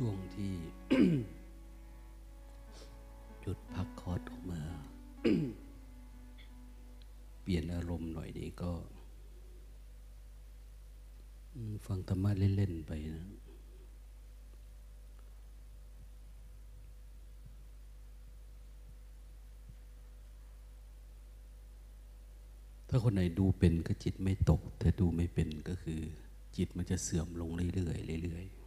ช่วงที่ จุดพักคอร์ดออกมา เปลี่ยนอารมณ์หน่อยนี้ก็ ฟังธรรมะเล่น ๆ ไปนะ ถ้าคนไหนดูเป็นก็จิตไม่ตก แต่ดูไม่เป็นก็คือ จิตมันจะเสื่อมลงเรื่อยๆเรื่อยๆ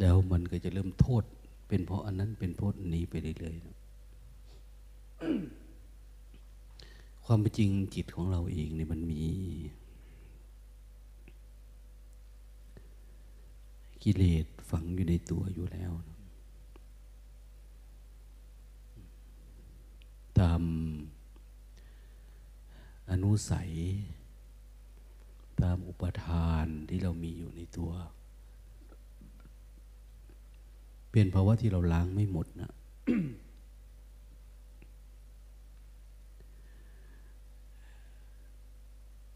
แล้วมันก็จะเริ่มโทษ เป็นเพราะอันนั้นเป็นเพราะอันนี้ไปเรื่อยๆนะความเป็นจริงจิตของเราเองเนี่ยมันมี กิเลสฝังอยู่ในตัวอยู่แล้วนะตามอนุสัย ตามอุปทานที่เรามีอยู่ในตัว เป็นภาวะที่เราล้างไม่หมดนะ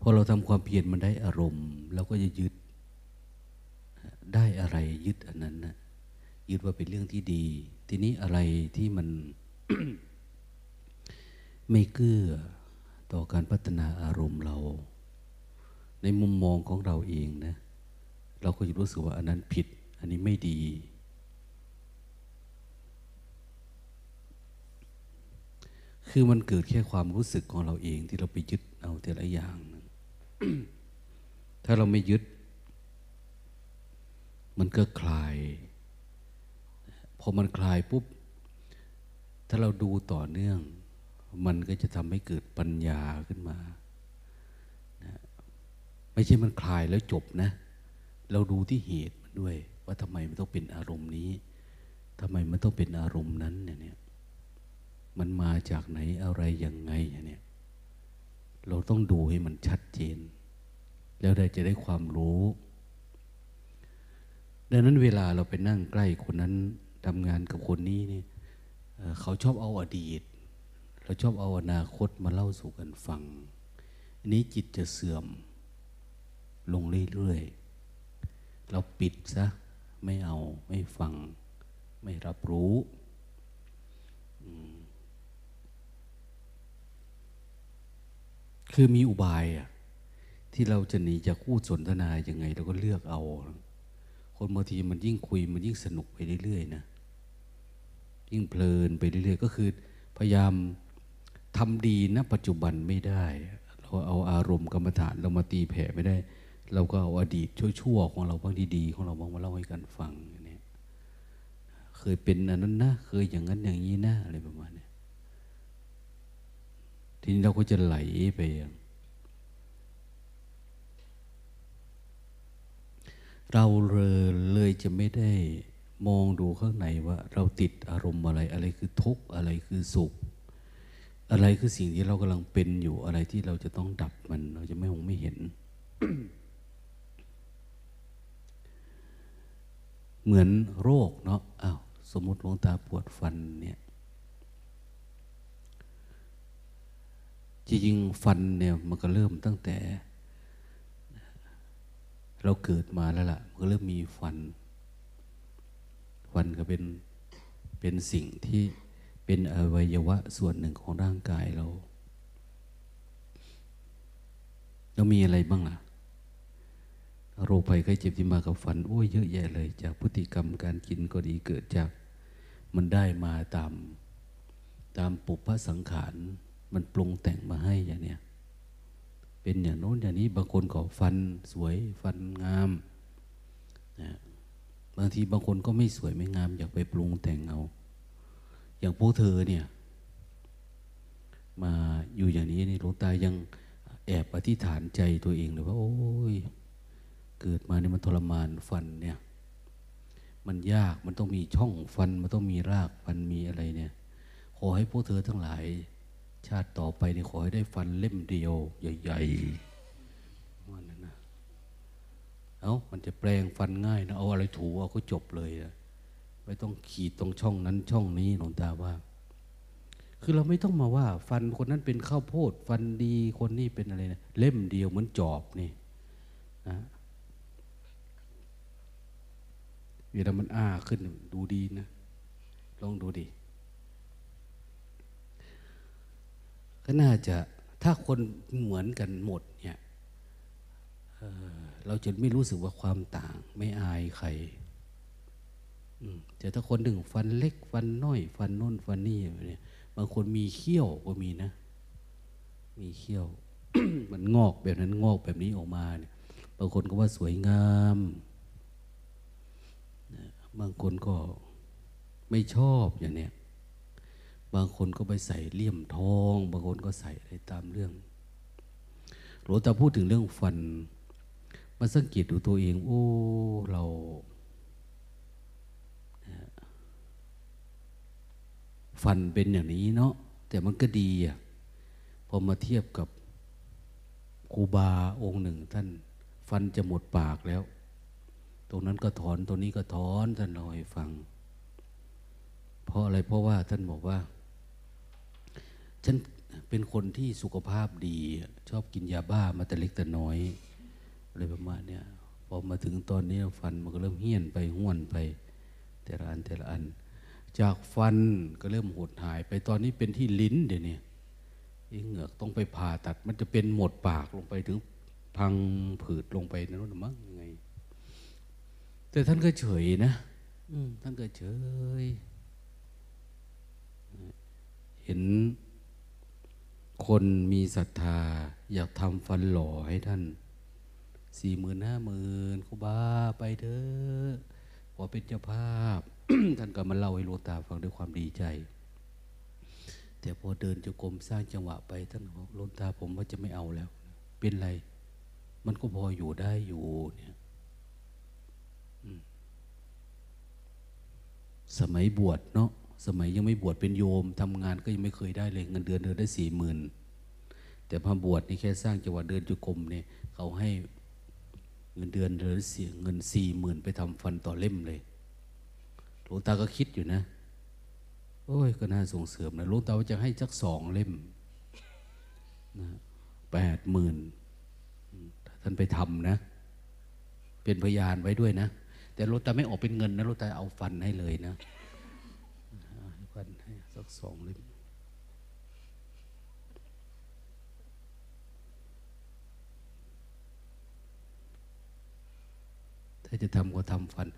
พอเราทำความเพียรมันได้อารมณ์เราก็จะยึดได้อะไรยึดอันนั้นนะยึดว่าเป็นเรื่องที่ดี ทีนี้อะไรที่มันไม่เกื้อต่อการพัฒนาอารมณ์เรา ในมุมมองของเราเองนะ เราก็จะรู้สึกว่าอันนั้นผิด อันนี้ไม่ดี คือมันเกิดแค่ความรู้สึกของเราเองที่เราไปยึดเอาแต่ละอย่างนะถ้าเราไม่ยึด มันก็คลาย พอมันคลายปุ๊บ ถ้าเราดูต่อเนื่อง มันก็จะทำให้เกิดปัญญาขึ้นมา ไม่ใช่มันคลายแล้วจบนะ เราดูที่เหตุมันด้วย ว่าทำไมมันต้องเป็นอารมณ์นี้ทำไมมันต้องเป็นอารมณ์นั้นเนี่ย มันมาจากไหนอะไรยังไงเนี่ยเราต้องดูให้มันชัดเจน แล้วได้จะได้ความรู้ ดังนั้นเวลาเราไปนั่งใกล้คนนั้นทำงานกับคนนี้นี่เอ่อเขาชอบเอาอดีต เราชอบเอาอนาคตมาเล่าสู่กันฟัง อันนี้จิตจะเสื่อม ลงเรื่อยๆ เราปิดซะ ไม่เอาไม่ฟัง ไม่รับรู้ อืม คือมีอุบายอะที่เราจะหนีจากคู่สนทนายังไงเราก็เลือกเอา คนบางทีมันยิ่งคุยมันยิ่งสนุกไปเรื่อยๆนะ ยิ่งเพลินไปเรื่อยๆ ก็คือ พยายามทำดีณปัจจุบันไม่ได้ เราเอาอารมณ์กรรมฐานเรามาตีแผ่ไม่ได้ เราก็เอาอดีตชั่วๆของเราบ้างดีๆของเราบ้างมาเล่าให้กันฟังอย่างนี้เคยเป็นอันนั้นนะ เคยอย่างนั้นอย่างนี้นะอะไรประมาณนี้ ทีนี้เราก็จะไหลไป เราเลยเลยจะไม่ได้มองดูข้างในว่า เราติดอารมณ์อะไร อะไรคือทุกข์อะไรคือสุข อะไรคือสิ่งที่เรากำลังเป็นอยู่อะไรที่เราจะต้องดับมัน เราจะไม่มองไม่เห็น เหมือนโรคเนาะอ้าวสมมติหลวงตาปวดฟันเนี่ย จริงๆฟันเนี่ยมันก็เริ่มตั้งแต่ เราเกิดมาแล้วล่ะ มันก็เริ่มมีฟัน ฟันก็เป็นเป็นสิ่งที่เป็นอวัยวะส่วนหนึ่งของร่างกายเราเรามีอะไรบ้างล่ะโรคภัยไข้เจ็บที่มากับฟัน โอ้ยเยอะแยะเลย จากพฤติกรรมการกินก็ดีเกิดจาก มันได้มาตาม ตามปุพพสังขาร มันปรุงแต่งมาให้อย่างเนี้ยเป็นอย่างโน้นอย่างนี้บางคนก็ฟันสวยฟันงามนะบางทีบางคนก็ไม่สวยไม่งาม อยากไปปรุงแต่งเอา อย่างพวกเธอเนี่ย มาอยู่อย่างนี้นี่หลวงตายังแอบอธิษฐานใจตัวเองเลยว่า โอ้ย เกิดมาเนี่ยมันทรมานฟันเนี่ย มันยากมันต้องมีช่องฟัน มันต้องมีรากฟันมีอะไรเนี่ย ขอให้พวกเธอทั้งหลาย ชาติต่อไปนี่ขอให้ได้ฟันเล่มเดียว ใหญ่ๆว่านั้นนะเอา้ามันจะแปลงฟันง่ายนะ เอาอะไรถูเอาก็จบเลยนะไม่ต้องขีดตรงช่องนั้นช่องนี้หลวงตาว่า คือเราไม่ต้องมาว่า ฟันคนนั้นเป็นข้าวโพด ฟันดีคนนี้เป็นอะไรนะเล่มเดียวเหมือนจอบนี่นะเวลามันอ้าขึ้นดูดีนะ ลองดูดิ ก็น่าจะถ้าคนเหมือนกันหมดเนี่ยเเราจะไม่รู้สึกว่าความต่าง ไม่อายใครแต่ถ้าคนหนึ่งฟันเล็กฟันน้อย ฟันน้นฟันนี่เนี่ยบางคนมีเขี้ยวก็มีนะ มีเขี้ยว มันงอกแบบนั้นงอกแบบนี้ออกมาเนี่ยบางคนก็ว่าสวยงามบางคนก็ไม่ชอบอย่างเนี้ย บางคนก็ไปใส่เลี่ยมทอง บางคนก็ใส่อะไรตามเรื่องหลวงตาพูดถึงเรื่องฟันมาสังเกตดูตัวเอง โอ้เราฟันเป็นอย่างนี้เนาะแต่มันก็ดีอะพอมาเทียบกับครูบาองค์หนึ่ง ท่านฟันจะหมดปากแล้ว ตรงนั้นก็ถอนตรงนี้ก็ถอนท่านลอยฟัง เพราะอะไรเพราะว่าท่านบอกว่า ฉันเป็นคนที่สุขภาพดี ชอบกินยาบ้ามาแต่เล็กแต่น้อยอะไรประมาณเนี้ยพอมาถึงตอนนี้ฟันมันก็เริ่มเฮี้ยนไปห้วนไป แต่ละอันแต่ละอัน จากฟันก็เริ่มหดหาย ไปตอนนี้เป็นที่ลิ้นเดี๋ยวนี้เหงือกต้องไปผ่าตัด มันจะเป็นหมดปากลงไปถึงพังผืดลงไปนั่นมั้งยังไง แต่ท่านก็เฉยนะท่านก็เฉย เห็น คนมีศรัทธา อยากทำฟันหล่อให้ท่านสี่หมื่นห้าหมื่นคุบาไปเถอะพอเป็นเจ้าภาพ ท่านก็มาเล่าให้หลวงตาฟังด้วยความดีใจ แต่พอเดินจะกรมสร้างจังหวะไปท่านบอกหลวงตาผมว่าจะไม่เอาแล้ว เป็นไร มันก็พออยู่ได้อยู่เนี่ยสมัยบวชเนาะสมัยยังไม่บวชเป็นโยมทำงานก็ยังไม่เคยได้เลย เงินเดือนเดือนได้สี่หมื่น แต่พอบวชนี่แค่สร้างจังหวะเดินจุกรมเนี่ยเขาให้เงินเดือนเดือเสียเงินสี่หมื่นไปทำฟันต่อเล่มเลยหลวงตาก็คิดอยู่นะ โอ้ยก็น่าส่งเสริมนะหลวงตาว่าจะให้สักสองเล่มนะแปดหมื่นท่านไปทำนะ เป็นพยานไว้ด้วยนะ แต่หลวงตาไม่ออกเป็นเงินนะหลวงตาเอาฟันให้เลยนะพันให้สักสองเล่ม ถ้าจะทำก็ทำฟัน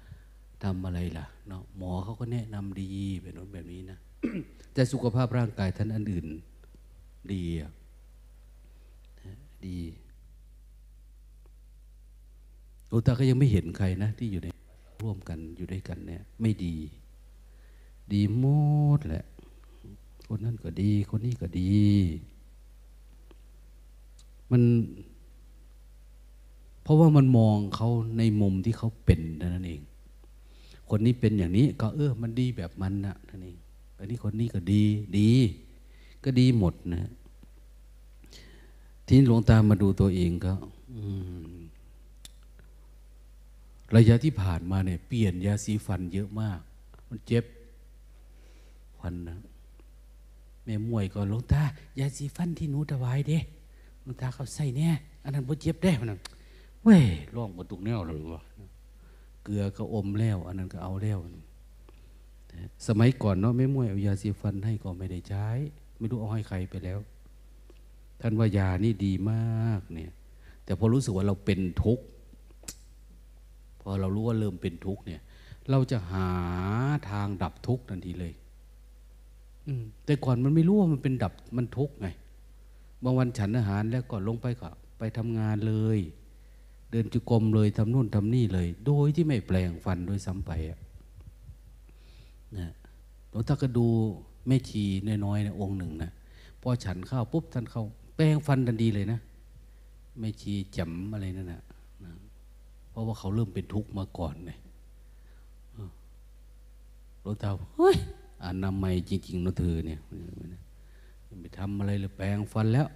ทำอะไรล่ะเนาะหมอเขาก็แนะนำดีแบบนู้นแบบนี้นะแต่สุขภาพร่างกายท่านอันอื่นดีอะดีโอตาก็ยังไม่เห็นใครนะ ที่อยู่ในร่วมกันอยู่ด้วยกันเนี่ย ไม่ดี ดีหมดแหละ คนนั้นก็ดี คนนี้ก็ดี มัน เพราะว่ามันมองเขาในมุมที่เขาเป็นนั่นเอง คนนี้เป็นอย่างนี้ก็เออ มันดีแบบมันนะนั่นเองอันนี้คนนี้ก็ดี ดี ก็ดีหมดนะทีนี้หลวงตามาดูตัวเองก็ระยะที่ผ่านมาเนี่ยเปลี่ยนยาสีฟันเยอะมาก มันเจ็บฟันนะแม่มวยก็ลงตายาสีฟันที่หนูถวายเด้ลงตาเขาใส่เนี่ยอันนั้นบ่เจ็บได้พนัน เว้ยร่องบนตุกแนวเลยวะเกลือก็อมแล้ว อันนั้นก็เอาแล้วสมัยก่อนเนาะแม่มวยเอายาสีฟันให้ก็ไม่ได้ใช้ ไม่รู้เอาให้ใครไปแล้ว ท่านว่ายานี่ดีมากเนี่ย แต่พอรู้สึกว่าเราเป็นทุกข์พอเรารู้ว่าเริ่มเป็นทุกข์เนี่ย เราจะหาทางดับทุกข์ทันทีเลยแต่ก่อนมันไม่รู้ว่ามันเป็นดับมันทุกข์ไงบางวันฉันอาหารแล้วก็ลงไปก็ไปทำงานเลย เดินจุกรมเลยทำนู่นทำนี่เลย โดยที่ไม่แปลงฟันด้วยซ้ำไปอะนะหลวงตาก็ดูแม่ชีน้อยๆนะองค์หนึ่งนะพอฉันข้าวปุ๊บท่านเข้าแปลงฟันทันทีเลยนะแม่ชีจำอะไรนั่นนะเพราะว่าเขาเริ่มเป็นทุกข์มาก่อนเลยหลวงตาเฮ้ยอนามัยจริงๆนะเธอเนี่ยไปทำอะไรเลยแปลงฟันแล้ว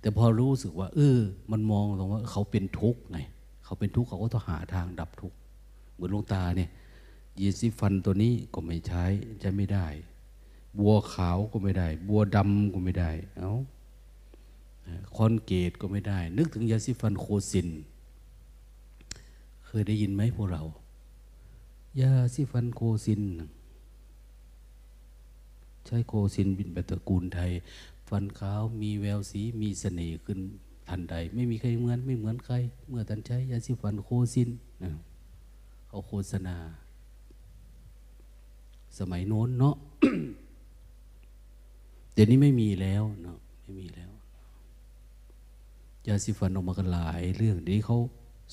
แต่พอรู้สึกว่า เออ มันมองตรงว่าเขาเป็นทุกข์ไง เขาเป็นทุกข์เขาก็ต้องหาทางดับทุกข์เหมือนลงตาเนี่ยยีสีฟันตัวนี้ก็ไม่ใช้ใช้ไม่ได้ บัวขาวก็ไม่ได้ บัวดำก็ไม่ได้ เอา้าคอนเกตก็ไม่ได้ นึกถึงยาสีฟันโคซิน เคยได้ยินไหมพวกเรา ยาสีฟันโคซิน ใช้โคซินเป็นแบบตระกูลไทย ฟันขาวมีแววสีมีเสน่ห์ขึ้นทันใด ไม่มีใครเหมือนไม่เหมือนใคร เมื่อท่านใช้ยาสีฟันโคซินนะเขาโฆษณา สมัยโน้นเนาะเดี๋ยวนี้ไม่มีแล้วเนาะไม่มีแล้ว ยาสีฟันออกมากันหลายเรื่องเดี๋ยวนี้เขา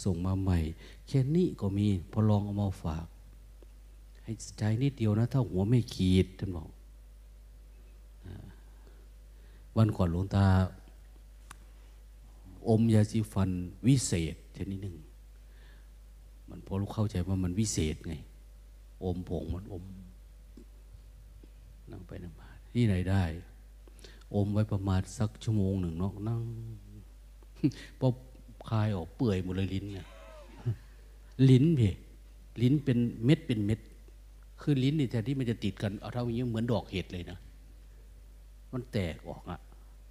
ส่งมาใหม่ แค่นี้ก็มีพอลองเอามาฝาก ให้ใจนิดเดียวนะ ถ้าหัวไม่ขีดท่านบอก วันก่อนหลวงตา อมยาสีฟันวิเศษชนิดหนึ่ง มันพอรู้เข้าใจว่ามันวิเศษไง อมผงมันอมนั่งไปนั่งมาที่ไหนได้ อมไว้ประมาณสักชั่วโมงหนึ่งเนาะนั่งพอคายออกเปื่อยหมดเลยลิ้นเนี่ยลิ้นเพลิ้นเป็นเม็ดเป็นเม็ด คือลิ้นนี่แทนที่มันจะติดกันเอาเท่านี้เหมือนดอกเห็ดเลยนะ มันแตกออกอะ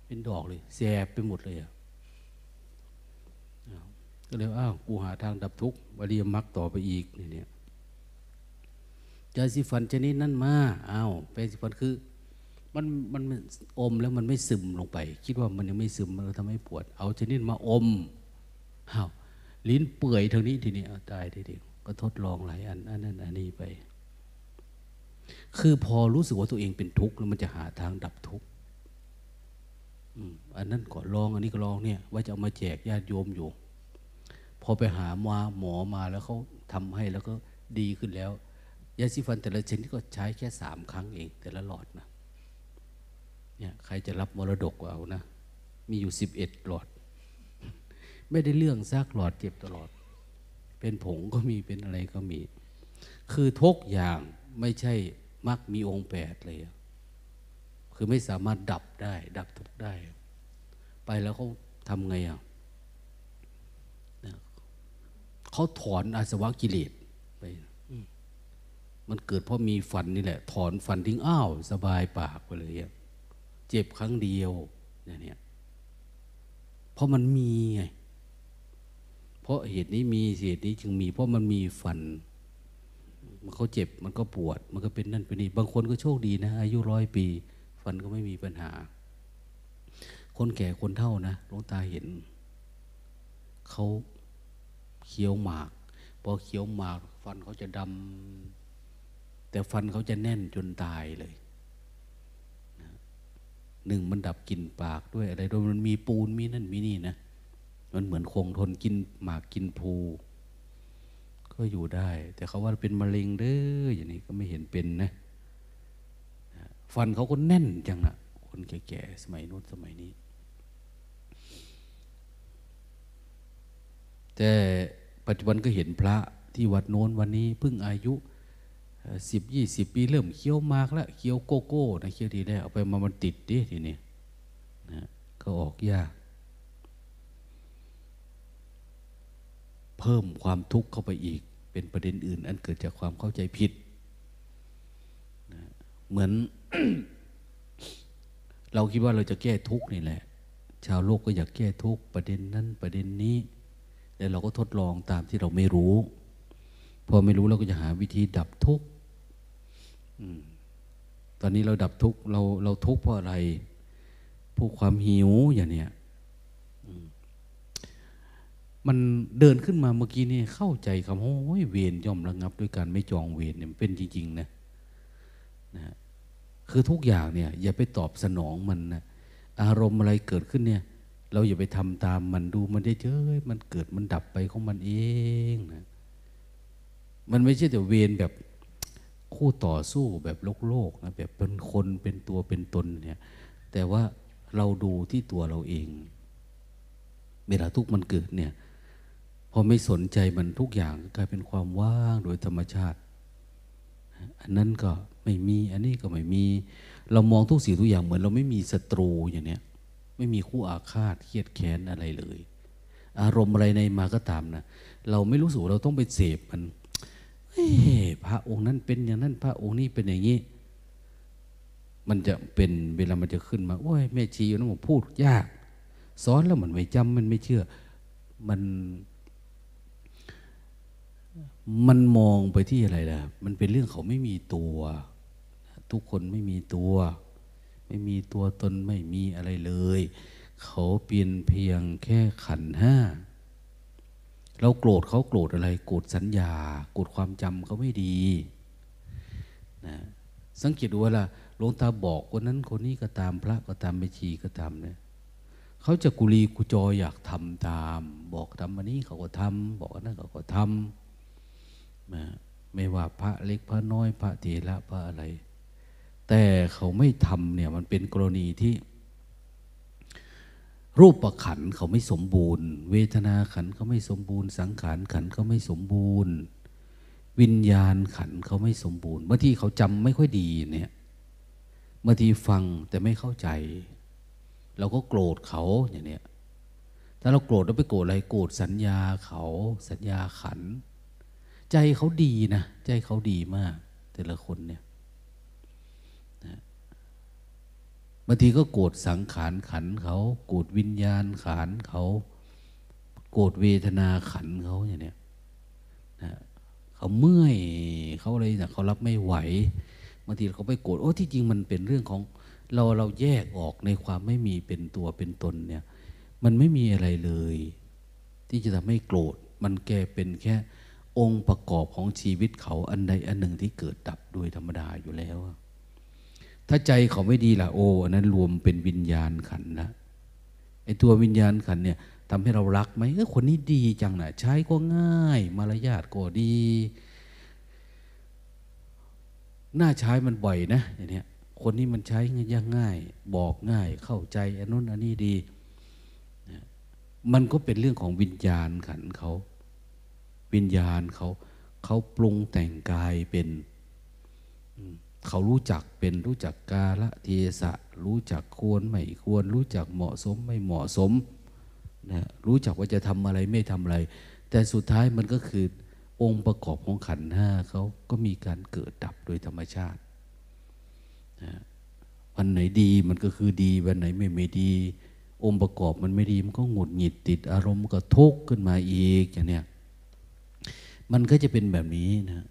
เป็นดอกเลยแสบไปหมดเลยอะก็เลยอ้าวกูหาทางดับทุกข์วลียมักต่อไปอีกนี่เนี่ยยาสีฟันชนิดนั้นมาอ้าวแปรงสีฟันคือ มันมันอมแล้วมันไม่ซึมลงไป คิดว่ามันยังไม่ซึมมันทำให้ปวด เอาชนิดมาอมอ้าวลิ้นเปื่อยทางนี้ทีนี้เอาตายทีเดียวก็ทดลองหลายอันอันนั้นอันนี้ไป คือพอรู้สึกว่าตัวเองเป็นทุกข์แล้วมันจะหาทางดับทุกข์อันนั้นก็ลอง อันนี้ก็ลองเนี่ยว่าจะเอามาแจกญาติโยมอยู่ พอไปหาหมอหมอมาแล้วเขาทำให้แล้วก็ดีขึ้นแล้ว ยาสีฟันแต่ละชนิดก็ใช้แค่สามครั้งเอง แต่ละหลอดนะเนี่ยใครจะรับมรดกเอานะ มีอยู่สิบเอ็ดหลอด ไม่ได้เรื่องซากหลอดเจ็บตลอด เป็นผงก็มีเป็นอะไรก็มี คือทุกอย่าง ไม่ใช่มักมีองค์แปดเลย คือไม่สามารถดับได้ ดับทุกได้ ไปแล้วเขาทำไงอะเขาถอนอาสวะกิเลสไปมันเกิดเพราะมีฟันนี่แหละ ถอนฟันทิ้งอ้าว สบายปากไปเลยเจ็บครั้งเดียวเนี่ยเพราะมันมีไงเพราะเหตุนี้มีเหตุนี้จึงมี เพราะมันมีฟัน มันเขาเจ็บมันก็ปวด มันก็เป็นนั่นเป็นนี่บางคนก็โชคดีนะ อายุร้อยปี ฟันก็ไม่มีปัญหา คนแก่คนเท่านะหลวงตาเห็นเขาเคี้ยวหมากพอเคี้ยวหมากฟันเขาจะดำแต่ฟันเขาจะแน่นจนตายเลยหนึ่งมันดับกลิ่นปากด้วยอะไรด้วยมันมีปูนมีนั่นมีนี่นะมันเหมือนคงทนกินหมากกินภู ก็อยู่ได้ แต่เขาว่าเป็นมะเร็งเด้ออย่างนี้ก็ไม่เห็นเป็นนะฟันเขาก็แน่นจังนะคนแก่ๆสมัยนู้นสมัยนี้ แต่ปัจจุบันก็เห็นพระที่วัดโน้นวันนี้เพิ่งอายุสิบยี่สิบปีเริ่มเคี้ยวมากแล้วเคี้ยวโกโก้นะเคี้ยวดีได้เอาไปมามันติดดิทีนี้นะก็ออกยาก เพิ่มความทุกข์เข้าไปอีก เป็นประเด็นอื่น อันเกิดจากความเข้าใจผิดนะเหมือน เราคิดว่าเราจะแก้ทุกข์นี่แหละ ชาวโลกก็อยากแก้ทุกข์ประเด็นนั้นประเด็นนี้แต่เราก็ทดลองตามที่เราไม่รู้ พอไม่รู้เราก็จะหาวิธีดับทุกข์ตอนนี้เราดับทุกข์เราเราทุกข์เพราะอะไรพวกความหิวอย่างเนี้ย มันเดินขึ้นมาเมื่อกี้นี่เข้าใจคำโอ้ยเวรย่อมระงับ ด้วยการไม่จองเวรเนี่ยเป็นจริง ๆ นะนะคือทุกอย่างเนี่ย อย่าไปตอบสนองมันนะอารมณ์อะไรเกิดขึ้นเนี่ย เราอย่าไปทำตามมันดูมันได้เจอมันเกิดมันดับไปของมันเองนะมันไม่ใช่แต่เวรแบบคู่ต่อสู้แบบโลกโลกนะแบบเป็นคนเป็นตัวเป็นตนเนี่ย แต่ว่าเราดูที่ตัวเราเอง เวลาทุกมันเกิดเนี่ย พอไม่สนใจมันทุกอย่างกลายเป็นความว่างโดยธรรมชาติ อันนั้นก็ไม่มี อันนี้ก็ไม่มี เรามองทุกสิ่งทุกอย่างเหมือนเราไม่มีศัตรูอย่างเนี้ย ไม่มีคู่อาฆาตเครียดแค้นอะไรเลย อารมณ์อะไรในมาก็ตามนะ เราไม่รู้สึกเราต้องไปเสพมันพระองค์นั้นเป็นอย่างนั้นพระองค์นี้เป็นอย่างนี้ มันจะเป็นเวลามันจะขึ้นมา โอ้ยแม่ชีอยู่นั้นผมพูดยาก สอนแล้วมันไม่จำมันไม่เชื่อ มัน มันมองไปที่อะไรล่ะ มันเป็นเรื่องเขาไม่มีตัว ทุกคนไม่มีตัว ไม่มีตัวตนไม่มีอะไรเลย เขาเปลี่ยนเพียงแค่ขันห้า เราโกรธเขาโกรธอะไร โกรธสัญญา โกรธความจำเขาไม่ดีนะสังเกตดูว่าล่ะหลวงตาบอกคนนั้นคนนี้ก็ตามพระก็ตามไปชีก็ตามเนี่ยเขาจะกุลีกุจออยากทำตาม บอกทำอันนี้เขาก็ทำบอกนั้นเขาก็ทำนะ ไม่ว่าพระเล็กพระน้อยพระเถระพระอะไร แต่เขาไม่ทำเนี่ยมันเป็นกรณีที่ รูปประขันเขาไม่สมบูรณ์ เวทนาขันเขาไม่สมบูรณ์ สังขารขันเขาไม่สมบูรณ์ วิญญาณขันเขาไม่สมบูรณ์บางทีเขาจำไม่ค่อยดีเนี่ยบางทีฟังแต่ไม่เข้าใจ เราก็โกรธเขาอย่างเนี้ยถ้าเราโกรธแล้วไปโกรธอะไรโกรธสัญญาเขา สัญญาขัน ใจเขาดีนะ ใจเขาดีมาก แต่ละคนเนี่ยบางทีก็โกรธสังขารขันเขา โกรธวิญญาณขันเขา โกรธเวทนาขันเขาอย่างเนี้ยนะเขาเมื่อยเขาอะไรแต่เขารับไม่ไหวบางทีเขาไปโกรธโอ้ที่จริงมันเป็นเรื่องของ เราเราแยกออกในความไม่มีเป็นตัวเป็นตนเนี่ย มันไม่มีอะไรเลย ที่จะทำให้โกรธมันแก่เป็นแค่ องค์ประกอบของชีวิตเขาอันใดอันหนึ่งที่เกิดดับโดยธรรมดาอยู่แล้ว ถ้าใจเขาไม่ดีล่ะโอ้อันนั้นรวมเป็นวิญญาณขันนะไอตัววิญญาณขันเนี่ยทำให้เรารักไหมเออคนนี้ดีจังนะใช้ก็ง่าย มารยาทก็ดีน่าใช้มันบ่อยนะอย่างเนี้ยคนนี้มันใช้ง่ายง่าย บอกง่ายเข้าใจอันนู้นอันนี้ดี มันก็เป็นเรื่องของวิญญาณขันเขา วิญญาณเขาเขาปรุงแต่งกายเป็นเขารู้จักเป็นรู้จักกาละเทศะรู้จักควรไม่ควร รู้จักเหมาะสมไม่เหมาะสมนะรู้จักว่าจะทำอะไรไม่ทำอะไร แต่สุดท้ายมันก็คือองค์ประกอบของขันห้าเขาก็มีการเกิดดับโดยธรรมชาตินะวันไหนดีมันก็คือดี วันไหนไม่ไม่ดี องค์ประกอบมันไม่ดี มันก็หงุดหงิดติดอารมณ์ก็ทุกข์ขึ้นมาอีกอย่างเนี้ย มันก็จะเป็นแบบนี้นะ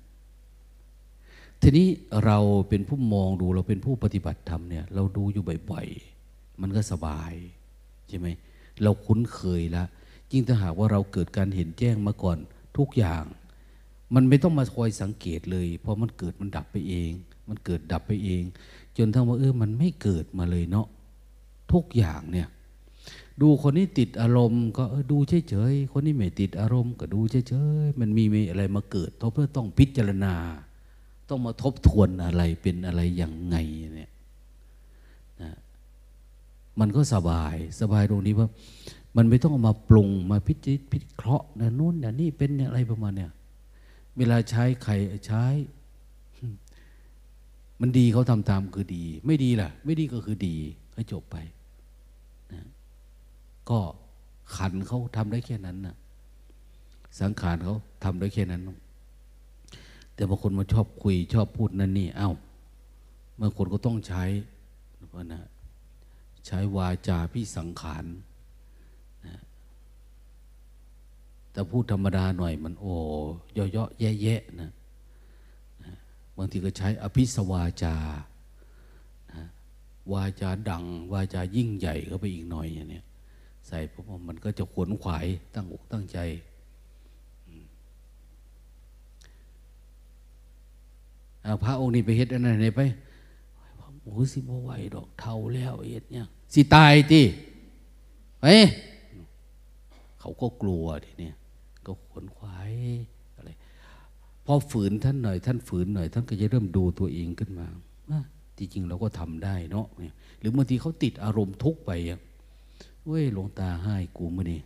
ทีนี้เราเป็นผู้มองดูเราเป็นผู้ปฏิบัติธรรมเนี่ยเราดูอยู่บ่อยๆ มันก็สบายใช่ไหมเราคุ้นเคยแล้วยิ่งถ้าหากว่าเราเกิดการเห็นแจ้งมาก่อนทุกอย่าง มันไม่ต้องมาคอยสังเกตเลย เพราะมันเกิดมันดับไปเอง มันเกิดดับไปเอง จนทั้งว่าเออมันไม่เกิดมาเลยเนาะทุกอย่างเนี่ย ดูคนนี้ติดอารมณ์ ก็ดูเฉยๆคนนี้ไม่ติดอารมณ์ ก็ดูเฉยๆมันมีอะไรมาเกิดทบเพื่อต้องพิจารณา ต้องมาทบทวนอะไรเป็นอะไรอย่างไงเนี่ยนะมันก็สบายสบายตรงนี้ว่า มันไม่ต้องเอามาปรุงมาพิจิตพิเคราะห์นะนู่นนะนี่เป็นอะไรประมาณเนี่ยเวลาใช้ใครใช้ มันดีเขาทำตามคือดี ไม่ดีล่ะ ไม่ดีก็คือดีให้จบไป ก็ขันเขาทำได้แค่นั้นนะสังขารเขาทำได้แค่นั้น แต่บางคนมาชอบคุยชอบพูดนั่นนี่ เอา้าบางคนก็ต้องใช้นะใช้วาจาพี่สังขารนะแต่พูดธรรมดาหน่อยมันโอ้เยอะๆแย่ๆนะนะบางทีก็ใช้อภิสวาจานะวาจาดัง วาจายิ่งใหญ่เข้าไปอีกหน่อยอย่างนี้ ใส่เพราะมันก็จะขวนขวายตั้งอกตั้งใจพระองค์นี้ไปเฮ็ดอันนั้นไปโอ้สิบ่ไหวดอกเท่าแล้วเฮ็ดเนี่ยสิตายทีเฮ้ยเขาก็กลัวทีเนี้ยก็ขวนขวายอะไรพอฝืนท่านหน่อย ท่านฝืนหน่อย ท่านก็จะเริ่มดูตัวเองขึ้นมาจริงๆเราก็ทำได้เนาะหรือบางทีเขาติดอารมณ์ทุกข์ไปอะ เว้ยหลวงตาให้กูมื่อนี่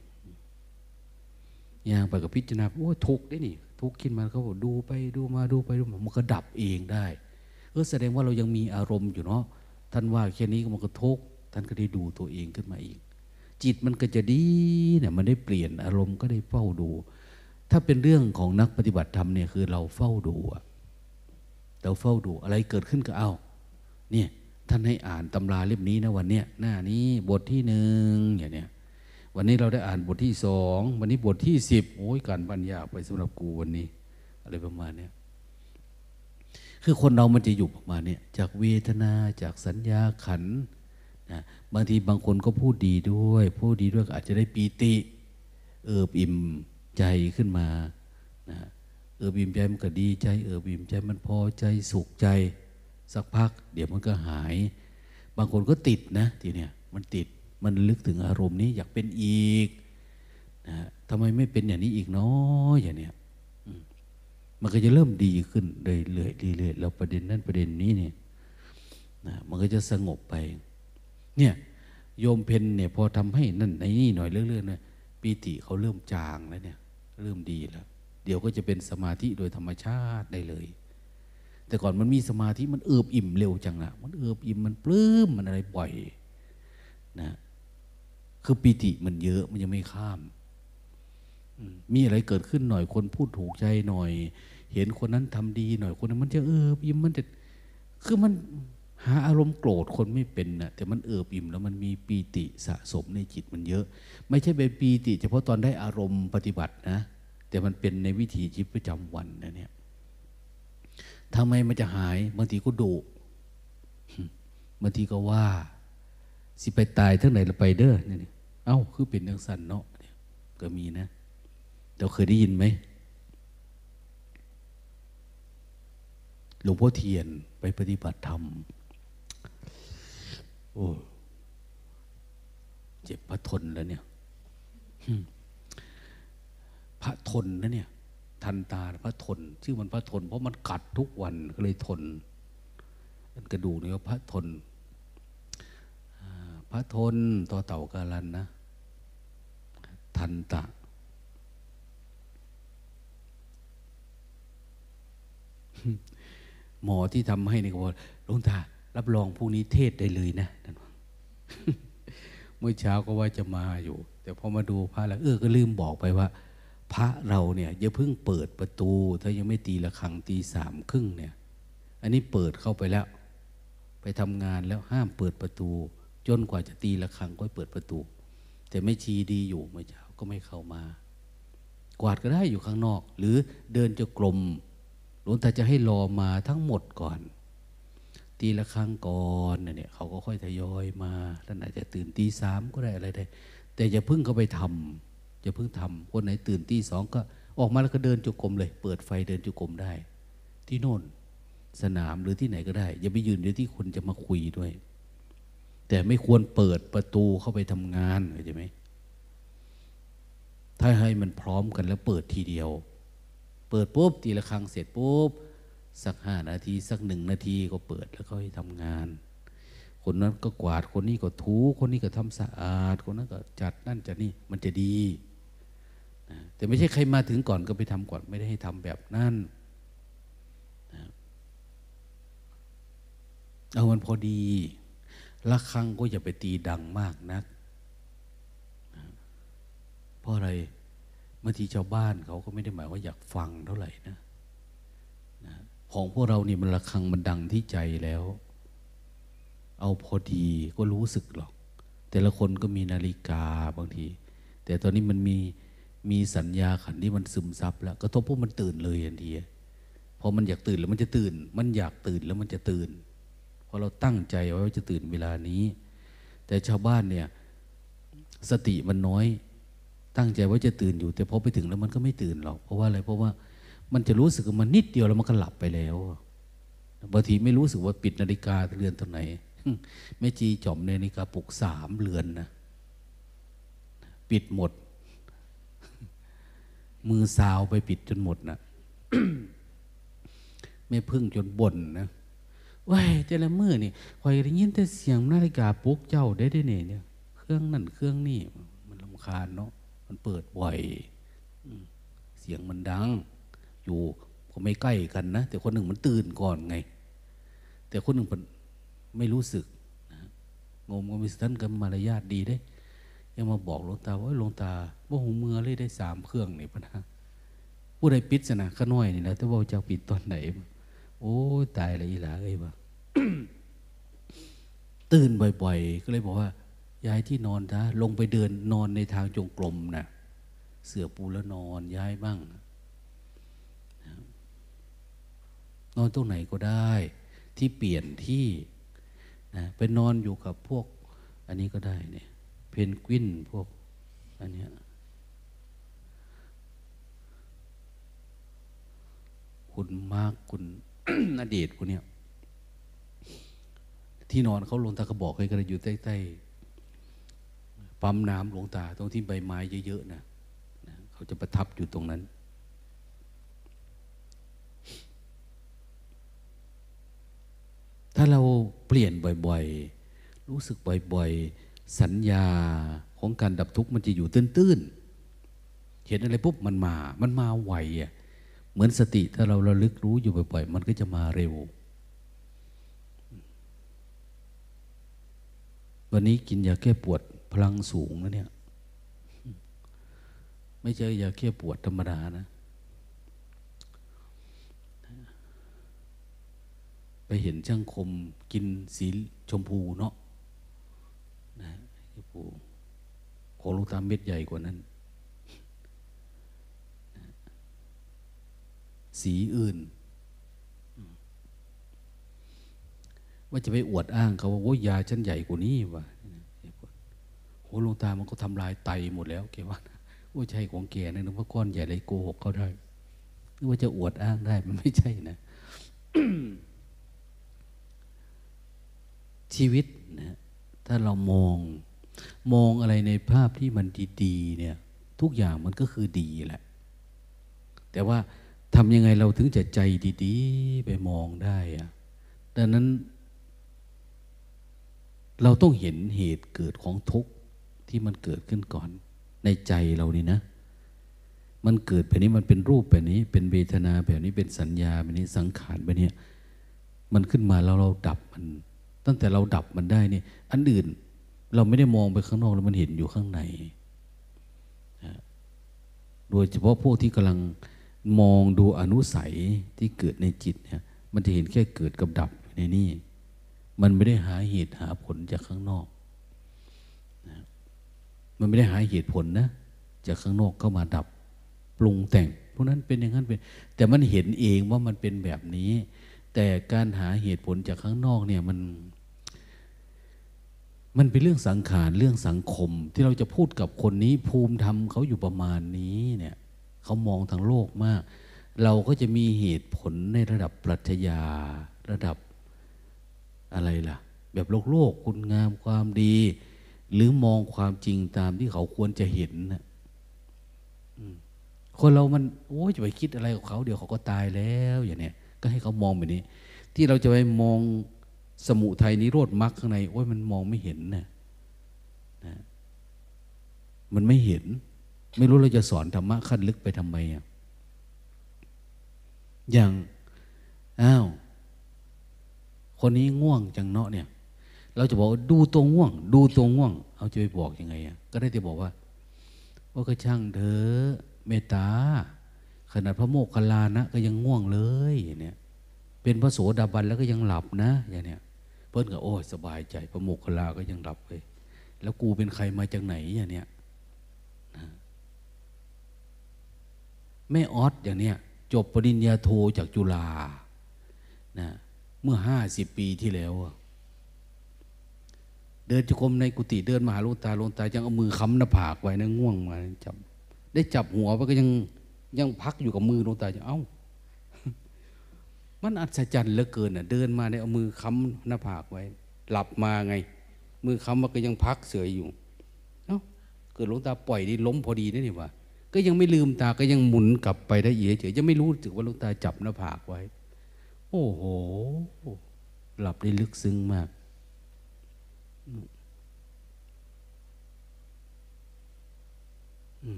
ย่างไปกับพิจารณาโอ้ทุกได้นี่ ทุกขึ้นมาเขาบอกดูไปดูมาดูไปดูมามันก็ดับเองได้เออแสดงว่าเรายังมีอารมณ์อยู่เนาะท่านว่าแค่นี้มันก็ทุกท่านก็ได้ดูตัวเองขึ้นมาอีก จิตมันก็จะดีเนี่ยมันได้เปลี่ยนอารมณ์ก็ได้เฝ้าดู ถ้าเป็นเรื่องของนักปฏิบัติธรรมเนี่ยคือเราเฝ้าดูเราเฝ้าดูอะไรเกิดขึ้นก็เอา เนี่ย ท่านให้อ่านตำราเล่มนี้นะวันเนี้ยหน้านี้บทที่หนึ่งอย่างเนี้ยวันนี้เราได้อ่านบทที่สองวันนี้บทที่สิบโอ้ยการบัญญาไปสำหรับกูวันนี้ อะไรประมาณเนี้ยคือคนเรามันจะอยู่ประมาณเนี้ยจากเวทนาจากสัญญาขันนะบางทีบางคนก็พูดดีด้วย พูดดีด้วยอาจจะได้ปีติ เอิบอิ่มใจขึ้นมานะเอิบอิ่มใจมันก็ดีใจ เอิบอิ่มใจมันพอใจสุขใจ สักพัก เดี๋ยวมันก็หาย บางคนก็ติดนะทีเนี้ยมันติดมันลึกถึงอารมณ์นี้อยากเป็นอีกนะทำไมไม่เป็นอย่างนี้อีกเนาะอย่างเนี้ยมันก็จะเริ่มดีขึ้นเรื่อยๆเรื่อยๆแล้วประเด็นนั้นประเด็นนี้เนี่ยนะมันก็จะสงบไป เนี่ยโยมเพนเนี่ยพอทำให้นั่นในนี่หน่อยเรื่อยๆเนี่ยปีติเขาเริ่มจางแล้วเนี่ย เริ่มดีแล้ว เดี๋ยวก็จะเป็นสมาธิโดยธรรมชาติได้เลย แต่ก่อนมันมีสมาธิมันเอิบอิ่มเร็วจังนะมันเอิบอิ่มมันปลื้มมันอะไรบ่อยนะคือปีติมันเยอะมันยังไม่ข้าม มีอะไรเกิดขึ้นหน่อยคนพูดถูกใจหน่อย เห็นคนนั้นทำดีหน่อยคนนั้นมันจะเอออิ่มมันจะคือมันหาอารมณ์โกรธคนไม่เป็นนะแต่มันเอิบอิ่มแล้วมันมีปีติสะสมในจิตมันเยอะ ไม่ใช่เป็นปีติ เฉพาะตอนได้อารมณ์ปฏิบัตินะ แต่มันเป็นในวิถีชีวิตประจำวันนะเนี่ย ทำไมมันจะหายบางทีก็ดุบางทีก็ว่า สิไปตายทั้งไหนเราไปเด้อเนี่ยเอ้า คือเป็นนังสันเนาะก็มีนะ เราเคยได้ยินไหมหลวงพ่อเทียนไปปฏิบัติธรรม โอ้เจ็บพระทนแล้วเนี่ยพระทนนะเนี่ย ทันตาพระทนชื่อมันพระทน เพราะมันกัดทุกวันก็เลยทนกระดูกนี่ก็พระทนพระทนต่อเต่ากาลันนะ ทันตะ หมอที่ทำให้นี่ก็บอกหลวงตา รับรองพรุ่งนี้เทศได้เลยนะเมื่อเช้าก็ว่าจะมาอยู่ แต่พอมาดูพระแล้วเออก็ลืมบอกไปว่า พระเราเนี่ยอย่าเพิ่งเปิดประตู ถ้ายังไม่ตีละครังตีสามครึ่งเนี่ย อันนี้เปิดเข้าไปแล้ว ไปทำงานแล้วห้ามเปิดประตู จนกว่าจะตีละครังก็เปิดประตู แต่ไม่ชีดีอยู่เมื่อเช้าก็ไม่เข้ามา กวาดก็ได้อยู่ข้างนอก หรือเดินจะกลมหลวงตาจะให้รอมาทั้งหมดก่อน ตีละครังก่อนเนี่ยเขาก็ค่อยทยอยมาท่านอาจจะตื่นตีสามก็ได้อะไรได้ แต่อย่าเพึ่งเข้าไปทำ อย่าเพึ่งทำคนไหนตื่นตีสองก็ออกมาแล้วก็เดินจุกรมเลย เปิดไฟเดินจุกรมได้ ที่โน่นสนามหรือที่ไหนก็ได้ อย่าไปยืนอยู่ที่คนจะมาคุยด้วย แต่ไม่ควรเปิดประตูเข้าไปทำงานเข้าใจไหมถ้าให้มันพร้อมกันแล้วเปิดทีเดียว เปิดปุ๊บตีละครังเสร็จปุ๊บสักห้านาที สักหนึ่งนาทีก็เปิดแล้วก็ให้ทำงาน คนนั้นก็กวาดคนนี้ก็ถูคนนี้ก็ทำสะอาด คนนั้นก็จัดนั่นจัดนี่มันจะดี นะแต่ไม่ใช่ใครมาถึงก่อนก็ไปทำก่อน ไม่ได้ให้ทำแบบนั้นนะเอามันพอดีละครังก็อย่าไปตีดังมากนักนะเพราะอะไรบางทีชาวบ้านเขาก็ไม่ได้หมายว่าอยากฟังเท่าไหร่นะนะของพวกเรานี่มันระคังมันดังที่ใจแล้ว เอาพอดีก็รู้สึกหรอก แต่ละคนก็มีนาฬิกาบางที แต่ตอนนี้มันมี มีสัญญาขันที่มันซึมซับแล้วกระทบพวกมันตื่นเลยทันทีพอมันอยากตื่นแล้วมันจะตื่น มันอยากตื่นแล้วมันจะตื่นพอเราตั้งใจไว้ว่าจะตื่นเวลานี้ แต่ชาวบ้านเนี่ย สติมันน้อย ตั้งใจว่าจะตื่นอยู่ แต่พอไปถึงแล้วมันก็ไม่ตื่นหรอกเพราะว่าอะไรเพราะว่ามันจะรู้สึกมันนิดเดียวแล้วมันก็หลับไปแล้วบางทีไม่รู้สึกว่าปิดนาฬิกาเรือนตรงไหนแม่จีจอมนาฬิกาปลุกสามเรือนนะปิดหมด มือสาวไปปิดจนหมดนะไม่พึ่งจนบ่นนะว้ายแต่ละมือนี่คอยได้ยินแต่เสียงนาฬิกาปลุกเจ้าได้ได้เนี่ย เครื่องนั่นเครื่องนี่มันลำคาญเนาะมันเปิดบ่อยเสียงมันดัง อยู่ก็ไม่ใกล้กันนะแต่คนหนึ่งมันตื่นก่อนไง แต่คนหนึ่งมันไม่รู้สึกนะงมก็มีท่านกันมารยาทดีได้ ยังมาบอกหลวงตาว่าหลวงตาว่าหูเมือเลยได้สามเครื่องนี่พนะผู้ใดปิดสนะข้าน้อยนี่นะแต่ว่าจะปิดตอนไหน โอ้ตายเลยอีหลาเอ้ยบ้าตื่นบ่อยๆ ก็เลยบอกว่าย้ายที่นอนนะลงไปเดินนอนในทางจงกรมนะเสือปูแล้วนอนย้ายบ้าง นอนตรงไหนก็ได้ ที่เปลี่ยนที่นะไปนอนอยู่กับพวก อันนี้ก็ได้เนี่ย นกวินพวกอันเนี้ยคุณมาร์กคุณนาเดชคุณเนี่ย ที่นอนเขาลงตาก็บอกให้กันอยู่ใต้ๆปั๊มน้ำหลวงตา ตรงที่ใบไม้เยอะๆนะเขาจะประทับอยู่ตรงนั้นถ้าเราเปลี่ยนบ่อย ๆ รู้สึกบ่อย ๆ สัญญาของการดับทุกข์มันจะอยู่ตื้นๆ เห็นอะไรปุ๊บมันมา มันมาไวอะ เหมือนสติถ้าเราระลึกรู้อยู่บ่อยๆ มันก็จะมาเร็ว วันนี้กินยาแก้ปวดพลังสูงนะเนี่ย ไม่ใช่ยาแก้ปวดธรรมดานะ ไปเห็นช่างคมกินสีชมพูเนาะนะ ชมพูของลูกตามเม็ดใหญ่กว่านั้น สีอื่น ว่าจะไปอวดอ้างเขาว่าโอ้ยาฉันใหญ่กว่านี้วะโอ้หลวงตามันก็ทำลายไตหมดแล้วแกว่าโอ้ใช่ของแกนะนึกว่าก้อนใหญ่เลยโกหกเขาได้นึกว่าจะอวดอ้างได้มันไม่ใช่นะชีวิตนะถ้าเรามอง มองอะไรในภาพที่มันดีๆเนี่ย ทุกอย่างมันก็คือดีแหละ แต่ว่าทำยังไงเราถึงจะใจดีๆ ไปมองได้อะดังนั้น เราต้องเห็นเหตุเกิดของทุกข์ที่มันเกิดขึ้นก่อน ในใจเรานี่นะ มันเกิดแบบนี้มันเป็นรูปแบบนี้ เป็นเวทนาแบบนี้เป็นสัญญาแบบนี้สังขารแบบนี้มันขึ้นมาแล้วเราดับมัน ตั้งแต่เราดับมันได้นี่อันอื่น เราไม่ได้มองไปข้างนอกแล้วมันเห็นอยู่ข้างใน โดยเฉพาะพวกที่กำลังมองดูอนุสัยที่เกิดในจิตเนี่ยมันจะเห็นแค่เกิดกับดับในนี่ มันไม่ได้หาเหตุหาผลจากข้างนอกนะมันไม่ได้หาเหตุผลนะ จากข้างนอกเข้ามาดับปรุงแต่งเพราะนั้นเป็นอย่างนั้นเป็น แต่มันเห็นเองว่ามันเป็นแบบนี้ แต่การหาเหตุผลจากข้างนอกเนี่ยมัน มันเป็นเรื่องสังขารเรื่องสังคม ที่เราจะพูดกับคนนี้ภูมิธรรมเขาอยู่ประมาณนี้เนี่ยเขามองทางโลกมาก เราก็จะมีเหตุผลในระดับปรัชญาระดับอะไรล่ะ แบบโลกโลกคุณงามความดี หรือมองความจริงตามที่เขาควรจะเห็นนะคนเรามันโอ้ยจะไปคิดอะไรกับเขาเดี๋ยวเขาก็ตายแล้วอย่างเนี้ยก็ให้เขามองแบบนี้ ที่เราจะไปมอง สมุทัยนิโรธมรรคข้างในโอ้ยมันมองไม่เห็นนะนะมันไม่เห็น ไม่รู้เราจะสอนธรรมะขั้นลึกไปทำไมอะอย่างอ้าวคนนี้ง่วงจังเนาะเนี่ย เราจะบอกดูตัวง่วง ดูตัวง่วง เอาจะไปบอกยังไงอะก็ได้แต่บอกว่าว่าก็ช่างเธอะเมตตาขนาดพระโมกขลานะ ก็ยังง่วงเลยเนี่ย เป็นพระโสดาบันแล้วก็ยังหลับนะอย่างเนี้ย เพิ่นก็โอ้สบายใจ พระโมกขลาก็ยังหลับเลย แล้วกูเป็นใครมาจากไหนอย่างเนี้ยแม่ออสอย่างเนี้ยจบปริญญาโทจากจุฬานะเมื่อห้าสิบปีที่แล้ว เดินจุกรมในกุฏิเดินมาหาลูกตาลูกตายังเอามือค้ำหน้าผากไว้นะง่วงมาจับได้จับหัวไปก็ยังยังพักอยู่กับมือลูกตาจะเอ้า มันอัศจรรย์เหลือเกินอะ เดินมาเนี่ยเอามือค้ำหน้าผากไว้ หลับมาไง มือค้ำมันก็ยังพักเสยอยู่เอ้าเกิดหลวงตาปล่อยนี่ล้มพอดีนี่นี่วะก็ยังไม่ลืมตาก็ยังหมุนกลับไปได้เฉยยังไม่รู้สึกว่าหลวงตาจับหน้าผากไว้ โอ้โห หลับได้ลึกซึ้งมาก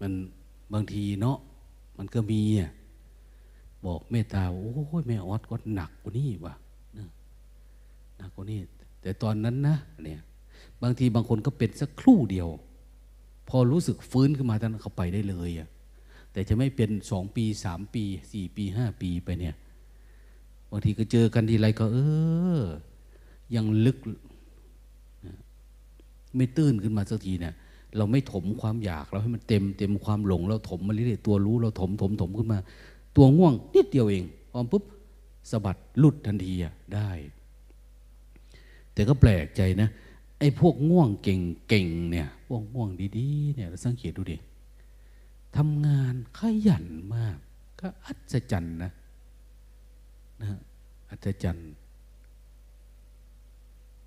มันบางทีเนาะมันก็มีอะ บอกเมตตาโอ้ยแม่ออดก็หนักกว่านี้ว่ะหนักกว่านี้ แต่ตอนนั้นนะเนี่ยบางทีบางคนก็เป็นสักครู่เดียว พอรู้สึกฟื้นขึ้นมาท่านเขาไปได้เลยอะแต่จะไม่เป็นสองปีสามปีสี่ปีห้าปีไปเนี่ยบางทีก็เจอกันทีไรก็ เออ ยังลึก ไม่ตื้นขึ้นมาสักทีเนี่ยเราไม่ถมความอยากเราให้มันเต็มเต็มความหลง เราถมมาเรื่อยๆตัวรู้เราถมถมถมขึ้นมา ตัวง่วงนิดเดียวเองพอมปุ๊บสะบัดลุดทันทีอะได้ แต่ก็แปลกใจนะ ไอ้พวกง่วงเก่งๆเนี่ยพวกง่วงดีๆเนี่ยเราสังเกตดูดิทำงานขยันมาก ก็อัศจรรย์นะนะอัศจรรย์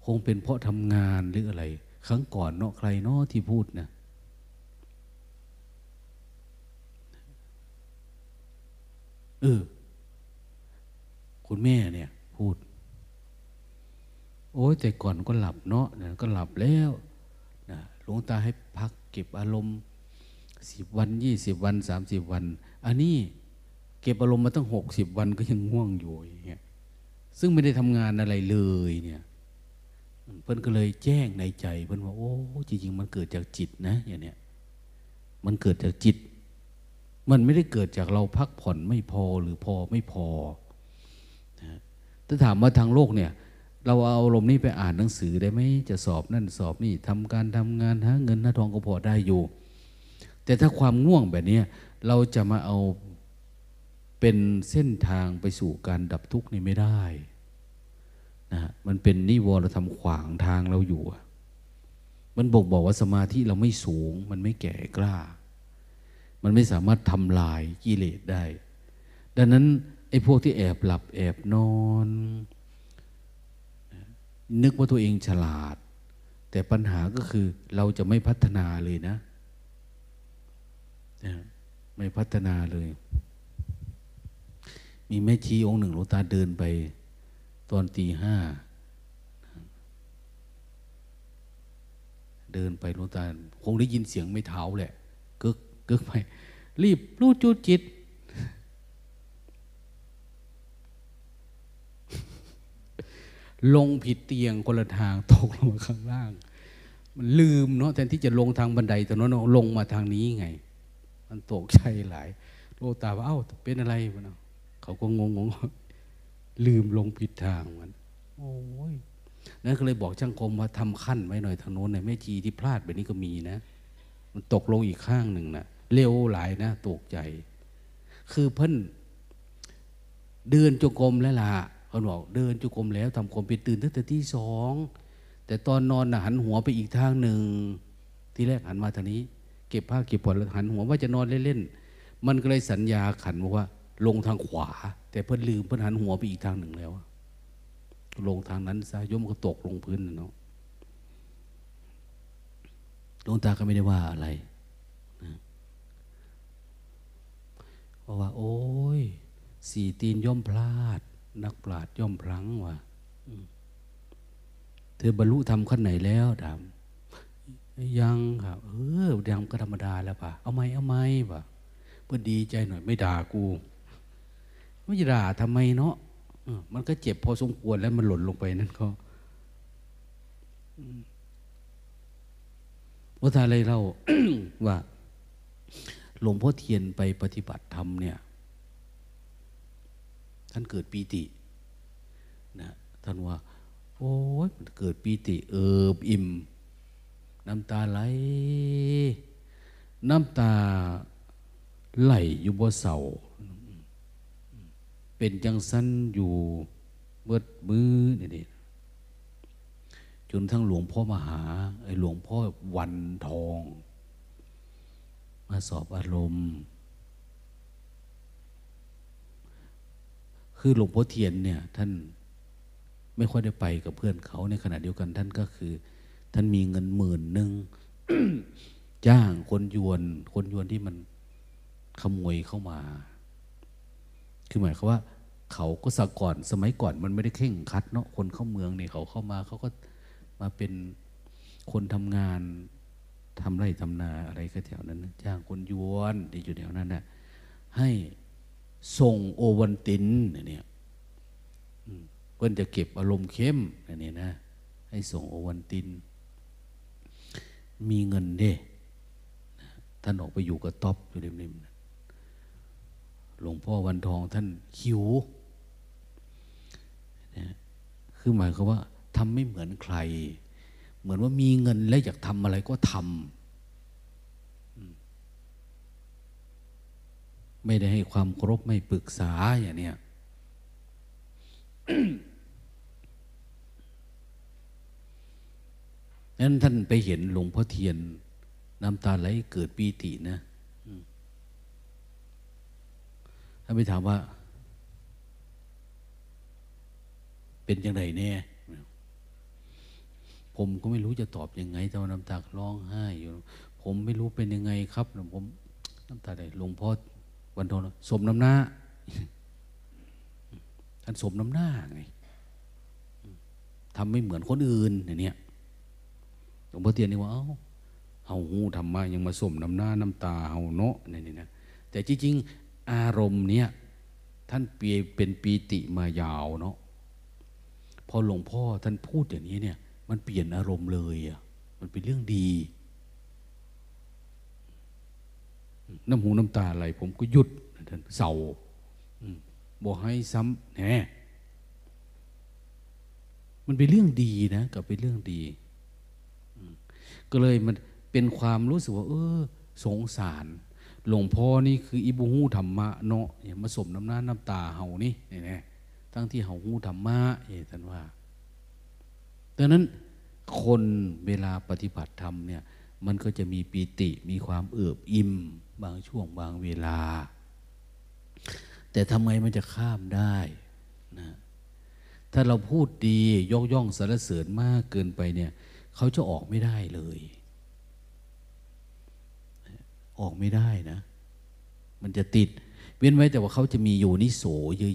คงเป็นเพราะทำงานหรืออะไร ครั้งก่อนเนาะใครเนาะที่พูดนะ เออ คุณแม่เนี่ย พูด โอ้ยแต่ก่อนก็หลับเนาะก็หลับแล้วนะหลวงตาให้พักเก็บอารมณ์สิบวันยี่สิบวันสามสิบวัน อันนี้เก็บอารมณ์มาตั้งหกสิบวันก็ยังง่วงอยู่อย่างเงี้ยซึ่งไม่ได้ทำงานอะไรเลยเนี่ยเพื่อนก็เลยแจ้งในใจ เพื่อนว่าโอ้จริงๆ มันเกิดจากจิตนะอย่างเนี้ยมันเกิดจากจิต มันไม่ได้เกิดจากเราพักผ่อนไม่พอหรือพอไม่พอนะถ้าถามว่าทางโลกเนี่ย เราเอาอารมณ์นี้ไปอ่านหนังสือได้ไหมจะสอบนั่นสอบนี่ทำการทำงานหาเงินหาทองก็พอได้อยู่ แต่ถ้าความง่วงแบบนี้เราจะมาเอาเป็นเส้นทางไปสู่การดับทุกข์นี่ไม่ได้นะมันเป็นนิวรธรรมขวางทางเราอยู่ มันบอกบอกว่าสมาธิเราไม่สูง มันไม่แก่กล้า มันไม่สามารถทำลายกิเลสได้ ดังนั้นไอ้พวกที่แอบหลับแอบนอน นึกว่าตัวเองฉลาด แต่ปัญหาก็คือเราจะไม่พัฒนาเลยนะ ไม่พัฒนาเลย มีแม่ชีองค์หนึ่งหลวงตาเดินไป ตอนตีห้าเดินไปหลวงตาคงได้ยินเสียงไม่เท้าแหละ กึกไป รีบรู้จุดจิต ลงผิดเตียงคนละทางตกลงมาข้างล่าง มันลืมเนาะแทนที่จะลงทางบันไดแต่นั้นลงมาทางนี้ไง มันตกใจหลายโลตาว่าเอ้าเป็นอะไรวะเนาะเขาก็งงงลืมลงผิดทางมันโอ้ยนั่นก็เลยบอกช่างคมว่าทำขั้นไว้หน่อยทางโน้นเนี่ยแม่จีที่พลาดแบบนี้ก็มีนะ มันตกลงอีกข้างหนึ่งนะ เร็วหลายนะตกใจ คือเพิ่นเดินจงกรมแล้วล่ะเขาบอกเดินจงกรมแล้วทำความเป็นตื่นตั้งแต่ที่สองแต่ตอนนอนนะหันหัวไปอีกทางหนึ่ง ที่แรกหันมาทางนี้ เก็บผ้าเก็บผ่อนแล้วหันหัวว่าจะนอนเล่นๆมันก็เลยสัญญาขันบอกว่า ลงทางขวา แต่เพิ่นลืมเพิ่นหันหัวไปอีกทางหนึ่งแล้ว ลงทางนั้นซะยมก็ตกลงพื้นเนาะดวงตาก็ไม่ได้ว่าอะไรนะ เพราะว่า โอ้ย สี่ตีนย่อมพลาด นักปราดย่อมพลังว่ะเธอบรรลุธรรมขั้นไหนแล้วถามยังครับเออยังก็ธรรมดาแล้วป่ะ เอาไหมเอาไหมป่ะเพื่อดีใจหน่อยไม่ด่ากู ไม่ด่าทำไมเนาะมันก็เจ็บพอสมควรแล้วมันหล่นลงไปนั่นก็ว่าทาอะไรเราว่า หลวงพ่อเทียนไปปฏิบัติธรรมเนี่ย ท่านเกิดปีตินะท่านว่า โอ้ยมันเกิดปีติเอิบอิ่ม น้ำตาไหล น้ำตาไหลอยู่บนเสาเป็นจังสั้นอยู่เบิดมือนี่จนทั้งหลวงพ่อมหาไอหลวงพ่อวันทอง มาสอบอารมณ์ คือหลวงพ่อเทียนเนี่ย ท่านไม่ค่อยได้ไปกับเพื่อนเขาในขณะเดียวกัน ท่านก็คือ ท่านมีเงินหมื่นหนึ่งจ้างคนยวน คนยวนที่มันขโมยเข้ามา คือหมายความว่า เขาก็สก่อนสมัยก่อนมันไม่ได้เข่งคัดเนาะคนเข้าเมืองเนี่ยเขาเข้ามา เขาก็มาเป็นคนทำงาน ทำไร่ทำนาอะไรก็แถวนั้นจ้างคนยวนที่อยู่แถวนั้นนะ่ะให้ส่งโอวันตินเนี่ยเพื่อนจะเก็บอารมณ์เข้มนี่นะ ให้ส่งโอวันติน มีเงินเด้ท่านออกไปอยู่กับท็อปอยู่ริมๆหลวงพ่อวันทองท่านคิวคือหมายความว่าทำไม่เหมือนใคร เหมือนว่ามีเงินแล้วอยากทำอะไรก็ทำไม่ได้ให้ความเคารพไม่ปรึกษาอย่างเนี้ยนั้นท่านไปเห็นหลวงพ่อเทียน น้ำตาไหลเกิดปีตินะท่านไปถามว่า เป็นยังไงแน่ ผมก็ไม่รู้จะตอบยังไงแต่ว่าน้ำตาร้องไห้อยู่ ผมไม่รู้เป็นยังไงครับผมน้ำตาไหลหลวงพ่อวันทองสมน้ำหน้าท่านสมน้ำหน้าไงทำไม่เหมือนคนอื่นอย่างเนี้ยหลวงพ่อเตียนนี่ว่าเอ้าเฮาหูธรรมะยังมาสมน้ำหน้าน้ำตาเฮาเนาะนี่นะแต่จริงๆ อารมณ์เนี้ยท่านเปียเป็นปีติมายาวเนาะพอหลวงพ่อท่านพูดอย่างนี้เนี่ย มันเปลี่ยนอารมณ์เลยอะมันเป็นเรื่องดี น้ำหูน้ำตาไหลผมก็หยุดท่านเศร้าบอกให้ซ้ำแหนมันเป็นเรื่องดีนะกับเป็นเรื่องดี ก็เลยมันเป็นความรู้สึกว่า เออ สงสาร หลวงพ่อนี่คืออิบุหูธรรมะเนาะอย่ามาสมน้ำหน้าน้ำตาเฮานี่นี่ทั้งที่เฮาหูธรรมะเอท่านว่า ดังนั้นคนเวลาปฏิบัติธรรมเนี่ยมันก็จะมีปีติมีความเอิบอิ่มบางช่วงบางเวลา แต่ทำไมมันจะข้ามได้นะถ้าเราพูดดียกย่องสรรเสริญมากเกินไปเนี่ยเขาจะออกไม่ได้เลย ออกไม่ได้นะ มันจะติด เว้นไว้แต่ว่าเขาจะมีอยู่นิโส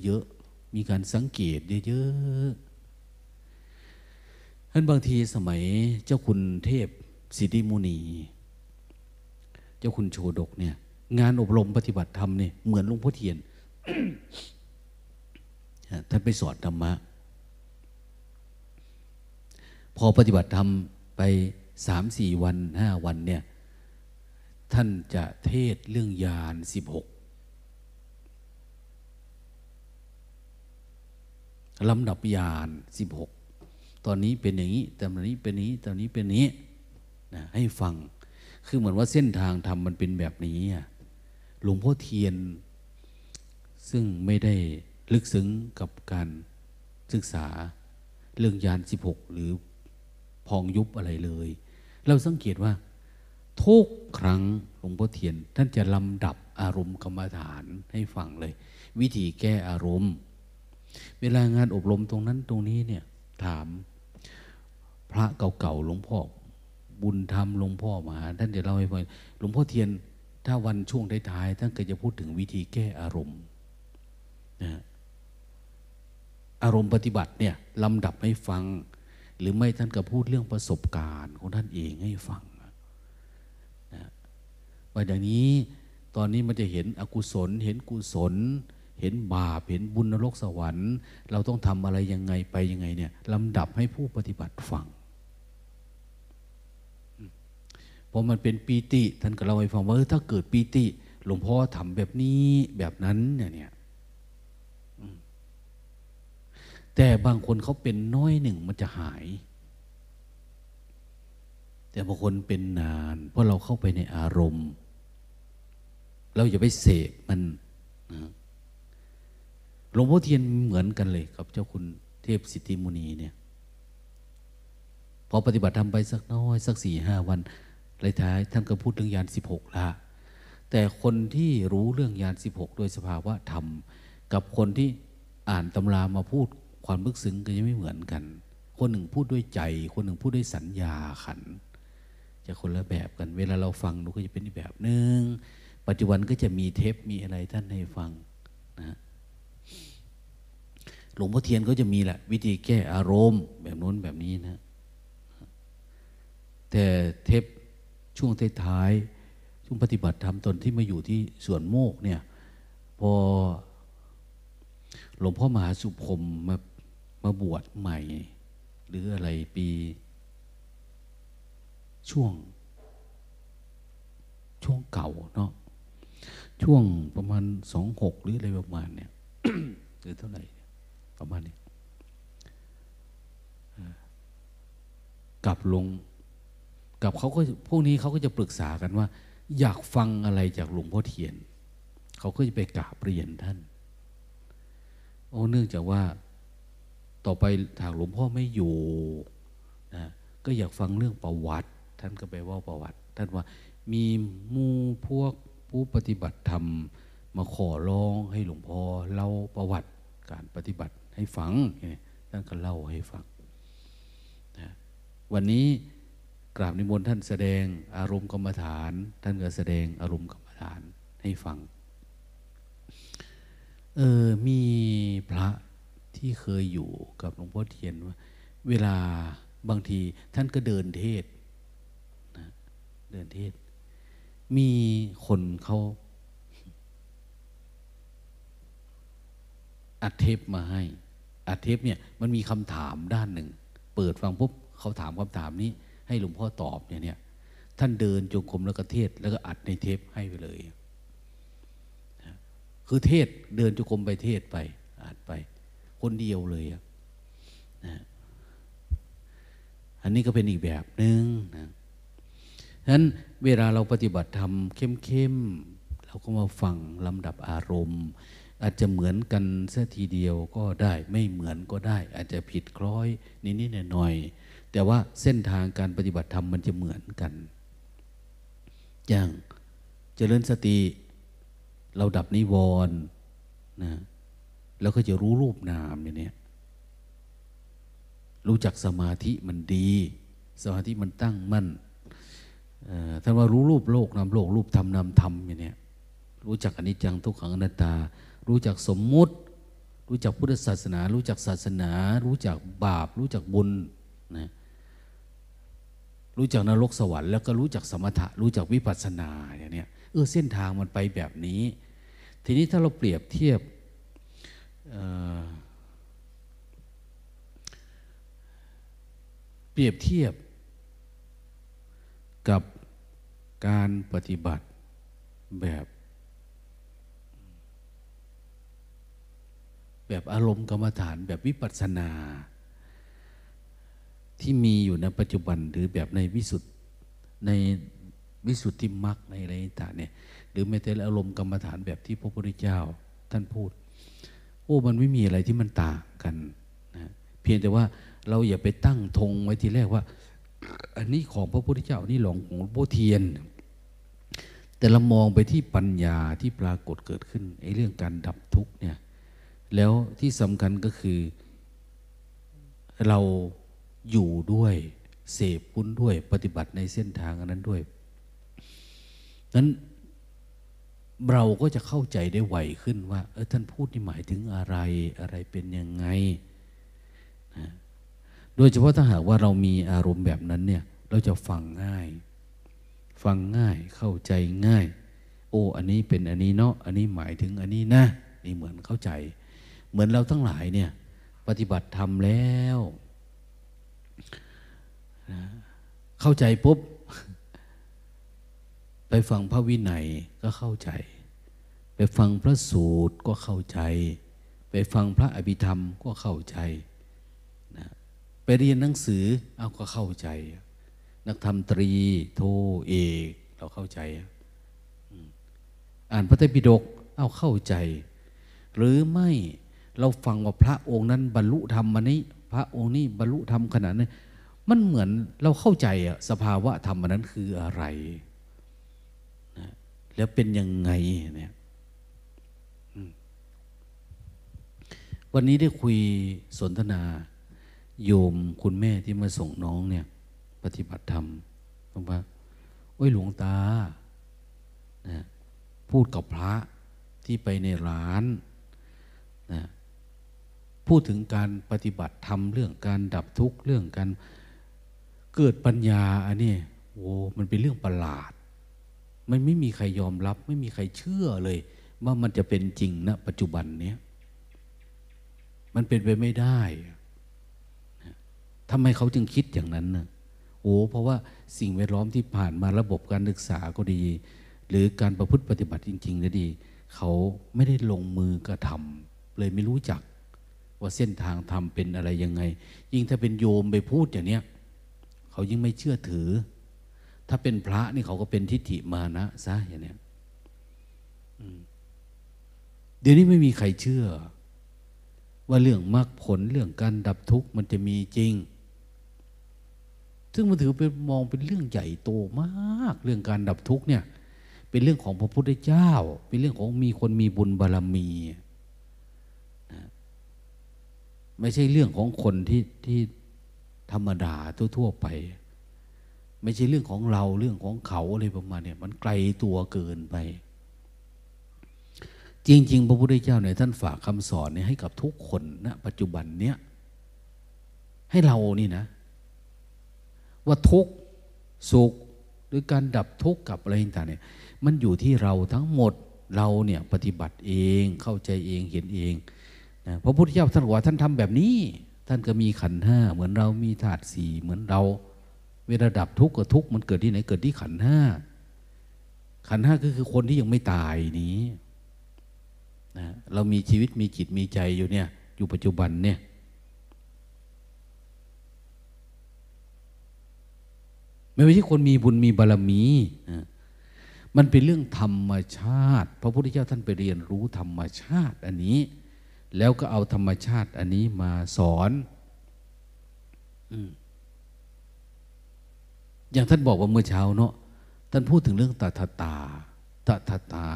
เยอะๆ มีการสังเกตเยอะๆ ท่านบางทีสมัยเจ้าคุณเทพสิทธิมุนี เจ้าคุณโชดกเนี่ย งานอบรมปฏิบัติธรรมเนี่ยเหมือนหลวงพ่อเทียนท่านไปสอนธรรมะ พอปฏิบัติธรรมไปสามสี่วันห้าวันเนี่ย ท่านจะเทศเรื่องยานสิบหกลำดับยานสิบหก ตอนนี้เป็นอย่างนี้ ตอนนี้เป็นนี้ ตอนนี้เป็นนี้นะให้ฟัง คือเหมือนว่าเส้นทางทำมันเป็นแบบนี้หลวงพ่อเทียน ซึ่งไม่ได้ลึกซึ้งกับการศึกษาเรื่องยานสิบหกหรือพองยุบอะไรเลย เราสังเกตว่า ทุกครั้งหลวงพ่อเทียน ท่านจะลำดับอารมณ์กรรมฐานให้ฟังเลย วิธีแก้อารมณ์ เวลางานอบรมตรงนั้นตรงนี้เนี่ยถาม พระเก่าๆหลวงพ่อบุญธรรมหลวงพ่อมาท่านจะเล่าให้ฟังหลวงพ่อเทียนถ้าวันช่วงท้ายๆท่านก็จะพูดถึงวิธีแก้อารมณ์นะอารมณ์ปฏิบัติเนี่ยลำดับให้ฟัง หรือไม่ท่านก็พูดเรื่องประสบการณ์ของท่านเองให้ฟังนะว่าอย่างนี้ตอนนี้มันจะเห็นอกุศล เห็นกุศล เห็นบาปเห็นบุญนรกสวรรค์ เราต้องทำอะไรยังไงไปยังไงเนี่ยลำดับให้ผู้ปฏิบัติฟัง พอมันเป็นปีติ ท่านก็เล่าให้ฟังว่าถ้าเกิดปีติ หลวงพ่อทำแบบนี้แบบนั้นเนี่ยแต่บางคนเขาเป็นน้อยหนึ่งมันจะหาย แต่บางคนเป็นนาน เพราะเราเข้าไปในอารมณ์ เราอย่าไปเสพมันหลวงพ่อเทียนเหมือนกันเลยกับเจ้าคุณเทพสิทธิมุนีเนี่ย พอปฏิบัติทำไปสักน้อย สักสี่ห้าวัน เลยท้ายท่านก็พูดเรื่องยานสิบหกละแต่คนที่รู้เรื่องยานสิบหกโดยสภาวะธรรม กับคนที่อ่านตำรามาพูดความลึกซึ้งก็จะไม่เหมือนกัน คนหนึ่งพูดด้วยใจ คนหนึ่งพูดด้วยสัญญาขัน จะคนละแบบกัน เวลาเราฟังดูก็จะเป็นอีกแบบหนึ่งปัจจุบันก็จะมีเทปมีอะไรท่านให้ฟังนะหลวงพ่อเทียนก็จะมีแหละ วิธีแก้อารมณ์แบบโน้นแบบนี้นะ แต่เทป ช่วงท้ายๆช่วงปฏิบัติธรรมตนที่มาอยู่ที่สวนโมกเนี่ยพอหลวงพ่อมหาสุพรมมามาบวชใหม่ หรืออะไรปี ช่วง ช่วงเก่าเนาะช่วงประมาณสองหกหรืออะไรประมาณเนี่ยหรือเท่าไหร่ประมาณนี้กลับลง กับเขาก็พวกนี้เขาก็จะปรึกษากันว่า อยากฟังอะไรจากหลวงพ่อเทียน เขาก็จะไปกราบเรียนท่าน โอ้เนื่องจากว่าต่อไปทางหลวงพ่อไม่อยู่นะก็อยากฟังเรื่องประวัติ ท่านก็ไปว่าประวัติ ท่านว่ามีมูพวกผู้ปฏิบัติธรรมมาขอร้องให้หลวงพ่อเล่าประวัติการปฏิบัติให้ฟังท่านก็เล่าให้ฟังนะวันนี้ กราบนิมนต์ท่านแสดงอารมณ์กรรมฐาน ท่านก็แสดงอารมณ์กรรมฐานให้ฟัง เออมีพระที่เคยอยู่กับหลวงพ่อเทียนว่า เวลาบางทีท่านก็เดินเทศนะเดินเทศ มีคนเขาอัดเทปมาให้อัดเทปเนี่ยมันมีคำถามด้านหนึ่ง เปิดฟังปุ๊บเขาถามคำถามนี้ ให้หลวงพ่อตอบเนี่ยเนี่ยท่านเดินจงกรมแล้วก็เทศ แล้วก็อัดในเทปให้ไปเลย คือเทศเดินจงกรมไปเทศไปอัดไป คนเดียวเลยนะอันนี้ก็เป็นอีกแบบหนึ่งนะฉะนั้นเวลาเราปฏิบัติธรรมเข้มๆเราก็มาฟังลำดับอารมณ์ อาจจะเหมือนกันเสียทีเดียวก็ได้ไม่เหมือนก็ได้ อาจจะผิดคล้อยนิดๆหน่อยๆ แต่ว่าเส้นทางการปฏิบัติธรรมมันจะเหมือนกัน อย่างเจริญสติ เราดับนิวรณ์นะแล้วก็จะรู้รูปนามอย่างนี้รู้จักสมาธิมันดี สมาธิมันตั้งมั่นท่านว่ารู้รูปโลกนามโลก รูปธรรมนามธรรมอย่างนี้รู้จักอนิจจังทุกขังอนัตตา รู้จักสมมุติ รู้จักพุทธศาสนา รู้จักศาสนา รู้จักบาป รู้จักบุญนะ รู้จักนรกสวรรค์แล้วก็รู้จักสมถะ รู้จักวิปัสสนาอย่างนี้เออเส้นทางมันไปแบบนี้ ทีนี้ถ้าเราเปรียบเทียบเปรียบเทียบกับการปฏิบัติแบบแบบอารมณ์กรรมฐานแบบวิปัสสนา ที่มีอยู่ในปัจจุบันหรือแบบในวิสุทธ์ในวิสุทธิมรรคในอะไรต่างเนี่ย หรือแม้แต่อารมณ์กรรมฐานแบบที่พระพุทธเจ้าท่านพูด โอ้มันไม่มีอะไรที่มันต่างกันนะเพียงแต่ว่าเราอย่าไปตั้งธงไว้ทีแรกว่า อันนี้ของพระพุทธเจ้านี่หลงของลวงพ่อเทียน แต่เรามองไปที่ปัญญาที่ปรากฏเกิดขึ้นไอ้เรื่องการดับทุกเนี่ยแล้วที่สำคัญก็คือเรา อยู่ด้วย เสพคุณด้วย ปฏิบัติในเส้นทางอันนั้นด้วยนั้นเราก็จะเข้าใจได้ไวขึ้นว่า เออท่านพูดนี่หมายถึงอะไรอะไรเป็นยังไงนะโดยเฉพาะถ้าหากว่าเรามีอารมณ์แบบนั้นเนี่ย เราจะฟังง่าย ฟังง่ายเข้าใจง่าย โอ้ อันนี้เป็นอันนี้เนาะอันนี้หมายถึงอันนี้นะนี่เหมือนเข้าใจ เหมือนเราทั้งหลายเนี่ย ปฏิบัติทำแล้ว เข้าใจปุ๊บ ไปฟังพระวินัยก็เข้าใจ ไปฟังพระสูตรก็เข้าใจ ไปฟังพระอภิธรรมก็เข้าใจไปเรียนหนังสือเอาก็เข้าใจ นักธรรมตรีโทเอกเราเข้าใจ อ่านพระไตรปิฎกเอาเข้าใจ หรือไม่เราฟังว่าพระองค์นั้นบรรลุธรรมมานี้ พระองค์นี้บรรลุธรรมขนาดนั้นมันเหมือนเราเข้าใจอะสภาวะธรรมนั้นคืออะไรนะแล้วเป็นยังไงเนี่ยวันนี้ได้คุยสนทนา โยมคุณแม่ที่มาส่งน้องเนี่ย ปฏิบัติธรรมบอกว่าโอ้ยหลวงตานะพูดกับพระที่ไปในร้านนะ พูดถึงการปฏิบัติธรรมเรื่องการดับทุกข์เรื่องการเกิดปัญญาอันนี้โอ้มันเป็นเรื่องประหลาด มันไม่มีใครยอมรับ ไม่มีใครเชื่อเลย ว่ามันจะเป็นจริงนะปัจจุบันเนี้ยมันเป็นไปไม่ได้ทำไมเขาจึงคิดอย่างนั้นนะโอ้เพราะว่าสิ่งแวดล้อมที่ผ่านมาระบบการศึกษาก็ดี หรือการประพฤติปฏิบัติจริงๆก็ดี เขาไม่ได้ลงมือกระทำเลยไม่รู้จัก ว่าเส้นทางทำเป็นอะไรยังไง ยิ่งถ้าเป็นโยมไปพูดอย่างเนี้ยเขายิ่งไม่เชื่อถือ ถ้าเป็นพระนี่เขาก็เป็นทิฏฐิมานะซะอย่างเนี้ยเดี๋ยวนี้ไม่มีใครเชื่อ ว่าเรื่องมรรคผลเรื่องการดับทุกข์มันจะมีจริง ซึ่งมันถือเป็นมองเป็นเรื่องใหญ่โตมาก เรื่องการดับทุกข์เนี่ย เป็นเรื่องของพระพุทธเจ้า เป็นเรื่องของมีคนมีบุญบารรมี ไม่ใช่เรื่องของคนที่ที่ธรรมดาทั่วๆไป ไม่ใช่เรื่องของเราเรื่องของเขาอะไรประมาณเนี่ยมันไกลตัวเกินไป จริง ๆ พระพุทธเจ้าเนี่ยท่านฝากคำสอนเนี่ยให้กับทุกคนณนะปัจจุบันเนี้ยให้เรานี่นะ ว่าทุกสุขหรือการดับทุกข์กับอะไรต่างเนี่ยมันอยู่ที่เราทั้งหมดเราเนี่ยปฏิบัติเองเข้าใจเองเห็นเอง พระพุทธเจ้าท่านบอกว่าท่านทำแบบนี้ ท่านก็มีขันห้าเหมือนเรามีธาตุสี่เหมือนเราเวลาดับทุกข์กับทุกข์มันเกิดที่ไหนเกิดที่ขันห้าขันห้าก็คือคนที่ยังไม่ตายนี้นะเรามีชีวิตมีจิตมีใจอยู่เนี่ย อยู่ปัจจุบันเนี่ยไม่ใช่คนมีบุญมีบารรมี มันเป็นเรื่องธรรมชาติ พระพุทธเจ้าท่านไปเรียนรู้ธรรมชาติ อันนี้ แล้วก็เอาธรรมชาติอันนี้มาสอนอย่างท่านบอกว่าเมื่อเช้าเนาะท่านพูดถึงเรื่องตถาตาตถาตา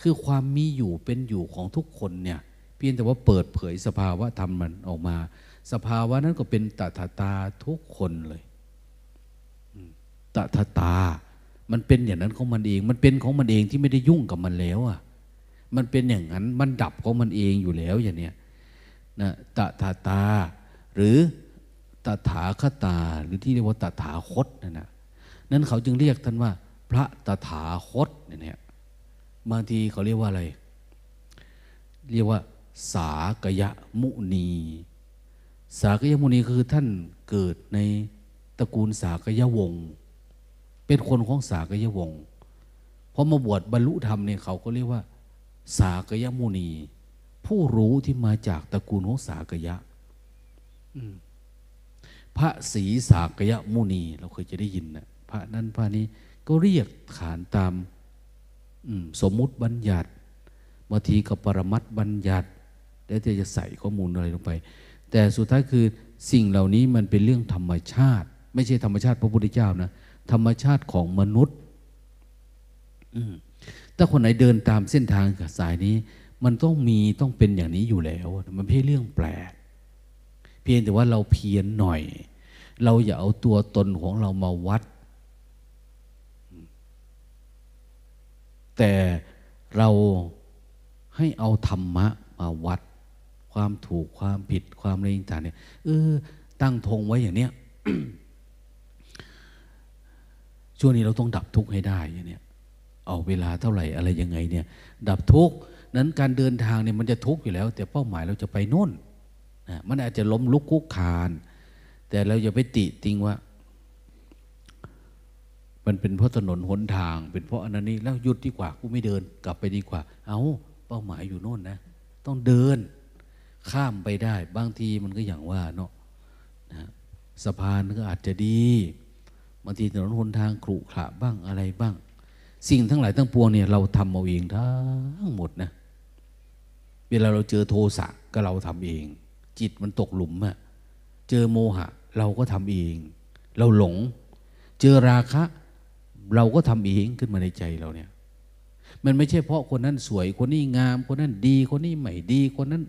คือความมีอยู่เป็นอยู่ของทุกคนเนี่ย เพียงแต่ว่าเปิดเผยสภาวะธรรมมันออกมา สภาวะนั้นก็เป็นตถาตาทุกคนเลยตถาตา มันเป็นอย่างนั้นของมันเอง มันเป็นของมันเองที่ไม่ได้ยุ่งกับมันแล้วอะ มันเป็นอย่างนั้น มันดับของมันเองอยู่แล้วอย่างเนี้ยนะตถาตา หรือตถาคตา หรือที่เรียกว่าตถาคตนั่นนะนั้นเขาจึงเรียกท่านว่า พระตถาคตเนี่ยบางทีเขาเรียกว่าอะไร เรียกว่า สากยะมุนี สากยะมุนีคือท่านเกิดในตระกูลสากยะวงศ์เป็นคนของสากยวงศ์พอมาบวชบรรลุธรรมเนี่ยเขาก็เรียกว่า สากยมุนี ผู้รู้ที่มาจากตระกูลของสากยะพระศรีสากยมุนี เราเคยจะได้ยินนะพระนั้นพระนี้ก็เรียกขานตามสมมุติบัญญัติบางทีก็ปรมัตบัญญัติ แล้วจะใส่ข้อมูลอะไรลงไป แต่สุดท้ายคือสิ่งเหล่านี้มันเป็นเรื่องธรรมชาติ ไม่ใช่ธรรมชาติพระพุทธเจ้านะ ธรรมชาติของมนุษย์ ถ้าคนไหนเดินตามเส้นทางกับสายนี้ มันต้องมีต้องเป็นอย่างนี้อยู่แล้ว มันไม่ใช่เรื่องแปลก เพียงแต่ว่าเราเพียรหน่อย เราอย่าเอาตัวตนของเรามาวัด แต่เราให้เอาธรรมะมาวัด ความถูกความผิดความอะไรต่างเนี่ยเออตั้งธงไว้อย่างเนี้ยช่วงนี้เราต้องดับทุกข์ให้ได้เนี่ย เอาเวลาเท่าไหร่อะไรยังไงเนี่ย ดับทุกข์นั้นการเดินทางเนี่ยมันจะทุกข์อยู่แล้ว แต่เป้าหมายเราจะไปโน่นนะมันอาจจะล้มลุกคุกคาน แต่เราอย่าไปติติงว่า มันเป็นเพราะถนนหนทาง เป็นเพราะอันนี้แล้วหยุดดีกว่ากูไม่เดินกลับไปดีกว่า เอาเป้าหมายอยู่โน่นนะ ต้องเดิน ข้ามไปได้บางทีมันก็อย่างว่าเนาะนะสะพานก็อาจจะดีบางทีถนนหนทางขรุขระบ้างอะไรบ้าง สิ่งทั้งหลายทั้งปวงเนี่ยเราทำเอาเองทั้งหมดนะเวลาเราเจอโทสะก็เราทำเอง จิตมันตกหลุมอะเจอโมหะ เราก็ทำเอง เราหลง เจอราคะ เราก็ทำเองขึ้นมาในใจเราเนี่ย มันไม่ใช่เพราะคนนั้นสวยคนนี้งาม คนนั้นดีคนนี้ไม่ดีคนนั้น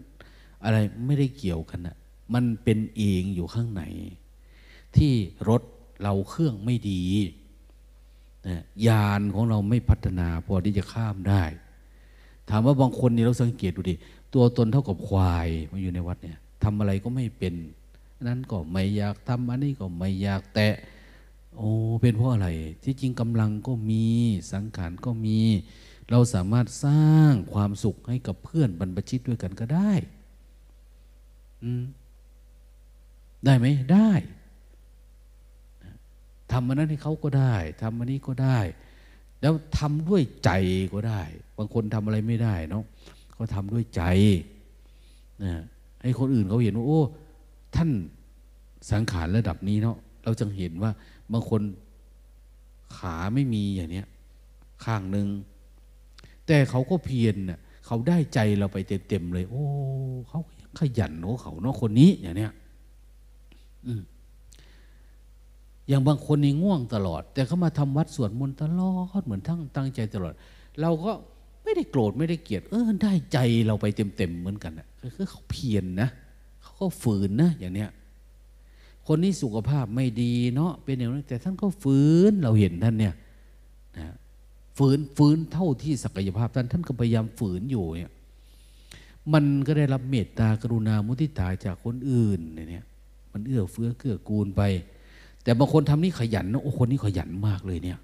อะไรไม่ได้เกี่ยวกันนะมันเป็นเองอยู่ข้างในที่รถเราเครื่องไม่ดี นะยานของเราไม่พัฒนาพอที่จะข้ามได้ ถามว่าบางคนนี่เราสังเกตดูดิตัวตนเท่ากับควายมาอยู่ในวัดเนี่ยทำอะไรก็ไม่เป็นนั้นก็ไม่อยากทำอันนี้ก็ไม่อยากแตะโอ้เป็นเพราะอะไร ที่จริงกำลังก็มีสังขารก็มี เราสามารถสร้างความสุขให้กับเพื่อนบรรพชิตด้วยกันก็ได้อืได้ไหมได้ ทำมันนั้นให้เขาก็ได้ทำมันนี้ก็ได้ แล้วทำด้วยใจก็ได้ บางคนทำอะไรไม่ได้เนาะเขาทำด้วยใจนะให้คนอื่นเขาเห็นว่าโอ้ท่านสังขารระดับนี้เนาะเราจึงเห็นว่าบางคนขาไม่มีอย่างเนี้ยข้างหนึ่งแต่เขาก็เพียรเน่ยเขาได้ใจเราไปเต็มๆเลย โอ้เขาขยันโอ้เขาเนาะคนนี้อย่างเนี้ย อืม อย่างบางคนนี่ง่วงตลอด แต่เขามาทำวัดสวดมนต์ตลอดเหมือนทั้งตั้งใจตลอด เราก็ไม่ได้โกรธไม่ได้เกลียดเออได้ใจเราไปเต็มๆเหมือนกันนะคือเขาเพียรนนะเขาก็ฝืนนะอย่างเนี้ยคนนี้สุขภาพไม่ดีเนาะเป็นอย่างนั้นแต่ท่านก็ฝืนเราเห็นท่านเนี่ยนะฝืนฝืนเท่าที่ศักยภาพท่านท่านก็พยายามฝืนอยู่เนี่ยมันก็ได้รับเมตตากรุณามุทิตาจากคนอื่นเนี่ยมันเอื้อเฟื้อเกื้อกูลไป แต่บางคนทำนี่ขยันนะโอ้คนนี้ขยันมากเลยเนี่ย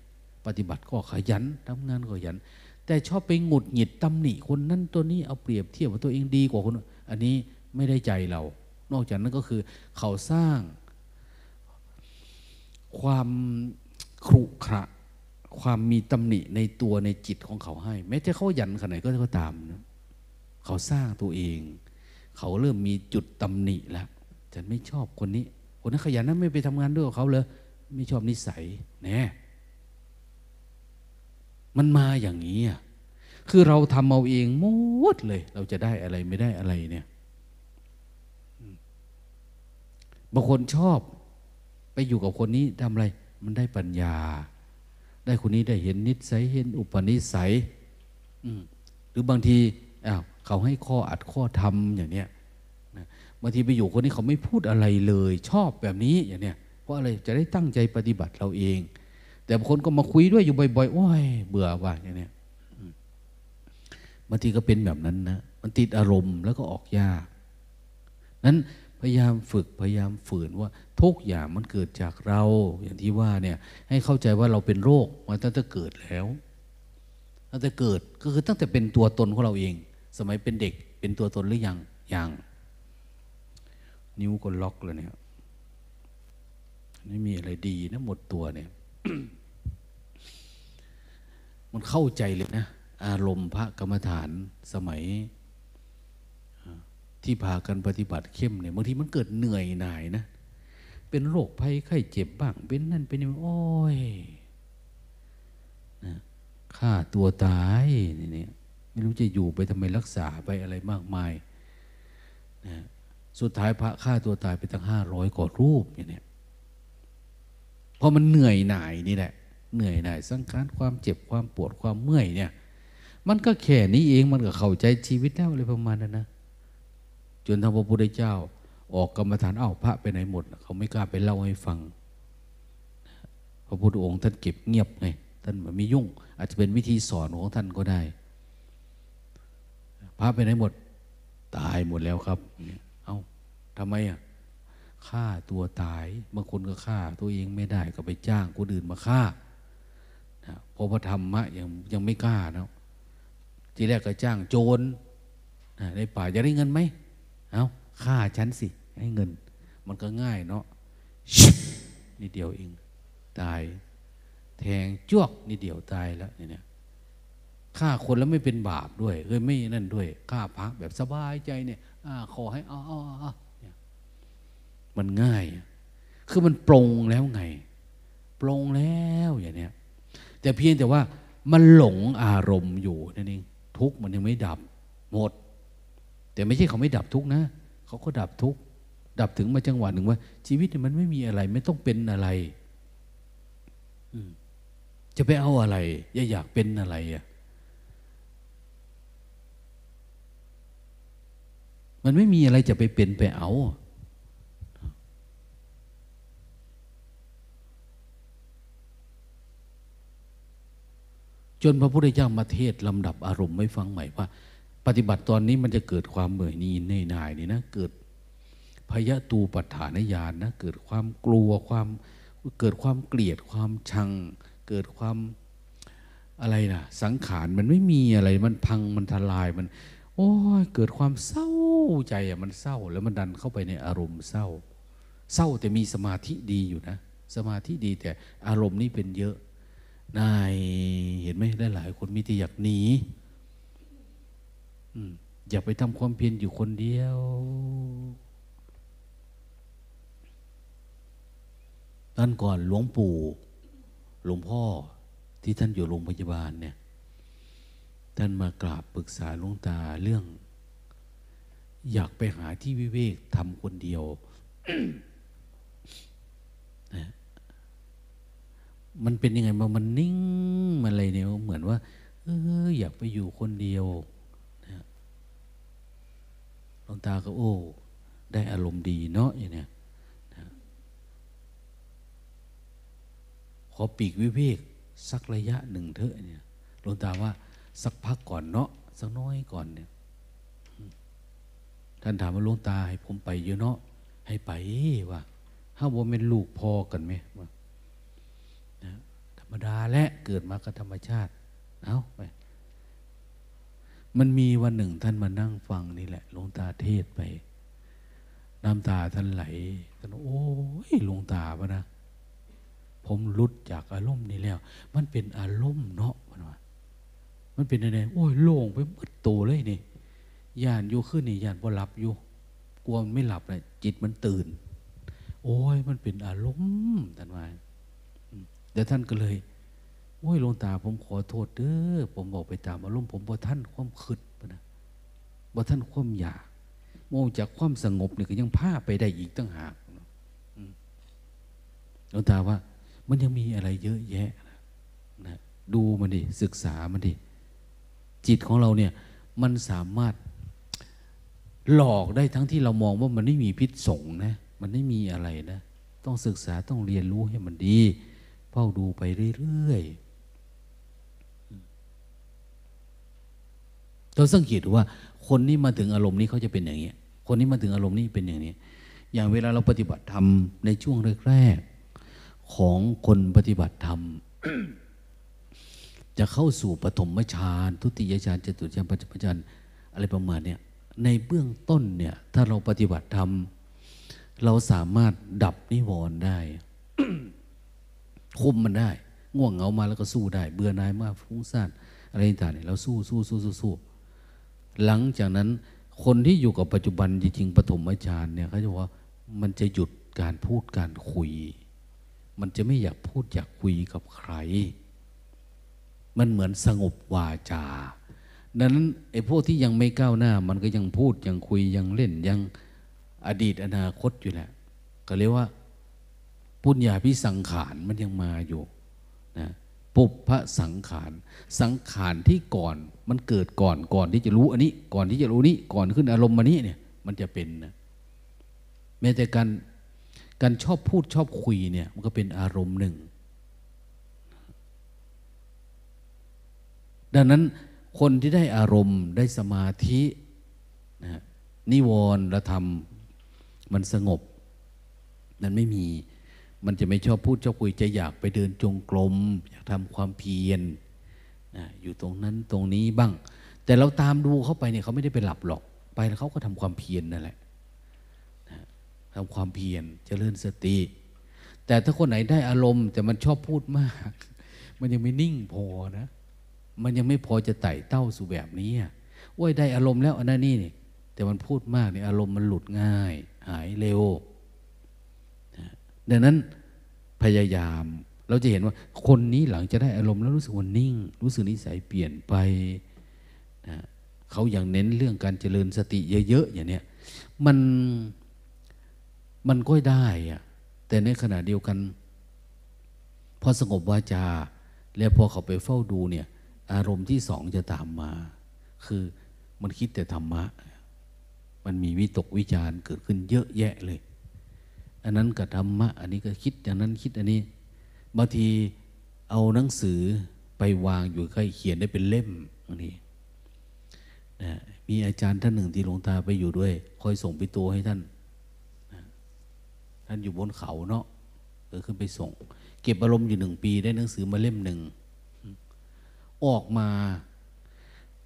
ปฏิบัติก็ขยันทำงานก็ขยัน แต่ชอบไปหงุดหงิดตำหนิคนนั้นตัวนี้เอาเปรียบเทียบว่าตัวเองดีกว่าคน อันนี้ไม่ได้ใจเรา นอกจากนั้นก็คือ เขาสร้าง ความครุขระความมีตำหนิในตัวในจิตของเขาให้ แม้จะเขายันขนาดไหนก็ตามนะเขาสร้างตัวเอง เขาเริ่มมีจุดตำหนิแล้ว ฉันไม่ชอบคนนี้ คนนั้นขยันนั้นไม่ไปทำงานด้วยกับเขาเลยไม่ชอบนิสัยแน่มันมาอย่างนี้อะคือเราทำเอาเองหมดเลย เราจะได้อะไรไม่ได้อะไรเนี่ยบางคนชอบไปอยู่กับคนนี้ทำอะไร มันได้ปัญญา ได้คนนี้ได้เห็นนิสัยเห็นอุปนิสัยหรือบางทีอ้าวเขาให้ข้ออัดข้อทำอย่างเนี้ย บางทีไปอยู่คนนี้เขาไม่พูดอะไรเลย ชอบแบบนี้อย่างเนี้ยเพราะอะไรจะได้ตั้งใจปฏิบัติเราเอง แต่บางคนก็มาคุยด้วยอยู่บ่อยๆโอ้ยเบื่อว่าอย่างเนี้ยบางทีก็เป็นแบบนั้นนะมันติดอารมณ์แล้วก็ออกยากนั้นพยายามฝึกพยายามฝืนว่าทุกอย่างมันเกิดจากเราอย่างที่ว่าเนี่ยให้เข้าใจว่าเราเป็นโรคมาตั้งแต่เกิดแล้วตั้งแต่เกิดก็คือตั้งแต่เป็นตัวตนของเราเอง สมัยเป็นเด็กเป็นตัวตนหรือยังยัง นิ้วก็ล็อกเลยเนี่ยไม่มีอะไรดีนะหมดตัวเนี่ย มันเข้าใจเลยนะ อารมณ์พระกรรมฐานสมัย ที่พากันปฏิบัติเข้มเนี่ยบางทีมันเกิดเหนื่อยหน่ายนะ เป็นโรคภัยไข้เจ็บบ้าง เป็นนั่นเป็นนี่โอ้ยนะฆ่าตัวตายนี่ไม่รู้จะอยู่ไปทำไมรักษาไปอะไรมากมายนะ สุดท้ายพระฆ่าตัวตายไปตั้งห้าร้อยกว่ารูปอย่างนี้เพราะมันเหนื่อยหน่ายนี่แหละ เหนื่อยหน่ายสังขารความเจ็บความปวดความเมื่อยเนี่ย มันก็แค่นี้เองมันก็เข้าใจชีวิตแล้วอะไรประมาณนั้นนะจนทางพระพุทธเจ้า ออกกรรมฐานเอ้าพระไปไหนหมด เขาไม่กล้าไปเล่าให้ฟัง พระพุทธองค์ท่านเก็บเงียบไงท่านไม่ยุ่ง อาจจะเป็นวิธีสอนของท่านก็ได้พระไปไหนหมด ตายหมดแล้วครับเอา้า ทำไมอะฆ่าตัวตายบางคนก็ฆ่าตัวเองไม่ได้ก็ไปจ้างคนอื่นมาฆ่าเพอพระธรรมะยังยังไม่กล้าเนาะทีแรกก็จ้างโจรในป่าจะได้เงินไหมเอาฆ่าฉันสิ ให้เงิน มันก็ง่ายเนาะนิดเดียวเอง ตาย แทงจ้วกนิดเดียวตายแล้วเนี่ยฆ่าคนแล้วไม่เป็นบาปด้วยเอ้ยไม่นั่นด้วยฆ่าพระแบบสบายใจเนี่ยอขอให้เอาเอาเอา มันง่าย คือมันปรงแล้วไง ปรงแล้วอย่างเนี้ยแต่เพียงแต่ว่ามันหลงอารมณ์อยู่นั่นเองทุกมันยังไม่ดับหมด แต่ไม่ใช่เขาไม่ดับทุกนะ เขาก็ดับทุกดับถึงมาจังหวะหนึ่งว่า ชีวิตมันไม่มีอะไร ไม่ต้องเป็นอะไรจะไปเอาอะไร อย่าอยากเป็นอะไรอะมันไม่มีอะไรจะไปเป็นไปเอา จนพระพุทธเจ้ามาเทศลำดับอารมณ์ไม่ฟังใหม่ว่า ปฏิบัติตอนนี้มันจะเกิดความเบื่อหนีในนายนี่นะเกิดพยะตูปัฏฐานญาณนะเกิดความกลัวความเกิดความเกลียดความชัง เกิดความอะไรนะสังขารมันไม่มีอะไรมันพังมันทลายมัน โอ้ยเกิดความเศร้าใจอะมันเศร้า แล้วมันดันเข้าไปในอารมณ์เศร้า เศร้าแต่มีสมาธิดีอยู่นะ สมาธิดีแต่อารมณ์นี่เป็นเยอะ นายเห็นไหมได้หลายคนมีแต่อยากหนีอย่าไปทำความเพียรอยู่คนเดียวท่านก่อนหลวงปู่ หลวงพ่อที่ท่านอยู่โรงพยาบาลเนี่ย ท่านมากราบปรึกษาหลวงตาเรื่อง อยากไปหาที่วิเวกทำคนเดียวนะ มันเป็นยังไงมามันนิ่งมันอะไรเนี่ยเหมือนว่าเอออยากไปอยู่คนเดียวนะหลวงตาก็โอ้ได้อารมณ์ดีเนาะอย่างเนี้ยนะขอปีกวิเวกสักระยะหนึ่งเถอะเนี่ยหลวงตาว่าสักพักก่อนเนาะสักน้อยก่อนเนี่ยท่านถามว่าหลวงตาให้ผมไปเยอะเนาะให้ไปว่าถ้าว่าเป็นลูกพ่อกันไหมว่า นะธรรมดาและเกิดมากับธรรมชาติ เอาไปมันมีวันหนึ่งท่านมานั่งฟังนี่แหละหลวงตาเทศไป น้ำตาท่านไหลท่านโอ้ยหลวงตาปะนะผมลุดจากอารมณ์นี้แล้ว มันเป็นอารมณ์เนาะมันว่ามันเป็นอะไรโอ้ยโล่งไปหมดโตเลยนี่ยานอยู่ขึ้นนี่ยานพอหลับอยู่กลัวมันไม่หลับเลยจิตมันตื่น โอ้ยมันเป็นอารมณ์ท่านว่า เดี๋ยวท่านก็เลยโอ้ยหลวงตาผมขอโทษเด้อผมบอกไปตามอารมณ์ผมบ่ท่านความคืดนนะบ่ท่านความอยากโมจากความสงบเนี่ยก็ยังพาไปได้อีกตั้งหากหลวงตาว่า มันยังมีอะไรเยอะแยะนะดูมันดิศึกษามันดิจิตของเราเนี่ย มันสามารถหลอกได้ทั้งที่เรามองว่ามันไม่มีพิษสงนะ มันไม่มีอะไรนะ ต้องศึกษาต้องเรียนรู้ให้มันดี ฝ้าดูไปเรื่อยๆเราสังเกตว่า คนนี้มาถึงอารมณ์นี้เขาจะเป็นอย่างนี้ คนนี้มาถึงอารมณ์นี้เป็นอย่างนี้ อย่างเวลาเราปฏิบัติธรรมในช่วงแรกๆของคนปฏิบัติธรรมจะเข้าสู่ปฐมฌานทุติยฌานจตุฌานปัจจุบันอะไรประมาณเนี้ยในเบื้องต้นเนี่ย ถ้าเราปฏิบัติธรรม เราสามารถดับนิวรณ์ได้ คุมมันได้ ง่วงเหงามาแล้วก็สู้ได้ เบื่อหน่ายมากฟุ้งซ่านอะไรต่างๆเนี่ยเราสู้สู้สู้สู้สู้หลังจากนั้นคนที่อยู่กับปัจจุบันจริงๆปฐมฌานเนี่ยเขาจะว่ามันจะหยุดการพูดการคุย มันจะไม่อยากพูดอยากคุยกับใคร มันเหมือนสงบวาจาดังนั้นไอ้พวกที่ยังไม่ก้าวหน้า มันก็ยังพูดยังคุยยังเล่นยังอดีตอนาคตอยู่แหละก็เรียกว่า ปุญญาพิสังขารมันยังมาอยู่นะปุพพสังขาร สังขารที่ก่อนมันเกิดก่อนก่อนที่จะรู้อันนี้ ก่อนที่จะรู้นี้ก่อนขึ้นอารมณ์มานี้เนี่ย มันจะเป็นนะแม้แต่การการชอบพูดชอบคุยเนี่ย มันก็เป็นอารมณ์หนึ่ง ดังนั้นคนที่ได้อารมณ์ได้สมาธินะนิวรณ์ธรรม มันสงบ นั้นไม่มี มันจะไม่ชอบพูดชอบคุยจะอยากไปเดินจงกรมอยากทำความเพียรอยู่ตรงนั้นตรงนี้บ้าง แต่เราตามดูเขาไปเนี่ยเขาไม่ได้ไปหลับหรอก ไปแล้วเขาก็ทำความเพียรนนั่นแหละทำความเพียรเจริญสติ แต่ถ้าคนไหนได้อารมณ์ แต่มันชอบพูดมาก มันยังไม่นิ่งพอนะ มันยังไม่พอจะไต่เต้าสู่แบบนี้โอ้ยได้อารมณ์แล้วอันนั้นนี่แต่มันพูดมากเนี่ยอารมณ์มันหลุดง่าย หายเร็ว ดังนั้นพยายาม เราจะเห็นว่าคนนี้หลังจะได้อารมณ์แล้วรู้สึกว่านิ่ง รู้สึกนิสัยเปลี่ยนไปนะเขาอย่างเน้นเรื่องการเจริญสติเยอะๆอย่างเนี้ยมันมันก็ได้อะแต่ในขณะเดียวกัน พอสงบวาจา แล้วพอเขาไปเฝ้าดูเนี่ย อารมณ์ที่สองจะตามมา คือมันคิดแต่ธรรมะ มันมีวิตกวิจารเกิดขึ้นเยอะแยะเลย อันนั้นกับธรรมะ อันนี้ก็คิดอย่างนั้นคิดอันนี้บางทีเอาหนังสือไปวางอยู่ใกล้เขียนได้เป็นเล่มบางทีนะมีอาจารย์ท่านหนึ่งที่หลวงตาไปอยู่ด้วย คอยส่งไปตัวให้ท่านนะท่านอยู่บนเขาเนาะเออขึ้นไปส่ง เก็บอารมณ์อยู่หนึ่งปีได้หนังสือมาเล่มหนึ่งออกมา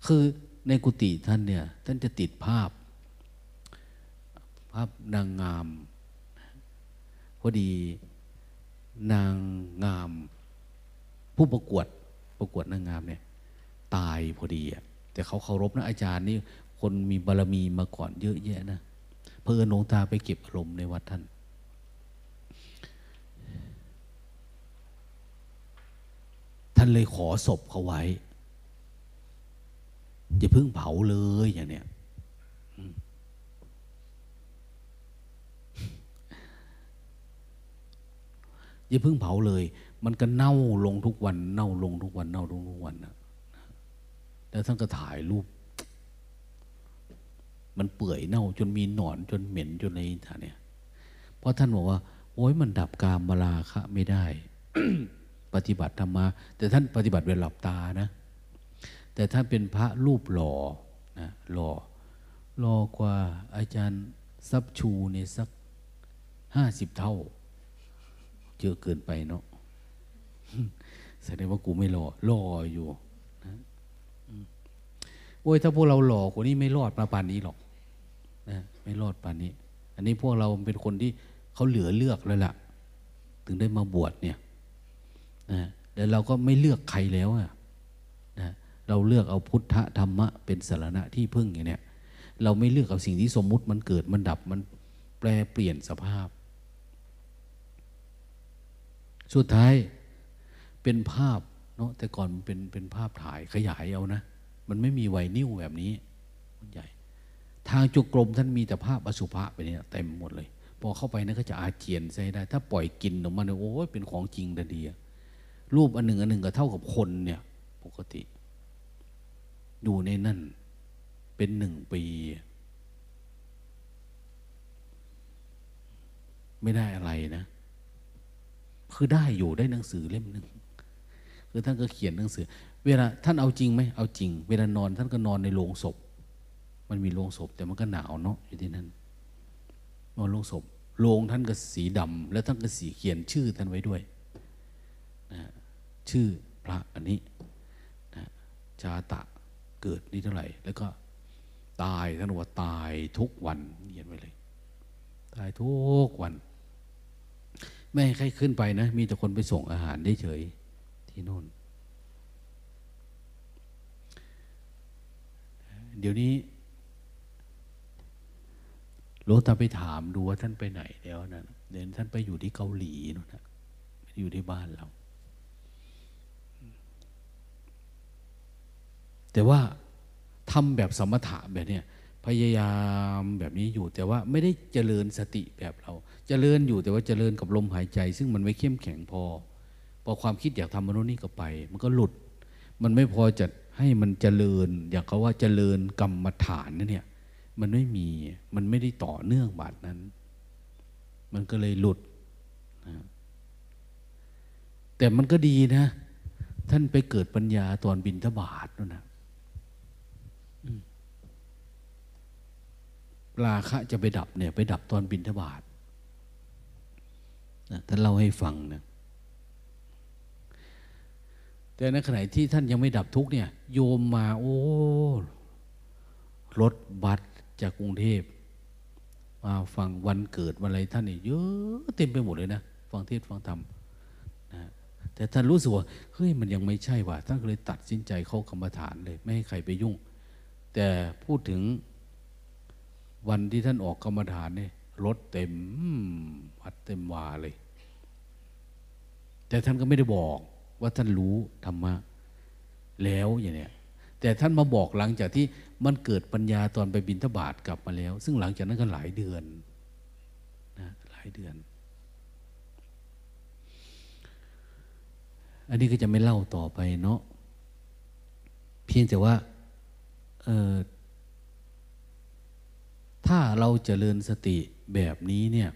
คือในกุฏิท่านเนี่ย ท่านจะติดภาพ ภาพนางงาม พอดี นางงาม ผู้ประกวดประกวดนางงามเนี่ย ตายพอดีอะแต่เขาเคารพนะอาจารย์นี่คนมีบารรมีมาก่อนเยอะแยะนะเพื่อนหลวงตาไปเก็บอารมณ์ในวัดท่าน ท่านเลยขอศพเขาไว้อย่าเพิ่งเผาเลยอย่างเนี้ย อย่าเพิ่งเผาเลย มันก็เน่าลงทุกวัน เน่าลงทุกวัน เน่าลงทุกวันนะแล้วท่านก็ถ่ายรูป มันเปื่อยเน่าจนมีหนอนจนเหม็นจนอะไรท่านเนี่ย เพราะท่านบอกว่า โอ้ยมันดับกามมาลาคะไม่ได้ ปฏิบัติธรรมาแต่ท่านปฏิบัติเวลาหลับตานะ แต่ท่านเป็นพระรูปหล่อนะหล่อหล่อกว่าอาจารย์ซับชูในสักห้าสิบเท่า เยอะเกินไปเนาะแสดงว่ากูไม่หล่อหล่ออยู่นะโอ้ยถ้าพวกเราหล่อกว่านี้ไม่รอดมาป่านนี้หรอกนะไม่รอดป่านนี้ อันนี้พวกเราเป็นคนที่เขาเหลือเลือกแล้วล่ะ ถึงได้มาบวชเนี่ยนะแล้วเราก็ไม่เลือกใครแล้วอะนะเราเลือกเอาพุทธธรรมะ เป็นสารณะที่พึ่งอย่างเนี้ยเราไม่เลือกเอาสิ่งที่สมมุติมันเกิดมันดับมันแปลเปลี่ยนสภาพ สุดท้ายเป็นภาพเนาะแต่ก่อนมันเป็นเป็นภาพถ่ายขยายเอานะ มันไม่มีไวนิ้วแบบนี้มันใหญ่ ทางจุกรมท่านมีแต่ภาพอสุภะไปเนี่ยเต็มหมดเลย พอเข้าไปนั่นก็จะอาเจียนใส่ได้ ถ้าปล่อยกินออกมาเนี่ยโอ้ยเป็นของจริงทันทีรูปอันหนึ่งอันหนึ่งก็เท่ากับคนเนี่ย ปกติอยู่ในนั่น เป็นหนึ่งปี ไม่ได้อะไรนะ คือได้อยู่ได้หนังสือเล่มหนึ่งคือท่านก็เขียนหนังสือ เวลาท่านเอาจริงไหมเอาจริง เวลานอนท่านก็นอนในโรงศพ มันมีโรงศพ แต่มันก็หนาวเนาะอยู่ที่นั่นนอนโรงศพโรงท่านก็สีดำแล้วท่านก็สีเขียนชื่อท่านไว้ด้วยนะชื่อพระอันนี้นะชาตะเกิดนี่เท่าไหร่ แล้วก็ตายท่านว่าตายทุกวันเขียนไว้เลย ตายทุกวัน ไม่ให้ใครขึ้นไปนะ มีแต่คนไปส่งอาหารได้เฉยที่นู่น เดี๋ยวนี้หลวงตาไปถามดูว่าท่านไปไหนแล้วนะเดี๋ยวท่านไปอยู่ที่เกาหลีนู่นนะอยู่ที่บ้านเรา แต่ว่าทำแบบสมถะแบบเนี้ย พยายามแบบนี้อยู่แต่ว่าไม่ได้เจริญสติแบบเรา เจริญอยู่แต่ว่าเจริญกับลมหายใจ ซึ่งมันไม่เข้มแข็งพอ พอความคิดอยากทำมนุษย์นี่ก็ไป มันก็หลุด มันไม่พอจะให้มันเจริญ อยากเขาว่าเจริญกรรมฐานนั่นเนี่ย มันไม่มีมันไม่ได้ต่อเนื่องบาดนั้น มันก็เลยหลุดนะแต่มันก็ดีนะ ท่านไปเกิดปัญญาตอนบินทบาทนั่นนะ ราคะจะไปดับเนี่ย ไปดับตอนบินทบาทนะท่านเล่าให้ฟังนะแต่ในขณะที่ท่านยังไม่ดับทุกเนี่ย โยมมาโอ้รถบัสจากกรุงเทพมาฟังวันเกิดวันอะไรท่านนี่เยอะเต็มไปหมดเลยนะฟังเทศฟังธรรมนะแต่ท่านรู้สึกว่าเฮ้ยมันยังไม่ใช่ว่ะท่านก็เลยตัดสินใจเข้ากรรมฐานเลย ไม่ให้ใครไปยุ่ง แต่พูดถึง วันที่ท่านออกกรรมฐานเนี่ยรถเต็มวัดเต็มวาเลย แต่ท่านก็ไม่ได้บอกว่าท่านรู้ธรรมะแล้วอย่างเนี้ยแต่ท่านมาบอกหลังจากที่มันเกิดปัญญาตอนไปบินทบาทกลับมาแล้ว ซึ่งหลังจากนั้นก็หลายเดือนนะหลายเดือน อันนี้ก็จะไม่เล่าต่อไปเนาะเพียงแต่ว่า ถ้าเราจเจริญสติแบบนี้เนี่ย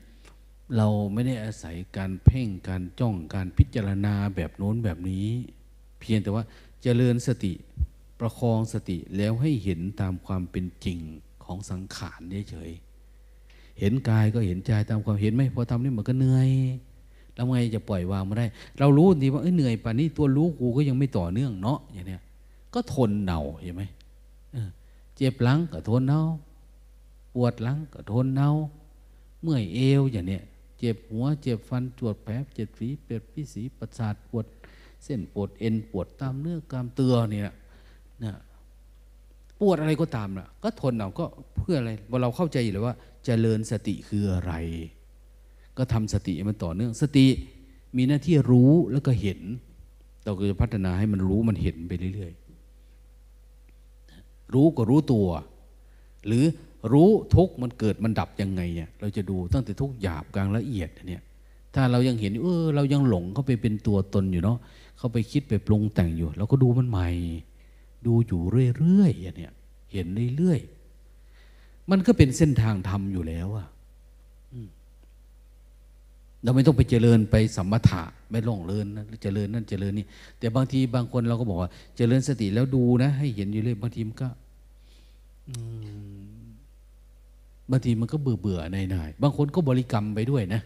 เราไม่ได้อาศัยการเพ่งการจ้องการพิจารณาแบบโน้นแบบนี้ เพียงแต่ว่าจเจริญสติประคองสติแล้วให้เห็นตามความเป็นจริงของสังขารเฉยเห็นกายก็เห็นใจตามความเห็นไหมพอทำนี่มันก็เหนื่อยแล้วไงจะปล่อยวางมาได้ เรารู้ดีว่าเอ้ยเหนื่อยป่านนี้ตัวรู้กูก็ยังไม่ต่อเนื่องเนาะอย่างเนี้ยก็ทนเน่าเห็นไหมเจ็บหลังก็ทนเน่า ปวดหลังก็ทนเนาเมื่อยเอวอย่างเนี้ยเจ็บหัว เจ็บฟันจวดแผลเจ็บฝีเปียดพิสีประสาทปวด เส้นปวดเอ็นปวดตามเนื้อกามเตือเนี่ยนะปวดอะไรก็ตามนะก็ทนเอาก็เพื่ออะไรว่าเราเข้าใจอยู่เลยว่าจเจริญสติคืออะไร ก็ทำสติมันต่อเนื่อง สติมีหน้าที่รู้แล้วก็เห็น เราก็จะพัฒนาให้มันรู้มันเห็นไปเรื่อยๆรู้ก็รู้ตัว หรือ รู้ทุกมันเกิดมันดับยังไงเนี่ยเราจะดูตั้งแต่ทุกหยาบกลางละเอียดเนี่ยถ้าเรายังเห็นเออเรายังหลงเข้าไปเป็นตัวตนอยู่เนาะเข้าไปคิดไปปรุงแต่งอยู่เราก็ดูมันใหม่ ดูอยู่เรื่อยๆอย่างเนี้ยเห็นเรื่อยๆมันก็เป็นเส้นทางธรรมอยู่แล้วอะเราไม่ต้องไปเจริญไปสัมมถะไม่ล่องเลินนะเจริญนั่นเจริญนี่แต่บางทีบางคนเราก็บอกว่า เจริญสติแล้วดูนะ ให้เห็นอยู่เลยบางทีมันก็ บางทีมันก็เบื่อเบื่อในในบางคนก็บริกรรมไปด้วยนะ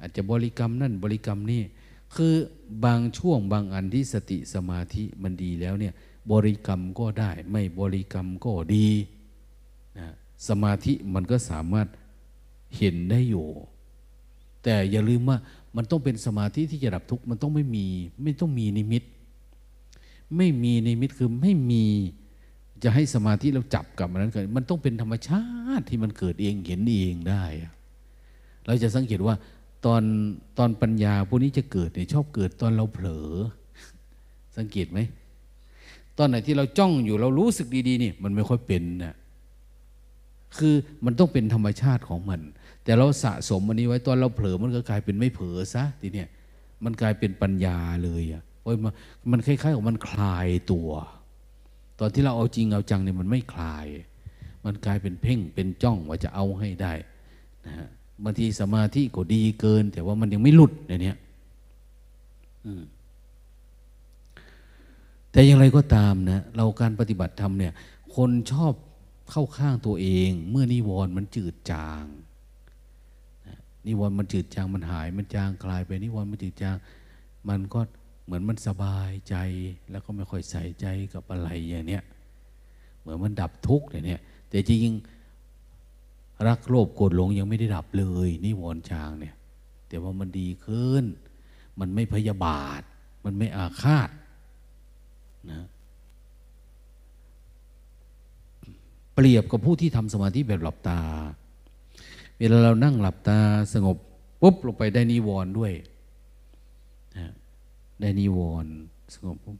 อาจจะบริกรรมนั่นบริกรรมนี่คือบางช่วงบางอันที่สติสมาธิมันดีแล้วเนี่ยบริกรรมก็ได้ ไม่บริกรรมก็ดีนะสมาธิมันก็สามารถเห็นได้อยู่ แต่อย่าลืมว่ามันต้องเป็นสมาธิที่จะดับทุกข์มันต้องไม่มี ไม่ต้องมีนิมิต ไม่มีนิมิตคือไม่มี จะให้สมาธิเราจับกับมันนั้นเกิดมันต้องเป็นธรรมชาติที่มันเกิดเองเห็นเองได้ เราจะสังเกตว่าตอนตอนปัญญาพวกนี้จะเกิดเนี่ยชอบเกิดตอนเราเผลอ สังเกตไหมตอนไหนที่เราจ้องอยู่เรารู้สึกดีๆนี่มันไม่ค่อยเป็นนะคือมันต้องเป็นธรรมชาติของมัน แต่เราสะสมอันนี้ไว้ตอนเราเผลอมันก็กลายเป็นไม่เผลอซะทีเนี้ยมันกลายเป็นปัญญาเลยอะโอ้ยมันคล้ายๆกับมันคลายตัว ตอนที่เราเอาจริงเอาจังเนี่ยมันไม่คลาย มันกลายเป็นเพ่งเป็นจ้องว่าจะเอาให้ได้นะฮะบางทีสมาธิก็ดีเกิน แต่ว่ามันยังไม่หลุดในนี้แต่อย่างไรก็ตามนะเราการปฏิบัติธรรมเนี่ย คนชอบเข้าข้างตัวเอง เมื่อนิวรณ์มันจืดจางนิวรณ์มันจืดจางมันหาย มันจางคลายไปนิวรณ์มันจืดจาง มันก็ เหมือนมันสบายใจแล้วก็ไม่ค่อยใส่ใจกับอะไรอย่างเนี้ยเหมือนมันดับทุกข์อย่างเนี้ยแต่จริงรักโลภโกรธหลงยังไม่ได้ดับเลยนิวรณ์จางเนี่ย แต่ว่ามันดีขึ้น มันไม่พยาบาท มันไม่อาฆาตนะเปรียบกับผู้ที่ทำสมาธิแบบหลับตา เวลาเรานั่งหลับตาสงบปุ๊บลงไปได้นิวรณ์ด้วย ได้นิวรณ์สงบปุ๊บ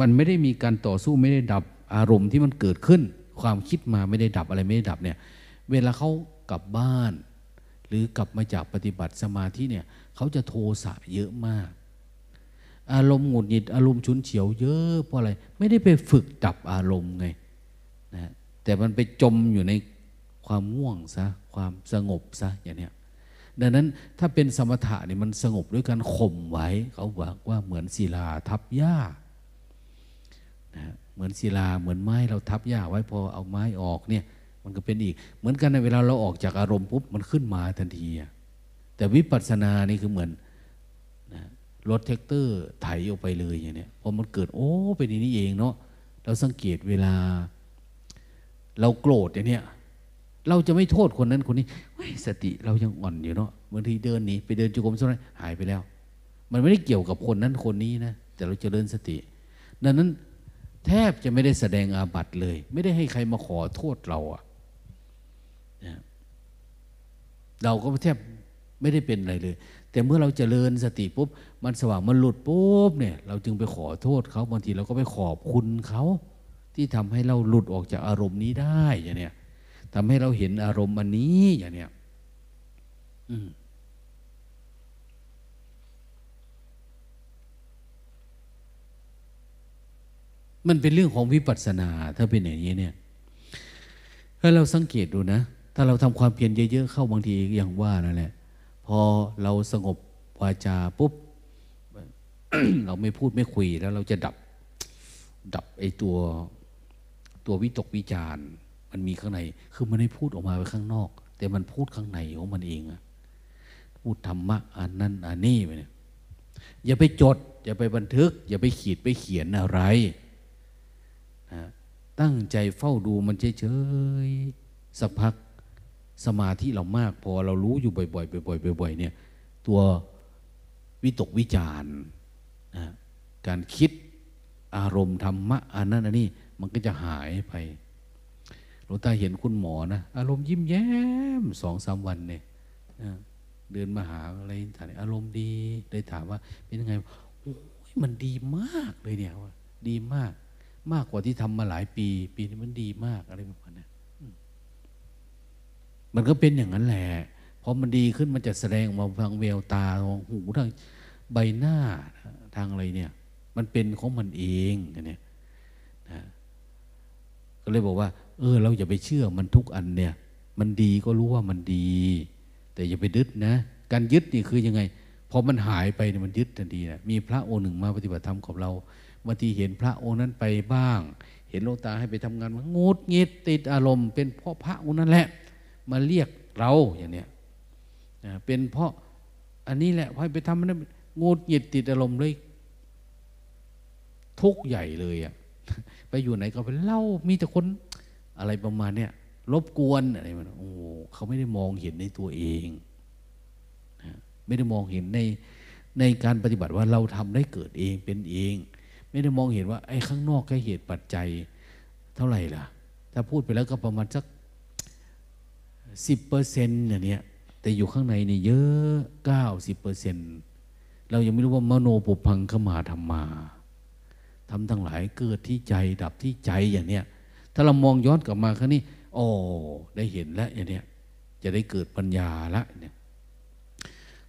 มันไม่ได้มีการต่อสู้ไม่ได้ดับอารมณ์ที่มันเกิดขึ้น ความคิดมาไม่ได้ดับอะไรไม่ได้ดับเนี่ย เวลาเขากลับบ้าน หรือกลับมาจากปฏิบัติสมาธิเนี่ยเขาจะโทสะเยอะมาก อารมณ์หงุดหงิดอารมณ์ชุนเฉียวเยอะเพราะอะไร ไม่ได้ไปฝึกดับอารมณ์ไงนะแต่มันไปจมอยู่ในความง่วงซะความสงบซะอย่างเนี้ย ดังนั้นถ้าเป็นสมถะนี่มันสงบด้วยการข่มไว้ เขาบอกว่าเหมือนศิลาทับหญ้านะเหมือนศิลาเหมือนไม้เราทับหญ้าไว้พอเอาไม้ออกเนี่ย มันก็เป็นอีก เหมือนกันในเวลาเราออกจากอารมณ์ปุ๊บมันขึ้นมาทันที แต่วิปัสสนานี่คือเหมือนนะรถแท็กเตอร์ไถออกไปเลยอย่างเนี้ยพอมันเกิดโอ้เป็นนี้เองเนาะเราสังเกตเวลา เราโกรธอย่างเนี้ย เราจะไม่โทษคนนั้นคนนี้สติเรายังอ่อนอยู่เนาะบางทีเดินหนีไปเดินจุกมสักหน่อยหายไปแล้ว มันไม่ได้เกี่ยวกับคนนั้นคนนี้นะแต่เราจะเดินสติ ดังนั้นแทบจะไม่ได้แสดงอาบัติเลย ไม่ได้ให้ใครมาขอโทษเราอะเราก็แทบไม่ได้เป็นอะไรเลย แต่เมื่อเราจเจริญสติปุ๊บมันสว่างมันหลุดปุ๊บเนี่ยเราจึงไปขอโทษเขาบางทีเราก็ไปขอบคุณเขาที่ทำให้เราหลุดออกจากอารมณ์นี้ได้อย่างเนี้ย ทำให้เราเห็นอารมณ์อันนี้อย่างเนี้ยมันเป็นเรื่องของวิปัสสนา ถ้าเป็นอย่างนี้เนี่ยถ้าเราสังเกตดูนะ ถ้าเราทำความเพียรเยอะๆเข้าบางทีอย่างว่านั่นแหละพอเราสงบวาจาปุ๊บ เราไม่พูดไม่คุยแล้วเราจะดับ ดับไอ้ตัวตัววิตกวิจารณ์ มันมีข้างใน คือมันไม่พูดออกมาไปข้างนอก แต่มันพูดข้างในของมันเองอะพูดธรรมะอันนั้นอันนี้ไปเนี่ยอย่าไปจด อย่าไปบันทึก อย่าไปขีดไปเขียนอะไรนะตั้งใจเฝ้าดูมันเฉยๆสักพักสมาธิเรามากพอเรารู้อยู่บ่อยๆบ่อยๆบ่อยๆเนี่ยตัววิตกวิจารนะการคิดอารมณ์ธรรมะอันนั้นอันนี้มันก็จะหายไป งตาเห็นคุณหมอนะอารมณ์ยิ้มแย้มสองสามวันเนี่ยเดินมาหาอะไรถามอารมณ์ดีเลยถามว่าเป็นยังไงโอ้ยมันดีมากเลยเนี่ยว่าดีมาก มากกว่าที่ทำมาหลายปี ปีนี้มันดีมากอะไรประมาณนี้มันก็เป็นอย่างนั้นแหละพอมันดีขึ้นมันจะแสดงมาทางเววตาทางหูทางใบหน้าทางอะไรเนี่ย มันเป็นของมันเองเนี่ยนะก็เลยบอกว่า เออ เราอย่าไปเชื่อมันทุกอันเนี่ย มันดีก็รู้ว่ามันดี แต่อย่าไปยึดนะ การยึดนี่คือยังไงพอมันหายไปเนี่ยมันยึดทันทีนะมีพระองค์หนึ่งมาปฏิบัติธรรมกับเราบางทีเห็นพระองค์นั้นไปบ้าง เห็นโลตาให้ไปทำงานมันงดเงียดติดอารมณ์ เป็นเพราะพระองค์นั้นแหละ มาเรียกเราอย่างเนี้ยเป็นเพราะอันนี้แหละพอไปทำมันงดเงียดติดอารมณ์เลยทุกข์ใหญ่เลยอะไปอยู่ไหนก็ไปเล่ามีแต่คน อะไรประมาณเนี้ยรบกวนอะไรมันโอ้เขาไม่ได้มองเห็นในตัวเองไม่ได้มองเห็นในในการปฏิบัติว่าเราทำได้เกิดเองเป็นเอง ไม่ได้มองเห็นว่าไอ้ข้างนอกแค่เหตุปัจจัยเท่าไหร่ล่ะ ถ้าพูดไปแล้วก็ประมาณสักสิบเปอร์เซ็นต์อย่างเนี้ยแต่อยู่ข้างในนี่เยอะเก้าสิบเปอร์เซ็นต์เรายังไม่รู้ว่ามโนปุพังขมาธรรมาทำทั้งหลายเกิดที่ใจดับที่ใจอย่างเนี้ย ถ้าเรามองย้อนกลับมาครั้งนี้โอ้ได้เห็นแล้วอย่างเนี้ยจะได้เกิดปัญญาละเนี่ย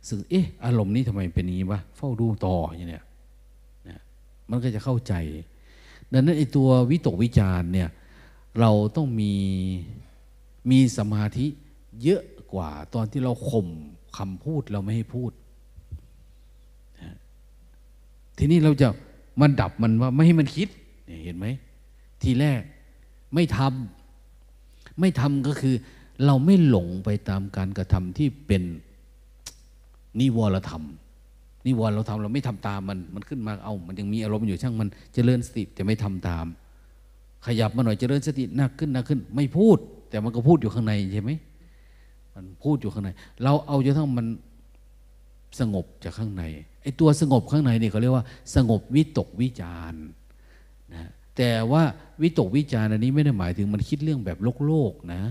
สึกเอ๊ะอารมณ์นี้ทำไมเป็นนี้วะเฝ้าดูต่ออย่างเนี้ยนะมันก็จะเข้าใจ ดังนั้นไอ้ตัววิตกวิจารเนี่ยเราต้องมีมีสมาธิเยอะกว่าตอนที่เราข่มคำพูดเราไม่ให้พูด ทีนี้เราจะมันดับมันว่าไม่ให้มันคิด เห็นไหม ทีแรก ไม่ทำไม่ทำก็คือเราไม่หลงไปตามการกระทำที่เป็นนิวรธรรม นิวรเราทำเราไม่ทำตามมัน มันขึ้นมาเอา มันยังมีอารมณ์อยู่ช่างมันจเจริญสติแต่ไม่ทำตาม ขยับมาหน่อยจเจริญสติหนักขึ้นหนักขึ้น ไม่พูด แต่มันก็พูดอยู่ข้างในใช่ไหมมันพูดอยู่ข้างใน เราเอาจนทั้งมันสงบจากข้างในไอ้ตัวสงบข้างในนี่เขาเรียกว่า สงบวิตกวิจารนะ แต่ว่าวิตกวิจารอันนี้ไม่ได้หมายถึงมันคิดเรื่องแบบโลกโลกนะ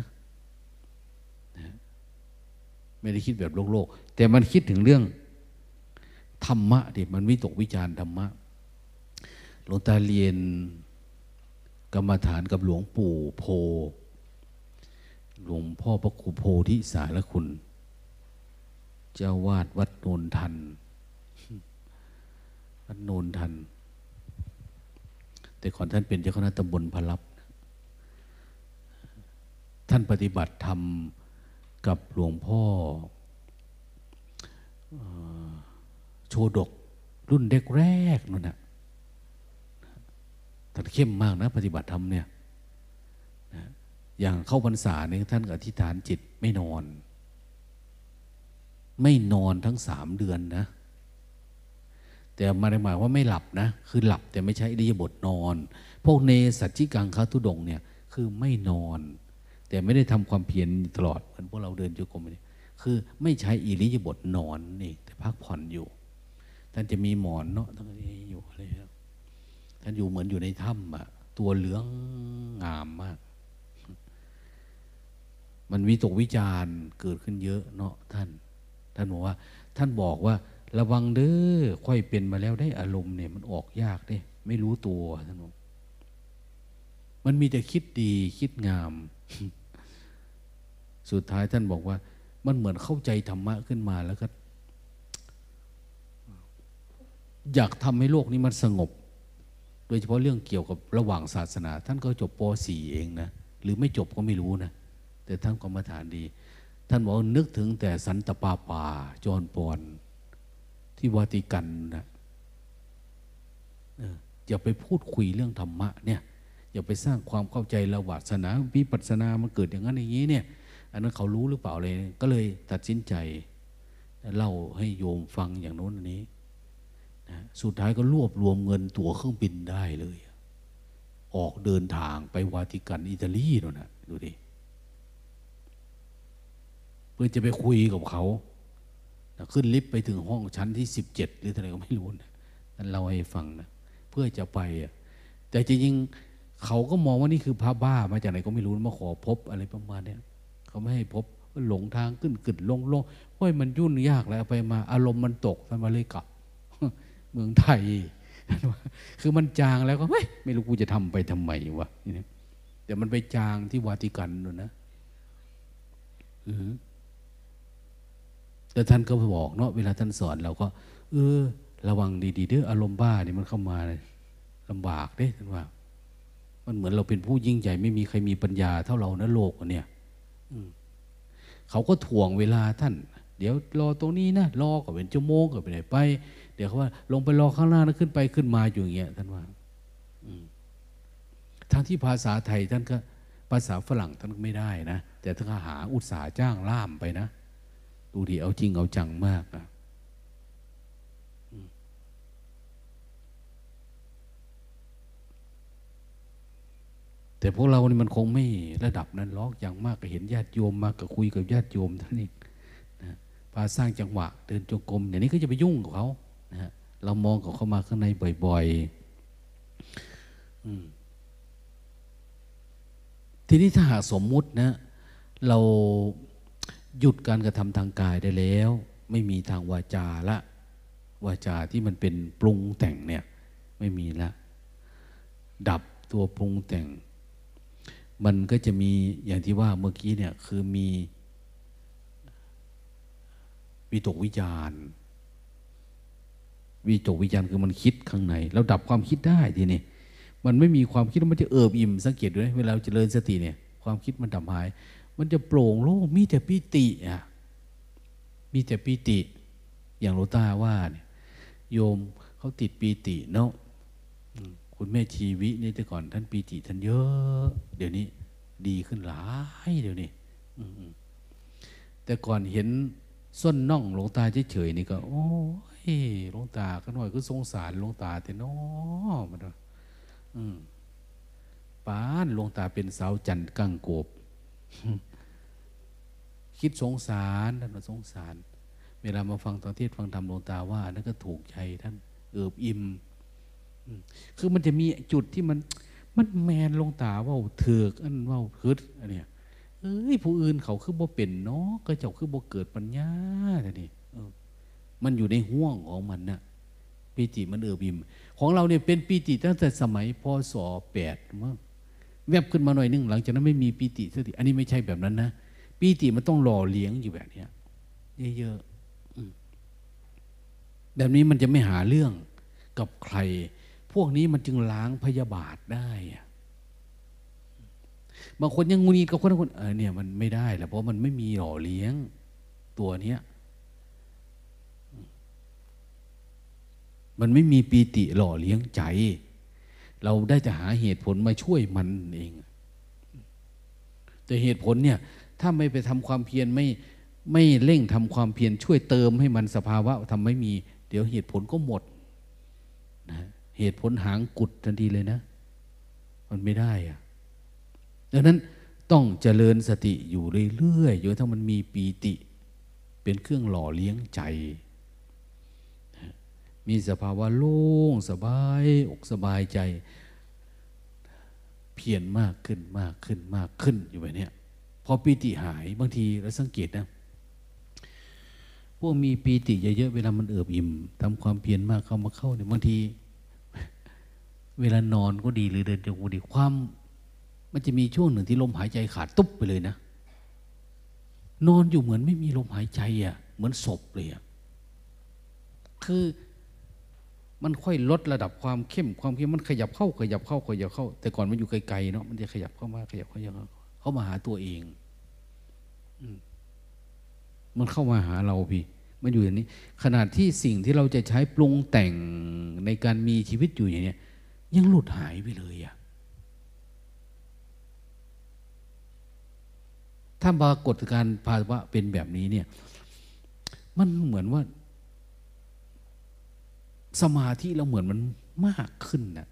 ไม่ได้คิดแบบโลกโลก แต่มันคิดถึงเรื่องธรรมะดิมันวิตกวิจารธรรมะหลวงตาเรียนกรรมฐานกับหลวงปู่โพ หลวงพ่อพระครูโพธิสารคุณ เจ้าวาดวัดโนนทันวัดโนนทัน แต่ก่อนท่านเป็นเจ้าคณะตำบลพลับ ท่านปฏิบัติธรรมกับหลวงพ่อโชดกรุ่นเด็กแรกนั่นนะท่านเข้มมากนะ ปฏิบัติธรรมเนี่ยอย่างเข้าพรรษาเนี่ยท่านอธิษฐานจิตไม่นอน ไม่นอนทั้งสามเดือนนะ แต่มาในหมายว่าไม่หลับนะ คือหลับแต่ไม่ใช่อิริยาบถนอน พวกเนสัจจิกังคาทุดงเนี่ยคือไม่นอน แต่ไม่ได้ทำความเพียรตลอดเหมือนพวกเราเดินจุกรมเนี่ยคือไม่ใช้อิริยาบถนอนนี่แต่พักผ่อนอยู่ท่านจะมีหมอนเนาะทั้งนี้อยู่อะไรท่านอยู่เหมือนอยู่ในถ้ำอะตัวเหลืองงามมาก มันวิตกวิจารเกิดขึ้นเยอะเนาะท่าน ท่านบอกว่า ท่านบอกว่า ระวังเด้อค่อยเป็นมาแล้วได้อารมณ์เนี่ยมันออกยากเด้ไม่รู้ตัวท่านบอกมันมีแต่คิดดีคิดงาม สุดท้ายท่านบอกว่า มันเหมือนเข้าใจธรรมะขึ้นมาแล้วก็ อยากทำให้โลกนี้มันสงบ โดยเฉพาะเรื่องเกี่ยวกับระหว่างศาสนา ท่านก็จบป .4 เองนะ หรือไม่จบก็ไม่รู้นะ แต่ท่านกรรมฐานดี ท่านบอกนึกถึงแต่สันตปาปาจอนปอน ที่วาติกันนะอย่าไปพูดคุยเรื่องธรรมะเนี่ยอย่าไปสร้างความเข้าใจระหวาสนาวิปัสนามันเกิดอย่างนั้นอย่างนี้เนี่ย อันนั้นเขารู้หรือเปล่าเลย ก็เลยตัดสินใจเล่าให้โยมฟังอย่างโน้นอันนี้นะสุดท้ายก็รวบรวมเงินตั๋วเครื่องบินได้เลย ออกเดินทางไปวาติกันอิตาลีนั่นนะดูดิเพื่อจะไปคุยกับเขา ขึ้นลิฟต์ไปถึงห้องชั้นที่สิบเจ็ดหรืออะไรก็ไม่รู้นะนั่นเราให้ฟังนะเพื่อจะไปอะแต่จริงๆเขาก็มองว่านี่คือพระบ้ามาจากไหนก็ไม่รู้มาขอพบอะไรประมาณเนี้ยเขาไม่ให้พบหลงทางขึ้นกึดลงลงห้ยมันยุ่นยากแล้วไปมา อารมณ์มันตกท่านมาเลยกลับ เมืองไทย คือมันจางแล้วก็ไม่รู้กูจะทำไปทำไมวะแต่มันไปจางที่วาติกันนู่นนะอือ แต่ท่านก็บอกเนาะเวลาท่านสอนเราก็ เออ ระวังดีๆเด้ออารมณ์บ้านี่มันเข้ามาลำบากเด้ท่านว่า มันเหมือนเราเป็นผู้ยิ่งใหญ่ไม่มีใครมีปัญญาเท่าเรานะโลกเนี่ยเขาก็ถ่วงเวลาท่าน เดี๋ยวรอตรงนี้นะรอก็เป็นชั่วโมงก็ไปไหนไป เดี๋ยวเขาว่า ลงไปรอข้างล่างแล้วขึ้นไปขึ้นมาอยู่อย่างเงี้ยท่านว่าทั้งที่ภาษาไทยท่านก็ภาษาฝรั่งท่านไม่ได้นะแต่ท่านก็หาอุตสาห์จ้างล่ามไปนะ ดูดีเอาจริงเอาจังมากนะแต่พวกเรานี่มันคงไม่ระดับนั้นล็อกอย่างมากก็เห็นญาติโยมมาก็คุยกับญาติโยมท่านเองนะพาสร้างจังหวะเดินจงกรมอย่างนี้ก็จะไปยุ่งกับเขานะเรามองกับเขามาข้างในบ่อยๆทีนี้ถ้าหากสมมุตินะ เรา หยุดการกระทำทางกายได้แล้ว ไม่มีทางวาจาละ วาจาที่มันเป็นปรุงแต่งเนี่ยไม่มีละ ดับตัวปรุงแต่ง มันก็จะมีอย่างที่ว่าเมื่อกี้เนี่ยคือมีวิตกวิจารวิตกวิจารคือมันคิดข้างในเราดับความคิดได้ทีนี้มันไม่มีความคิดมันจะเอิบอิ่มสังเกตด้วยเวลาเจริญสติเนี่ยความคิดมันดับหาย มันจะโปร่งโล่งมีแต่ปิติอะมีแต่ปิติ อย่างโลตาว่าเนี่ยโยมเขาติดปีติเนาะคุณแม่ชีวินี่แต่ก่อนท่านปีติท่านเยอะ เดี๋ยวนี้ ดีขึ้นหลายเดี๋ยวนี้แต่ก่อนเห็นส้นน่องหลวงตาเฉยๆนี่ก็ โอ้ยหลวงตาก็หน่อยก็สงสารหลวงตาแต่น้อมันอืมป้านหลวงตาเป็นสาวจันทร์กังโกบ คิดสงสารท่านสงสาร เวลามาฟังตอนเทศฟังธรรมหลวงตาว่านั่นก็ถูกใจท่านเอิบอิ่มคือมันจะมีจุดที่มัน มันแมนลงตาว่าเถือกอันว่าคืดอันเนี้ยเอ้ยผู้อื่นเขาคือบ่เป็นเนาะก็เจ้าคือบ่เกิดปัญญาแต่นี่มันอยู่ในห่วงของมันนะปีติมันเอือบิมของเราเนี่ยเป็นปีติตั้งแต่สมัยพศแปดมั้ง แวบขึ้นมาหน่อยนึงหลังจากนั้นไม่มีปีติสักทีอันนี้ไม่ใช่แบบนั้นนะปีติมันต้องหล่อเลี้ยงอยู่แบบเนี้ยเยอะๆแบบนี้มันจะไม่หาเรื่องกับใคร พวกนี้มันจึงล้างพยาบาทได้บางคนยังงูนีกับคนคนเออเนี่ยมันไม่ได้แหละเพราะมันไม่มีหล่อเลี้ยงตัวเนี้ยมันไม่มีปีติหล่อเลี้ยงใจ เราได้จะหาเหตุผลมาช่วยมันเอง แต่เหตุผลเนี่ย ถ้าไม่ไปทำความเพียรไม่ไม่เร่งทำความเพียรช่วยเติมให้มันสภาวะทำไม่มี เดี๋ยวเหตุผลก็หมดนะเหตุผลหางกุดทันทีเลยนะ มันไม่ได้อะดังนั้นต้องเจริญสติอยู่เรื่อยๆอยู่ถ้ามันมีปีติ เป็นเครื่องหล่อเลี้ยงใจ มีสภาวะโล่งสบายอกสบายใจ เพียรมากขึ้นมากขึ้นมากขึ้นอยู่แบบนี้พอปีติหายบางทีเราสังเกตนะพวกมีปีติเยอะๆเวลามันเอิบอิ่มทำความเพียรมากเข้ามาเข้าเนี่ยบางที เวลานอนก็ดีหรือเดินจงกรมดีความ มันจะมีช่วงหนึ่งที่ลมหายใจขาดตุ๊บไปเลยนะ นอนอยู่เหมือนไม่มีลมหายใจอะ่ะ เหมือนศพเลยอะ่ะคือ มันค่อยลดระดับความเข้มความเข้มมันขยับเข้าขยับเข้าขยับเข้า แต่ก่อนมันอยู่ไกลๆเนาะมันจะขยับเข้ามาขยับเข้าเข้ามาหาตัวเองมันเข้ามาหาเราพี่ มันอยู่อย่างนี้ ขนาดที่สิ่งที่เราจะใช้ปรุงแต่งในการมีชีวิตอยู่อย่างนี้ยังหลุดหายไปเลยอะถ้าปรากฏการภาวะเป็นแบบนี้เนี่ย มันเหมือนว่า สมาธิเราเหมือนมันมากขึ้นนะ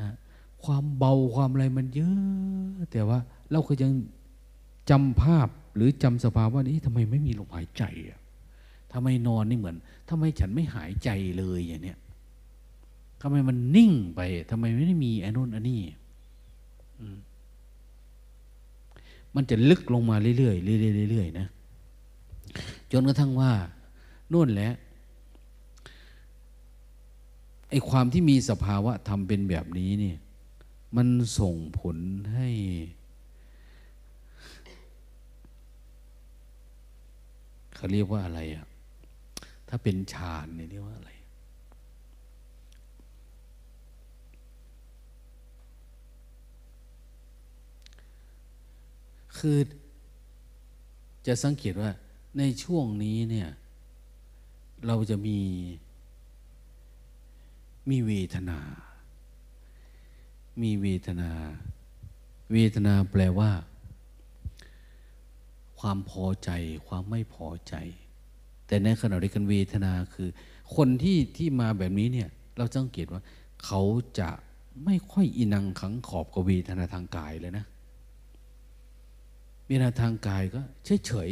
นะความเบาความอะไรมันเยอะ แต่ว่าเราก็ยังจำภาพหรือจำสภาวะนี้ทำไมไม่มีลมหายใจอะทำไมนอนนี่เหมือนทำไมฉันไม่หายใจเลยอย่างเนี้ยทำไมมันนิ่งไปทำไมไม่ได้มีอันนู้นอันนี้มันจะลึกลงมาเรื่อยๆเรื่อยๆเรื่อยๆนะจนกระทั่งว่านู่นแหละ ออ้ความที่มีสภาวะทำเป็นแบบนี้เนี่ยมันส่งผลให้ เขาเรียกว่าอะไรอะถ้าเป็นฌานเนี่ยเรียกว่าอะไร คือจะสังเกตว่าในช่วงนี้เนี่ย เราจะมี มีเวทนา มีเวทนา เวทนาแปลว่า ความพอใจ ความไม่พอใจ แต่ในขณะเดียวกันเวทนาคือ คนที่ที่มาแบบนี้เนี่ย เราสังเกตว่า เขาจะไม่ค่อยอินังขังขอบกับเวทนาทางกายเลยนะเวทนาทางกายก็เฉยเฉย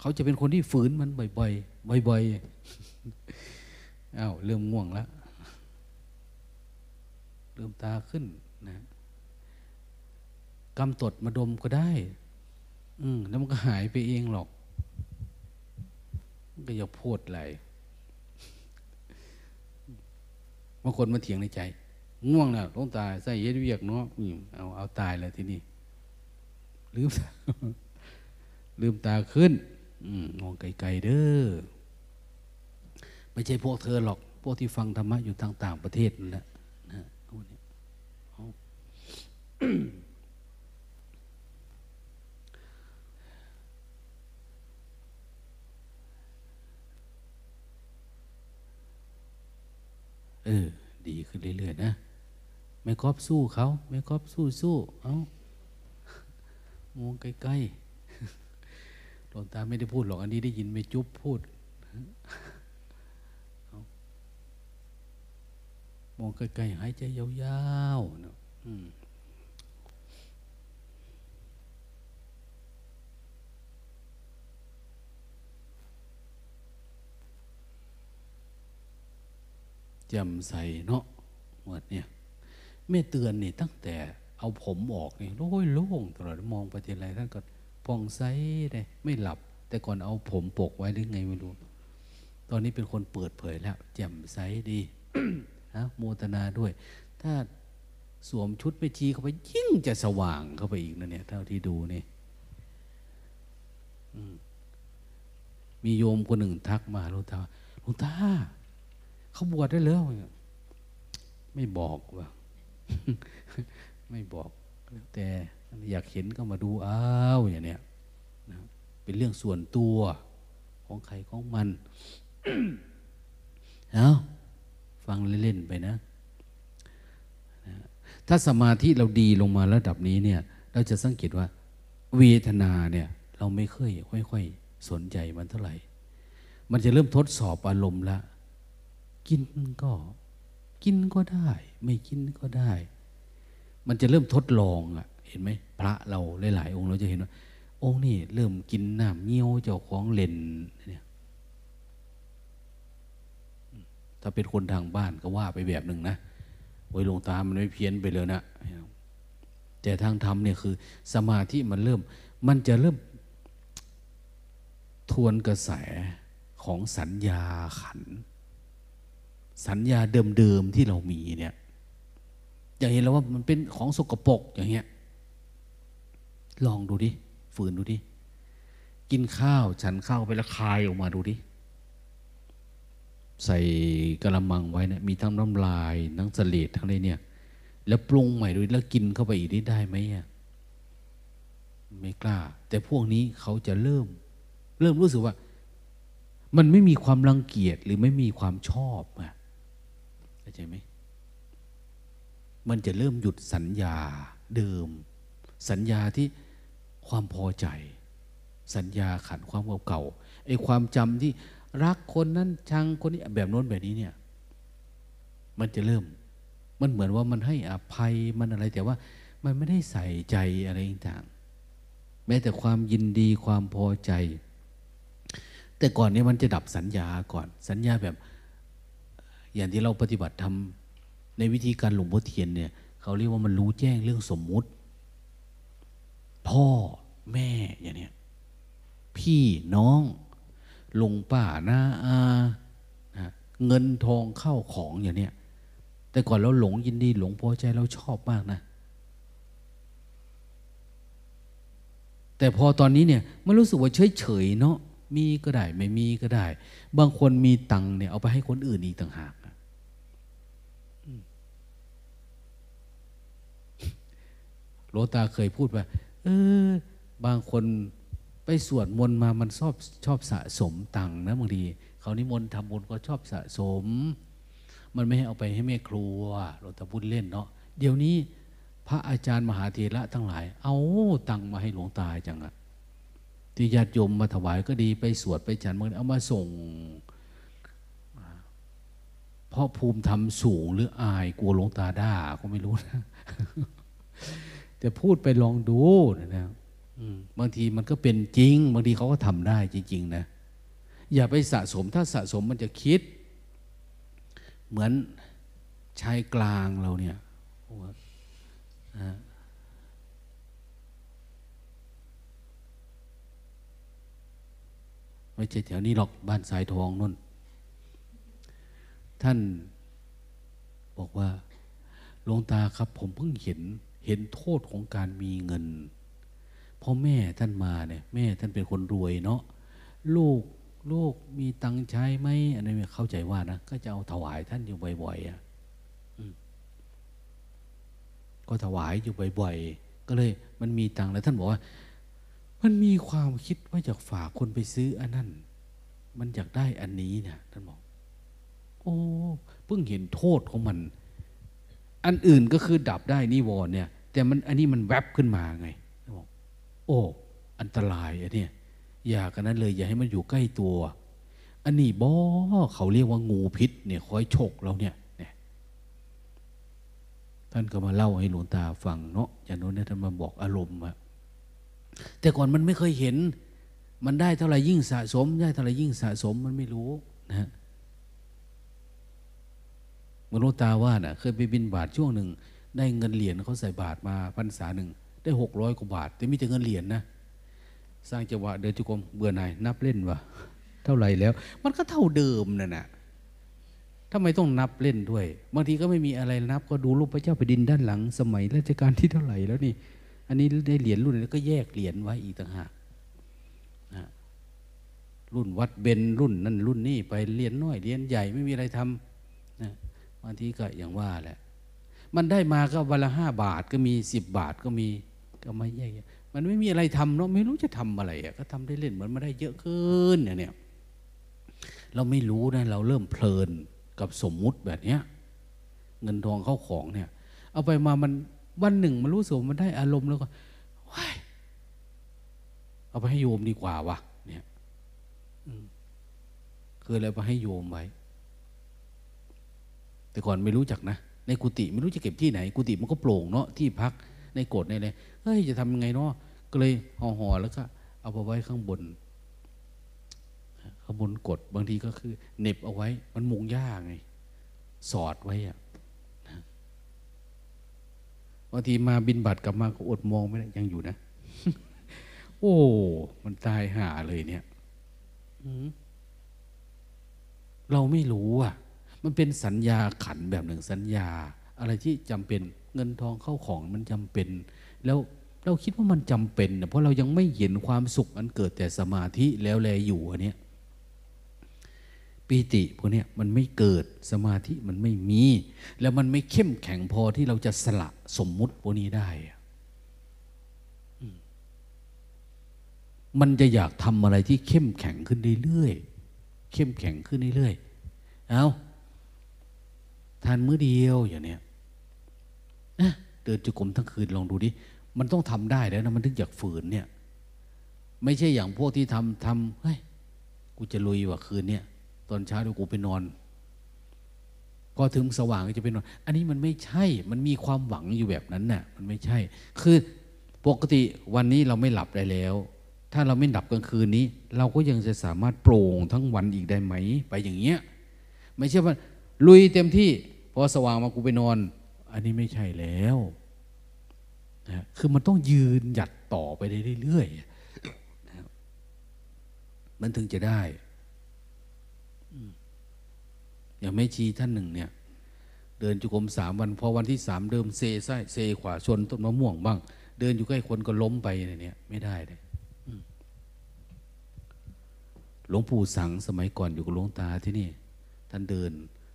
เขาจะเป็นคนที่ฝืนมันบ่อยๆบ่อยๆ อ้าวเริ่มง่วงแล้วเริ่มตาขึ้นนะกำตดมาดมก็ได้ อืมแล้วมันก็หายไปเองหรอก ก็อย่าพูดอะไรบางคนมาเถียงในใจ ง่วงนะต้องตายใส่เย็ดเวียกเนาะอือเอาเอาตายเลยที่นี้ลืมลืมตาขึ้นมองไกลๆเด้อ ไม่ใช่พวกเธอหรอก พวกที่ฟังธรรมะอยู่ต่าง ๆ ประเทศนั่นแหละนะเออ ดีขึ้นเรื่อย ๆ นะ ไม่ครอบสู้เขา ไม่ครอบสู้สู้เอามองใกล้ๆลวงตาไม่ได้พูดหรอก อันนี้ได้ยินไม่จุ๊บพูด มองใกล้ๆหายใจยาวๆนะจำใส่เนาะหมดเนี่ยแม่เตือนนี่ตั้งแต่เอาผมออกนี่โล่ยโล่งตลอดมองไปทีไรท่านก็ผ่องใสเลยไม่หลับ แต่ก่อนเอาผมปกไว้หรือไงไม่รู้ ตอนนี้เป็นคนเปิดเผยแล้วแจ่มใสดี นะโมตนาด้วย ถ้าสวมชุดไปชีเข้าไปยิ่งจะสว่างเข้าไปอีกนะเนี่ย เท่าที่ดูนี่มีโยมคนหนึ่งทักมาหลวงตาหลวงตาเขาบวชได้แล้วไม่บอกว่าไม่บอกแต่อยากเห็นก็มาดูอ้าวอย่างเนี้ยนะเป็นเรื่องส่วนตัวของใครของมัน เอา ฟังเล่นๆไปนะ ถ้าสมาธิเราดีลงมาระดับนี้เนี่ย เราจะสังเกตว่าเวทนาเนี่ยเราไม่เคยค่อยๆสนใจมันเท่าไหร่ มันจะเริ่มทดสอบอารมณ์ละ กินก็กินก็ได้ ไม่กินก็ได้ มันจะเริ่มทดลองอะเห็นไหมพระเราหลายๆองค์เราจะเห็นว่า องค์นี่เริ่มกินน้ำเงี้ยวเจ้าของเล่นเนี่ย ถ้าเป็นคนทางบ้านก็ว่าไปแบบหนึ่งนะโอ้ยหลวงตามันไม่เพี้ยนไปเลยนะแต่ทางธรรมเนี่ยคือ สมาธิมันเริ่ม มันจะเริ่มทวนกระแสของสัญญาขัน สัญญาเดิมๆที่เรามีเนี่ยอย่างเห็นแล้วว่ามันเป็นของสกปรกอย่างเงี้ย ลองดูดิฝืนดูดิกินข้าวฉันข้าวไปแล้วคายออกมาดูดิ ใส่กระมังไว้เนะี่ยมีทั้งน้ำลายทั้งสลดทั้งอะไรเนี่ย แล้วปรุงใหม่ดูแล้วกินเข้าไปอีกได้ไหมอะไม่กล้า แต่พวกนี้เขาจะเริ่ม เริ่มรู้สึกว่า มันไม่มีความรังเกียจหรือไม่มีความชอบอะเข้าใจไหมมันจะเริ่มหยุดสัญญาเดิม สัญญาที่ความพอใจ สัญญาขันความเก่าไอ้ความจำที่ รักคนนั้นชังคนนี้แบบโน้นแบบนี้เนี่ย มันจะเริ่ม มันเหมือนว่ามันให้อภัยมันอะไรแต่ว่า มันไม่ได้ใส่ใจอะไรต่างแม้แต่ความยินดีความพอใจ แต่ก่อนนี้มันจะดับสัญญาก่อน สัญญาแบบ อย่างที่เราปฏิบัติทำในวิธีการหลวงพ่อเทียนเนี่ยเขาเรียกว่ามันรู้แจ้งเรื่องสมมุติ พ่อแม่อย่างเนี้ยพี่น้อง ลุงป้าน้าอานะเงินทองเข้าของอย่างเนี้ยแต่ก่อนเราหลงยินดีหลงพอใจเราชอบมากนะ แต่พอตอนนี้เนี่ยมันรู้สึกว่าเฉยเฉยเนาะมีก็ได้ไม่มีก็ได้ บางคนมีตังเนี่ยเอาไปให้คนอื่นอีกต่างหากโลตาเคยพูดว่าเออบางคน ไปสวดมนต์มามันชอบชอบสะสมตังนะบางทีเขานิมนต์ทำบุญก็ชอบสะสม มันไม่ให้เอาไปให้แม่ครัวโลตาพูดเล่นเนาะเดี๋ยวนี้พระอาจารย์มหาเถระทั้งหลาย เอาตังมาให้หลวงตาจังอะที่ญาติโยมมาถวายก็ดีไปสวดไปฉันมันเอามาส่ง เพราะภูมิธรรมสูงหรืออายกลัวหลวงตาด่าก็ไม่รู้นะ แต่พูดไปลองดูนะ บางทีมันก็เป็นจริง บางทีเขาก็ทำได้จริง ๆ นะ อย่าไปสะสมถ้าสะสมมันจะคิด เหมือนชายกลางเราเนี่ยไม่ใช่แถวนี้หรอกบ้านสายทองนั่น ท่านบอกว่าหลวงตาครับผมเพิ่งเห็นเห็นโทษของการมีเงิน พ่อแม่ท่านมาเนี่ยแม่ท่านเป็นคนรวยเนาะลูกลูกมีตังใช้ไหมอันนี้เข้าใจว่านะก็จะเอาถวายท่านอยู่บ่อยๆอะก็ถวายอยู่บ่อยๆ ก็เลยมันมีตังแล้วท่านบอกว่า มันมีความคิดว่าอยากฝากคนไปซื้ออันนั้น มันอยากได้อันนี้เนี่ยท่านบอก โอ้เพิ่งเห็นโทษของมัน อันอื่นก็คือดับได้นิวรณ์เนี่ย แต่มันอันนี้มันแวบขึ้นมาไง โอ้ อันตรายอันนี้อย่ากันนั้นเลย อย่าให้มันอยู่ใกล้ตัว อันนี้บอเขาเรียกว่างูพิษเนี่ยคอยฉกเราเนี่ย ท่านก็มาเล่าให้หลวงตาฟังเนาะอย่างโน้นเนี่ยท่านมาบอกอารมณ์อะแต่ก่อนมันไม่เคยเห็น มันได้เท่าไหร่ยิ่งสะสม ได้เท่าไหร่ยิ่งสะสมมันไม่รู้นะมนุษย์ตาว่านะ่ะ เคยไปบินบาทช่วงหนึ่ง ได้เงินเหรียญเขาใส่บาทมาพรรษาหนึ่ง ได้หกร้อยกว่าบาท แต่มีแต่เงินเหรียญนนะ สร้างจังหวะเดินจุกรมเบื่อหน่ายนับเล่นวะเท่าไหร่แล้ว มันก็เท่าเดิมนั่นแหะทำไมต้องนับเล่นด้วย บางทีก็ไม่มีอะไรนับก็ดูรูปพระเจ้าแผ่นดินด้านหลัง สมัยรัชกาลที่เท่าไหร่แล้วนี่ อันนี้ได้เหรียญรุ่นนี้ก็แยกเหรียญไว้อีกต่างหากรุ่นวัดเบนรุ่นนั่นรุ่นนี้ไปเหรียนน้อยเหรียนใหญ่ไม่มีอะไรทำนะบางทีก็อย่างว่าแหละ มันได้มาก็วันละห้าบาทก็มีสิบบาทก็มี ก็ไม่แย่มันไม่มีอะไรทำเนาะไม่รู้จะทำอะไรอะก็ทำได้เล่นเหมือนมาได้เยอะขึ้นเนี่ยเราไม่รู้นะเราเริ่มเพลินกับสมมุติแบบเนี้ยเงินทองเข้าของเนี่ย เอาไปมามันวันหนึ่งมันรู้สึกมันได้อารมณ์แล้วก็ว้ายเอาไปให้โยมดีกว่าวะเนี่ยคืออะไรไปให้โยมไว้ แต่ก่อนไม่รู้จักนะ ในกุฏิไม่รู้จะเก็บที่ไหน กุฏิมันก็โปร่งเนาะที่พัก ในโกดในอะไรเฮ้ยจะทำยังไงเนาะก็เลยห่อๆแล้วก็ เอาไปไว้ข้างบนขบวนกดบางทีก็คือเน็บเอาไว้ มันมุงยากไง สอดไว้อะบางทีมาบินบัตรกลับมาก็อดมองไม่ได้ยังอยู่นะ โอ้ มันตายหาเลยเนี่ยเราไม่รู้อะ มันเป็นสัญญาขันแบบหนึ่งสัญญา อะไรที่จำเป็น เงินทองเข้าของมันจำเป็น แล้วเราคิดว่ามันจำเป็นเพราะเรายังไม่เห็นความสุขอันเกิดแต่สมาธิแล้วแลอยู่อันเนี้ยปีติพวกนี้มันไม่เกิดสมาธิมันไม่มี แล้วมันไม่เข้มแข็งพอที่เราจะสละสมมุติพวกนี้ได้มันจะอยากทำอะไรที่เข้มแข็งขึ้นเรื่อยๆเข้มแข็งขึ้นเรื่อยๆเอาทานมื้อเดียวอย่างเนี้ย เดินจุกรมทั้งคืนลองดูดิมันต้องทำได้แล้วนะมันถึงอยากฝืนเนี่ย ไม่ใช่อย่างพวกที่ทำทำเฮ้ยกูจะลุยว่าคืนเนี่ย ตอนเช้าเดี๋ยวกูไปนอนพอถึงสว่างก็จะไปนอน อันนี้มันไม่ใช่ มันมีความหวังอยู่แบบนั้นน่ะ มันไม่ใช่ คือปกติวันนี้เราไม่หลับได้แล้ว ถ้าเราไม่หลับกลางคืนนี้ เราก็ยังจะสามารถโปร่งทั้งวันอีกได้ไหม ไปอย่างเงี้ย ไม่ใช่ว่าลุยเต็มที่พอสว่างมากูไปนอน อันนี้ไม่ใช่แล้วนะคือมันต้องยืนหยัดต่อไปเรื่อยๆมันถึงจะได้อย่างแม่ชีท่านหนึ่งเนี่ย เดินจุกรมสามวัน พอวันที่สามเดิมเซซ้ายเซขวาชนต้นมะม่วงบ้าง เดินอยู่ใกล้คนก็ล้มไปเนี่ยไม่ได้เลยหลวงปู่สังสมัยก่อนอยู่กับหลวงตาที่นี่ ท่านเดิน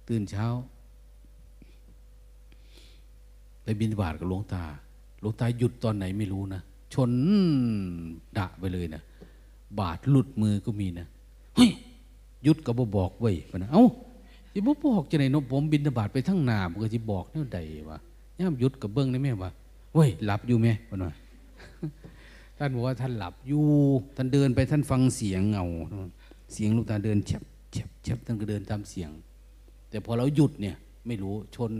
ตื่นเช้า ไปบินบาตกับหลวงตา หลวงตาหยุดตอนไหนไม่รู้นะ ชนดะไปเลยนะบาดหลุดมือก็มีนะเฮ้ยหยุดก็บบอกไว้ปนะเอ้าสิบ่บอกจะไหนเนอะผมบินบาตไปทั้งนามันก็สิบอกแนวใดวะย่ามหยุดกับเบิ้งได้ไหมวะเว้ยหลับอยู่ไหมปะนะท่านบอกว่าท่านหลับอยู่ท่านเดินไปท่านฟังเสียงเงาเสียงลูกตาเดินเฉบเฉบเฉบท่านก็เดินตามเสียง แต่พอเราหยุดเนี่ย ไม่รู้ชน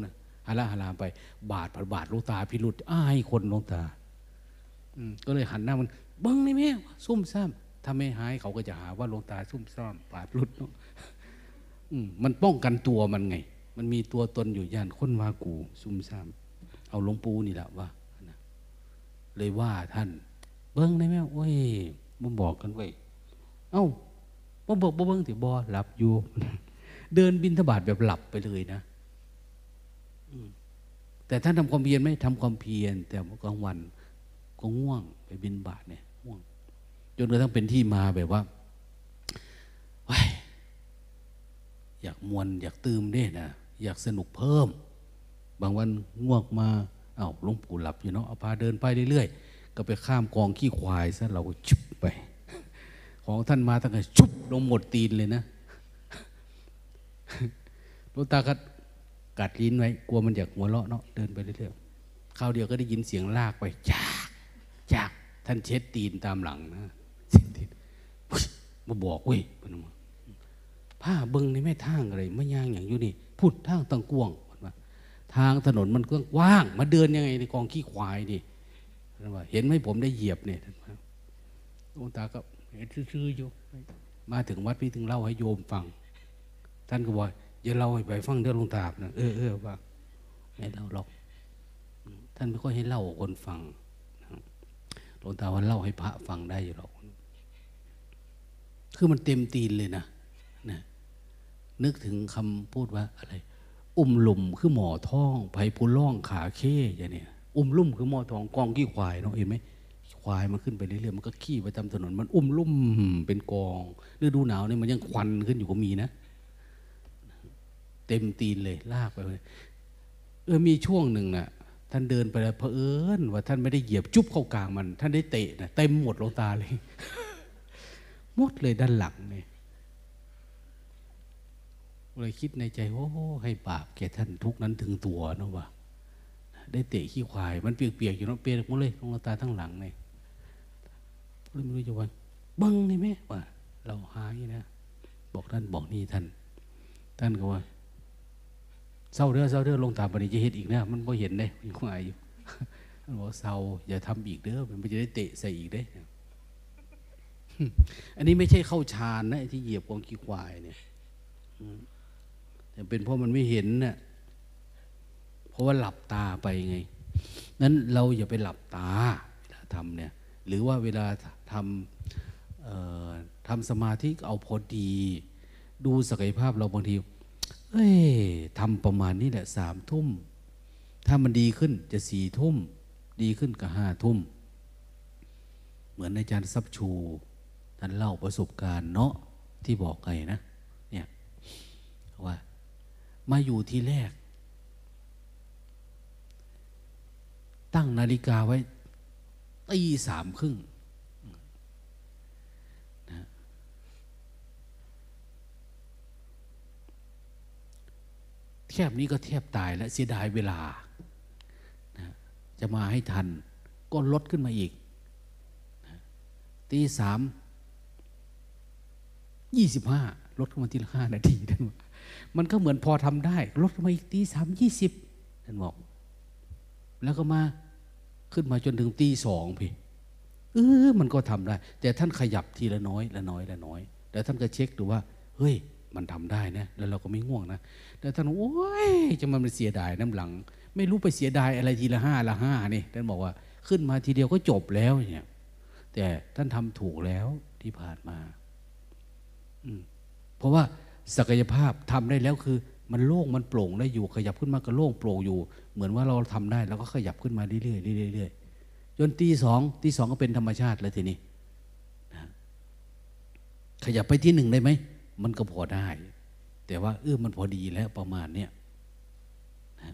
ฮาราฮารามไป บาดผัดบาดลูกตาพิรุษอ้ายคนลูกตาก็เลยหันหน้ามันเบิ้งนี่แม่ซุ่มซ่ามถ้าไม่หายเขาก็จะหาว่าลงตาซุ่มซ่ามบาดรุดเนาะมมันป้องกันตัวมันไง มันมีตัวตนอยู่ย่านคนว่ากู ซุ่มซ่ามเอาหลวงปู่นี่แหละว่านะเลยว่าท่าน เบิ้งได้ไหมโอ้ยมาบอกกันไว้เอ้าบ่บอกบ่เบิ้งถือบอหลับอยู่ เดินบินทบาทแบบหลับไปเลยนะ แต่ท่านทำความเพียรไหมทำความเพียร แต่กลางวันก็ง่วงไปบินบาทเนี่ยง่วงจนกระทั่งเป็นที่มาแบบว่าว้ายอยากมวนอยากตื่มเด้นะอยากสนุกเพิ่ม บางวันง่วงมาเอา้าหลวงปู่หลับอยู่เนาะเอาพาเดินไปเรื่อยๆก็ไปข้ามกองขี้ควายซะเราก็ชุบไป ของท่านมาตั้งแต่ชุบลงหมดตีนเลยนะหลวงตาก็ กัดลิ้นไว้กลัวมันอยากหัวเราะเนาะเดินไปเรื่อยๆคราวเดียวก็ได้ยินเสียงลากไปจากจากท่านเช็ดตีนตามหลังนะเช็ดตีนมาบอกเว้ยพนมผ้าเบิ้งในแม่ทางอะไรไม่ย่างอย่างอยู่นี่พูดทางตังกวางว่าทางถนนมันก็ว้าง มาเดินยังไงในกองขี้ควายดิท่ว่าเห็นไหมผมได้เหยียบเนี่ยท่านว่าหลวงตาก็เห็นซื่อๆอยู่มาถึงวัดพี่ถึงเล่าให้โยมฟัง ท่านก็บอก อย่าเล่าไปฟังเดี๋ยวหลวงตานะเออเออว่าไม่เล่าหรอก ท่านไม่ค่อยให้เล่าคนฟังหลวงตาว่าเล่าให้พระฟังได้อยู่หรอกคือมันเต็มตีนเลยนะนะ นึกถึงคำพูดว่าอะไร อุ้มหลุมคือหมอท้องไผ่ผู้ล่องขาเข้อย่างเนี้ยอุ้มลุ่มคือหมอท้องกองขี้ควายเนาะเห็นไหมควายมันขึ้นไปเรื่อยๆมันก็ขี้ไปตามถนนมันอุ้มลุ่มเป็นกองฤดูหนาวเนี่ยมันยังควันขึ้นอยู่ก็มีนะ เต็มตีนเลย ลากไปเลยเออมีช่วงหนึ่งน่ะท่านเดินไปแล้วเผอิญว่าท่านไม่ได้เหยียบจุ๊บเข้ากลางมัน ท่านได้เตะนะเต็มหมดลงตาเลยหมดเลยด้านหลังเนี่ยเลยคิดในใจโอ้ให้บาปแกท่านทุกนั้นถึงตัวเนะวะได้เตะขี้ควาย มันเปียกๆอยู่เนาะเปียกหมดเลยลงตาทั้งหลังเนี่ยเลยไม่รู้จะว่าบังนี่ไหมว่าเราหายนะ บอกท่านบอกนี่ท่าน ท่านก็ว่า เศร้าเด้อเศร้าเด้อลงตาปฏิจะเห็นอีกนะมันไม่เห็นเลยยังควายอยู่ท่านบอกเศร้าอย่าทำอีกเด้อมันไม่จะได้เตะใส่อีกเด้อันนี้ไม่ใช่เข้าฌานนะที่เหยียบกองขี้ควายเนี่ยแต่เป็นเพราะมันไม่เห็นน่ะเพราะว่าหลับตาไปไงนั้นเราอย่าไปหลับตาเวลาทำเนี่ย หรือว่าเวลาทำทำสมาธิเอาพอดี ดูศักยภาพเราบางที เอ้ยทำประมาณนี้แหละสามทุ่ม ถ้ามันดีขึ้นจะสี่ทุ่ม ดีขึ้นก็ห้าทุ่ม เหมือนอาจารย์ซับชูท่านเล่าประสบการณ์เนาะที่บอกไงนะ เนี่ยว่า มาอยู่ที่แรก ตั้งนาฬิกาไว้ตีสามครึ่ง แทบนี้ก็แทบตายแล้วเสียดายเวลานะจะมาให้ทันก็ลดขึ้นมาอีกนะตีสามยี่สิบห้าลดขึ้นมาทีละห้านาทีท่านบอกมันก็เหมือนพอทำได้ ลดขึ้นมาอีกตีสามยี่สิบท่านบอก แล้วก็มาขึ้นมาจนถึงตีสองพี่เออมันก็ทำได้ แต่ท่านขยับทีละน้อยละน้อยละน้อยแต่ท่านก็เช็คดูว่า เฮ้ย มันทำได้นะแล้วเราก็ไม่ง่วงนะแต่ท่านโอ้ยจะมันไปเสียดายน้ำหลัง ไม่รู้ไปเสียดายอะไรทีละห้าละห้านี่ท่านบอกว่าขึ้นมาทีเดียวก็จบแล้วเนี่ย แต่ท่านทำถูกแล้วที่ผ่านมา อืมเพราะว่าศักยภาพทำได้แล้วคือ มันโล่งมันโปร่งได้อยู่ขยับขึ้นมาก็โล่งโปร่งอยู่ เหมือนว่าเราทำได้แล้วก็ขยับขึ้นมาเรื่อยๆเรื่อยๆเรื่อยจนตีสองตีสองก็เป็นธรรมชาติแล้วทีนี้ขยับไปที่หนึ่งได้ไหม มันก็พอได้ แต่ว่าเออมันพอดีแล้วประมาณเนี้ยนะ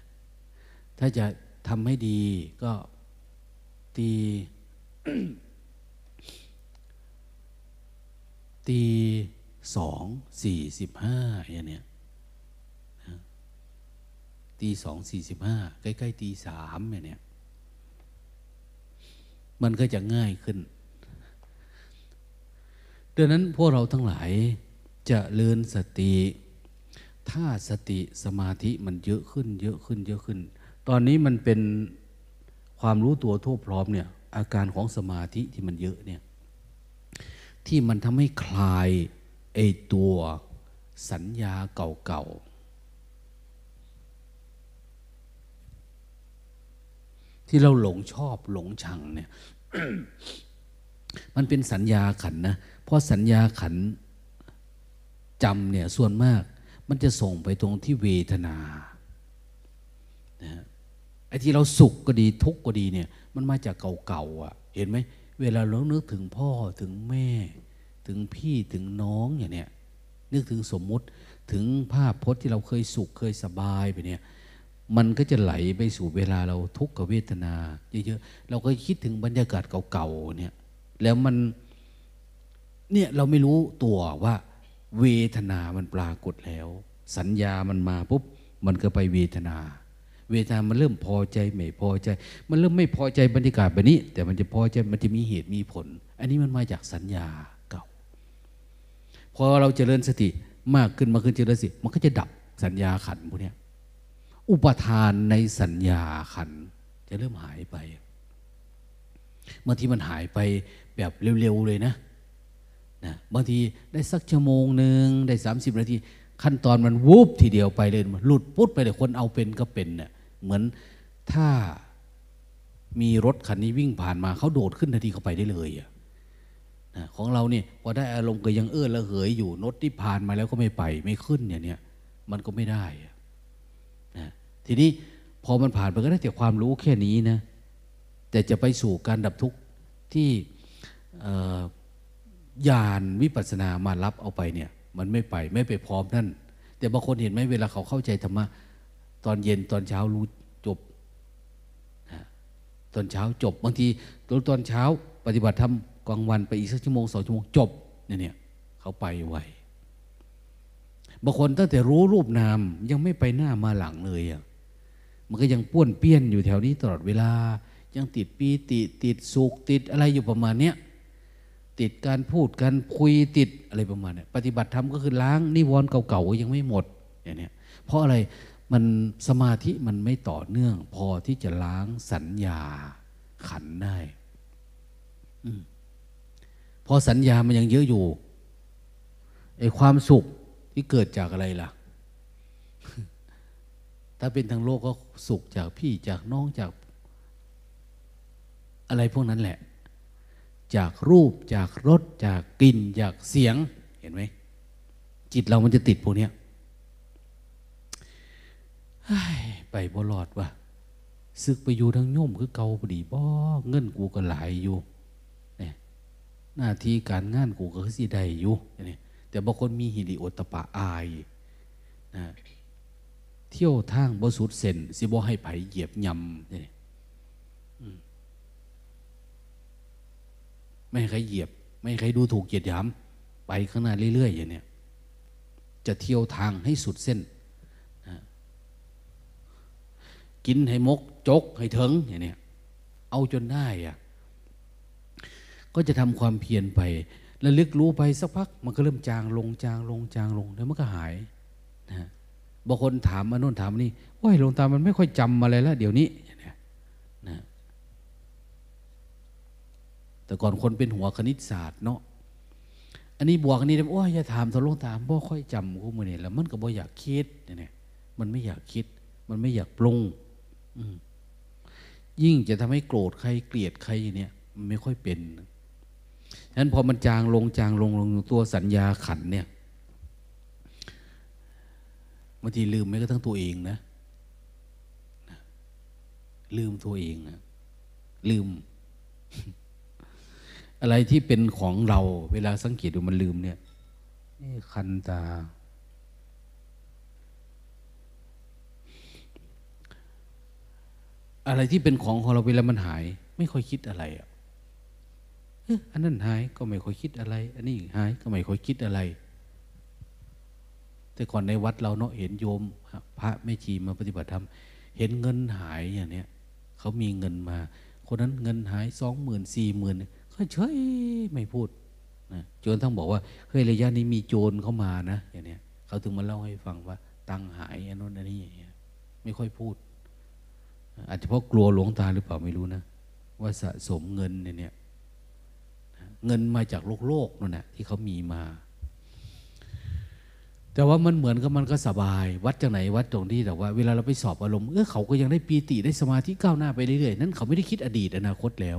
ถ้าจะทำให้ดีก็ตีตีสองสี่สิบห้าอย่างเนี้ยตีสองสี่สิบห้าใกล้ๆตีสามอย่างเนี้ยมันก็จะง่ายขึ้นดังนั้นพวกเราทั้งหลาย จะเลินสติ ถ้าสติสมาธิมันเยอะขึ้น เยอะขึ้น เยอะขึ้น ตอนนี้มันเป็นความรู้ตัวทั่วพร้อมเนี่ยอาการของสมาธิที่มันเยอะเนี่ยที่มันทำให้คลายไอตัวสัญญาเก่าๆ ที่เราหลงชอบหลงชังเนี่ย มันเป็นสัญญาขันนะ เพราะสัญญาขัน จำเนี่ยส่วนมากมันจะส่งไปตรงที่เวทนานะไอ้ที่เราสุขก็ดีทุกข์ก็ดีเนี่ย มันมาจากเก่าๆอะ เห็นไหมเวลาเรานึกถึงพ่อถึงแม่ ถึงพี่ถึงน้องอย่างเนี้ยนึกถึงสมมุติถึงภาพพจน์ที่เราเคยสุขเคยสบายไปเนี่ย มันก็จะไหลไปสู่เวลาเราทุกข์กับเวทนา เยอะๆเราก็คิดถึงบรรยากาศเก่าๆเนี่ย แล้วมันเนี่ยเราไม่รู้ตัวว่า เวทนามันปรากฏแล้ว สัญญามันมาปุ๊บมันก็ไปเวทนา เวทนามันเริ่มพอใจไม่พอใจ มันเริ่มไม่พอใจบรรยากาศแบบนี้ แต่มันจะพอใจมันจะมีเหตุมีผล อันนี้มันมาจากสัญญาเก่า พอเราจเจริญสติมากขึ้นมาขึ้นเจริญสติมันก็จะดับสัญญาขันพวกนี้อุปทานในสัญญาขันจะเริ่มหายไปบางทีมันหายไปแบบเร็วๆเลยนะ นะบางทีได้สักชั่วโมงหนึ่งได้สามสิบนาที ขั้นตอนมันวูบทีเดียวไปเลยมันหลุดปุ๊บไปเลยคนเอาเป็นก็เป็นเนะ่ยเหมือนถ้ามีรถคันนี้วิ่งผ่านมาเขาโดดขึ้นทันทีเขาไปได้เลยอะนะของเราเนี่ยพอได้อารมณ์ก็ยังเอื้อละเหยอยู่รถที่ผ่านมาแล้วก็ไม่ไปไม่ขึ้นอย่างเนี้ยมันก็ไม่ได้นะทีนี้พอมันผ่านไปก็ได้แต่ความรู้แค่นี้นะแต่จะไปสู่การดับทุกข์ที่ ญาณวิปัสสนามารับเอาไปเนี่ย มันไม่ไปไม่ไปพร้อมนั่น แต่บางคนเห็นไหมเวลาเขาเข้าใจธรรมะตอนเย็นตอนเช้ารู้จบตอนเช้าจบบางทีตอนตอนเช้า ปฏิบัติธรรมกลางวันไปอีกสักชั่วโมงสองชั่วโมงจบเนี่ยเนี่ยเขาไปไวบางคนตั้งแต่รู้รูปนามยังไม่ไปหน้ามาหลังเลยอะมันก็ยังป้วนเปี้ยนอยู่แถวนี้ตลอดเวลา ยังติดปีติติดสุขติดอะไรอยู่ประมาณเนี้ย ติดการพูดการคุยติดอะไรประมาณนี้ปฏิบัติธรรมก็คือล้างนิวรณ์เก่าๆยังไม่หมดอย่างนี้เพราะอะไรมันสมาธิมันไม่ต่อเนื่อง พอที่จะล้างสัญญาขันได้อพอสัญญามันยังเยอะอยู่ไอ้ความสุขที่เกิดจากอะไรล่ะ ถ้าเป็นทางโลกก็สุขจากพี่จากน้องจาก อะไรพวกนั้นแหละ จากรูป จากรสจากกลิ่น จากเสียงเห็นไหมจิตเรามันจะติดพวกนี้ไปบ่หลอดวะซึกไปอยู่ทั้งโยมคือเกาพอดีบ่เงินกูก็หลายอยู่เนี่ยหน้าที่การงานกูก็คือสิได้อยู่เนี่ยแต่บางคนมีหิริโอตปะอายนะเที่ยวทางบ่สุดเส้นสิบ่ให้ไผเหยียบยำเนี่ย ไม่ให้ใครเหยียบ ไม่ให้ใครดูถูกเหยียดหยาม ไปข้างหน้าเรื่อยๆอย่างเนี้ยจะเที่ยวทางให้สุดเส้นนะกินให้มก จก ให้ถึงอย่างเนี้ยเอาจนได้อะก็จะทำความเพียรไป แล้วลึกรู้ไปสักพัก มันก็เริ่มจางลงจางลงจางลงแล้วมันก็หายนะบางคนถามมาโน่นถามนี่ว่าหลวงตามันไม่ค่อยจำอะไรแล้วเดี๋ยวนี้ แต่ก่อนคนเป็นหัวคณิตศาสตร์เนาะอันนี้บวกอันนี้โอ้ยอย่าถามทะลุถามบ่ค่อยจำกูมือเนี่ยแล้วมันก็บ่อยากคิดเนี่ยมันไม่อยากคิด มันไม่อยากปรุงยิ่งจะทำให้โกรธใครเกลียดใครเนี่ยมันไม่ค่อยเป็นฉะนั้นพอมันจางลงจางลงลงตัวสัญญาขันเนี่ยบางทีลืมแม้กระทั่งตัวเองนะลืมตัวเองนะลืม อะไรที่เป็นของเรา เวลาสังเกตดูมันลืมเนี่ยนี่คันตา อะไรที่เป็นของของเราเวลามันหาย ไม่ค่อยคิดอะไรอะอันนั้นหายก็ไม่ค่อยคิดอะไร อันนี้หายก็ไม่ค่อยคิดอะไร แต่ก่อนในวัดเราเนาะเห็นโยม พระแม่ชีมาปฏิบัติธรรมเห็นเงินหายอย่างเนี้ยเขามีเงินมา คนนั้นเงินหายสองหมื่นสี่หมื่น เฉยไม่พูดนะโจนต้องบอกว่าเฮ้ยระยะนี้มีโจรเข้ามานะอย่างเนี้ยเขาถึงมาเล่าให้ฟังว่า ตังหายอันนู้นอันนี้อย่างเงี้ยไม่ค่อยพูด อาจจะเพราะกลัวหลวงตาหรือเปล่าไม่รู้นะ ว่าสะสมเงินเนี่ยเงินมาจากโลกโลกนั่นแหละที่เขามีมา แต่ว่ามันเหมือนกับมันก็สบาย วัดจากไหนวัดตรงที่แต่ว่า เวลาเราไปสอบอารมณ์เออเขาก็ยังได้ปีติได้สมาธิก้าวหน้าไปเรื่อยๆนั้นเขาไม่ได้คิดอดีตอนาคตแล้ว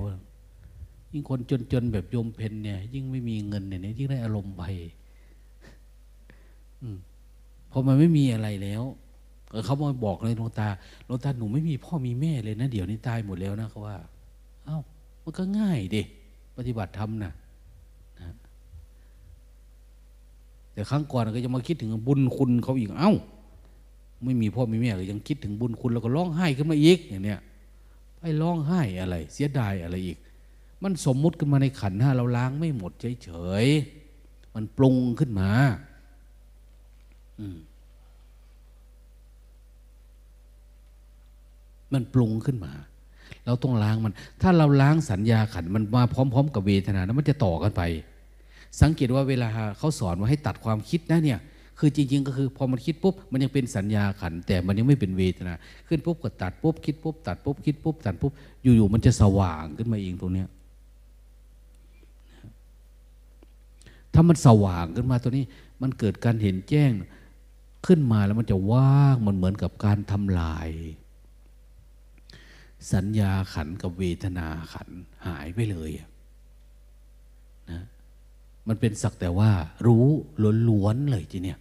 ยิ่งคนจนๆแบบโยมเพนเนี่ย ยิ่งไม่มีเงินเนี่ยยิ่งได้อารมณ์ไปเพราะมันไม่มีอะไรแล้วเขามาบอกเลยหลวงตาหลวงตาหนูไม่มีพ่อมีแม่เลยนะเดี๋ยวนี้ตายหมดแล้วนะเขาว่า เอา้า มันก็ง่ายดิปฏิบัติธรรมนะนะแต่ครั้งก่อนก็จะมาคิดถึงบุญคุณเขาอีกเอา้า ไม่มีพ่อมีแม่ก็ยังคิดถึงบุญคุณแล้วก็ร้องไห้ขึ้นมาอีกอย่างเนี้ยไปร้องไห้อะไร เสียดายอะไรอีก มันสมมุติขึ้นมาในขันห้าเราล้างไม่หมดเฉยๆ มันปรุงขึ้นมา อืมมันปรุงขึ้นมา เราต้องล้างมัน ถ้าเราล้างสัญญาขันมันมาพร้อม ๆ กับเวทนาแล้วมันจะต่อกันไป สังเกตว่าเวลาเขาสอนว่าให้ตัดความคิดนะเนี่ย คือจริง ๆ ก็คือพอมันคิดปุ๊บมันยังเป็นสัญญาขัน แต่มันยังไม่เป็นเวทนา ขึ้นปุ๊บก็ตัดปุ๊บคิดปุ๊บตัดปุ๊บคิดปุ๊บตัดปุ๊บอยู่ๆมันจะสว่างขึ้นมาเองตรงเนี้ย ถ้ามันสว่างขึ้นมาตัวนี้ มันเกิดการเห็นแจ้งขึ้นมาแล้วมันจะว่างมันเหมือนกับการทำลาย สัญญาขันกับเวทนาขันหายไปเลยนะมันเป็นสักแต่ว่า รู้ล้วนๆเลยทีเนี้ย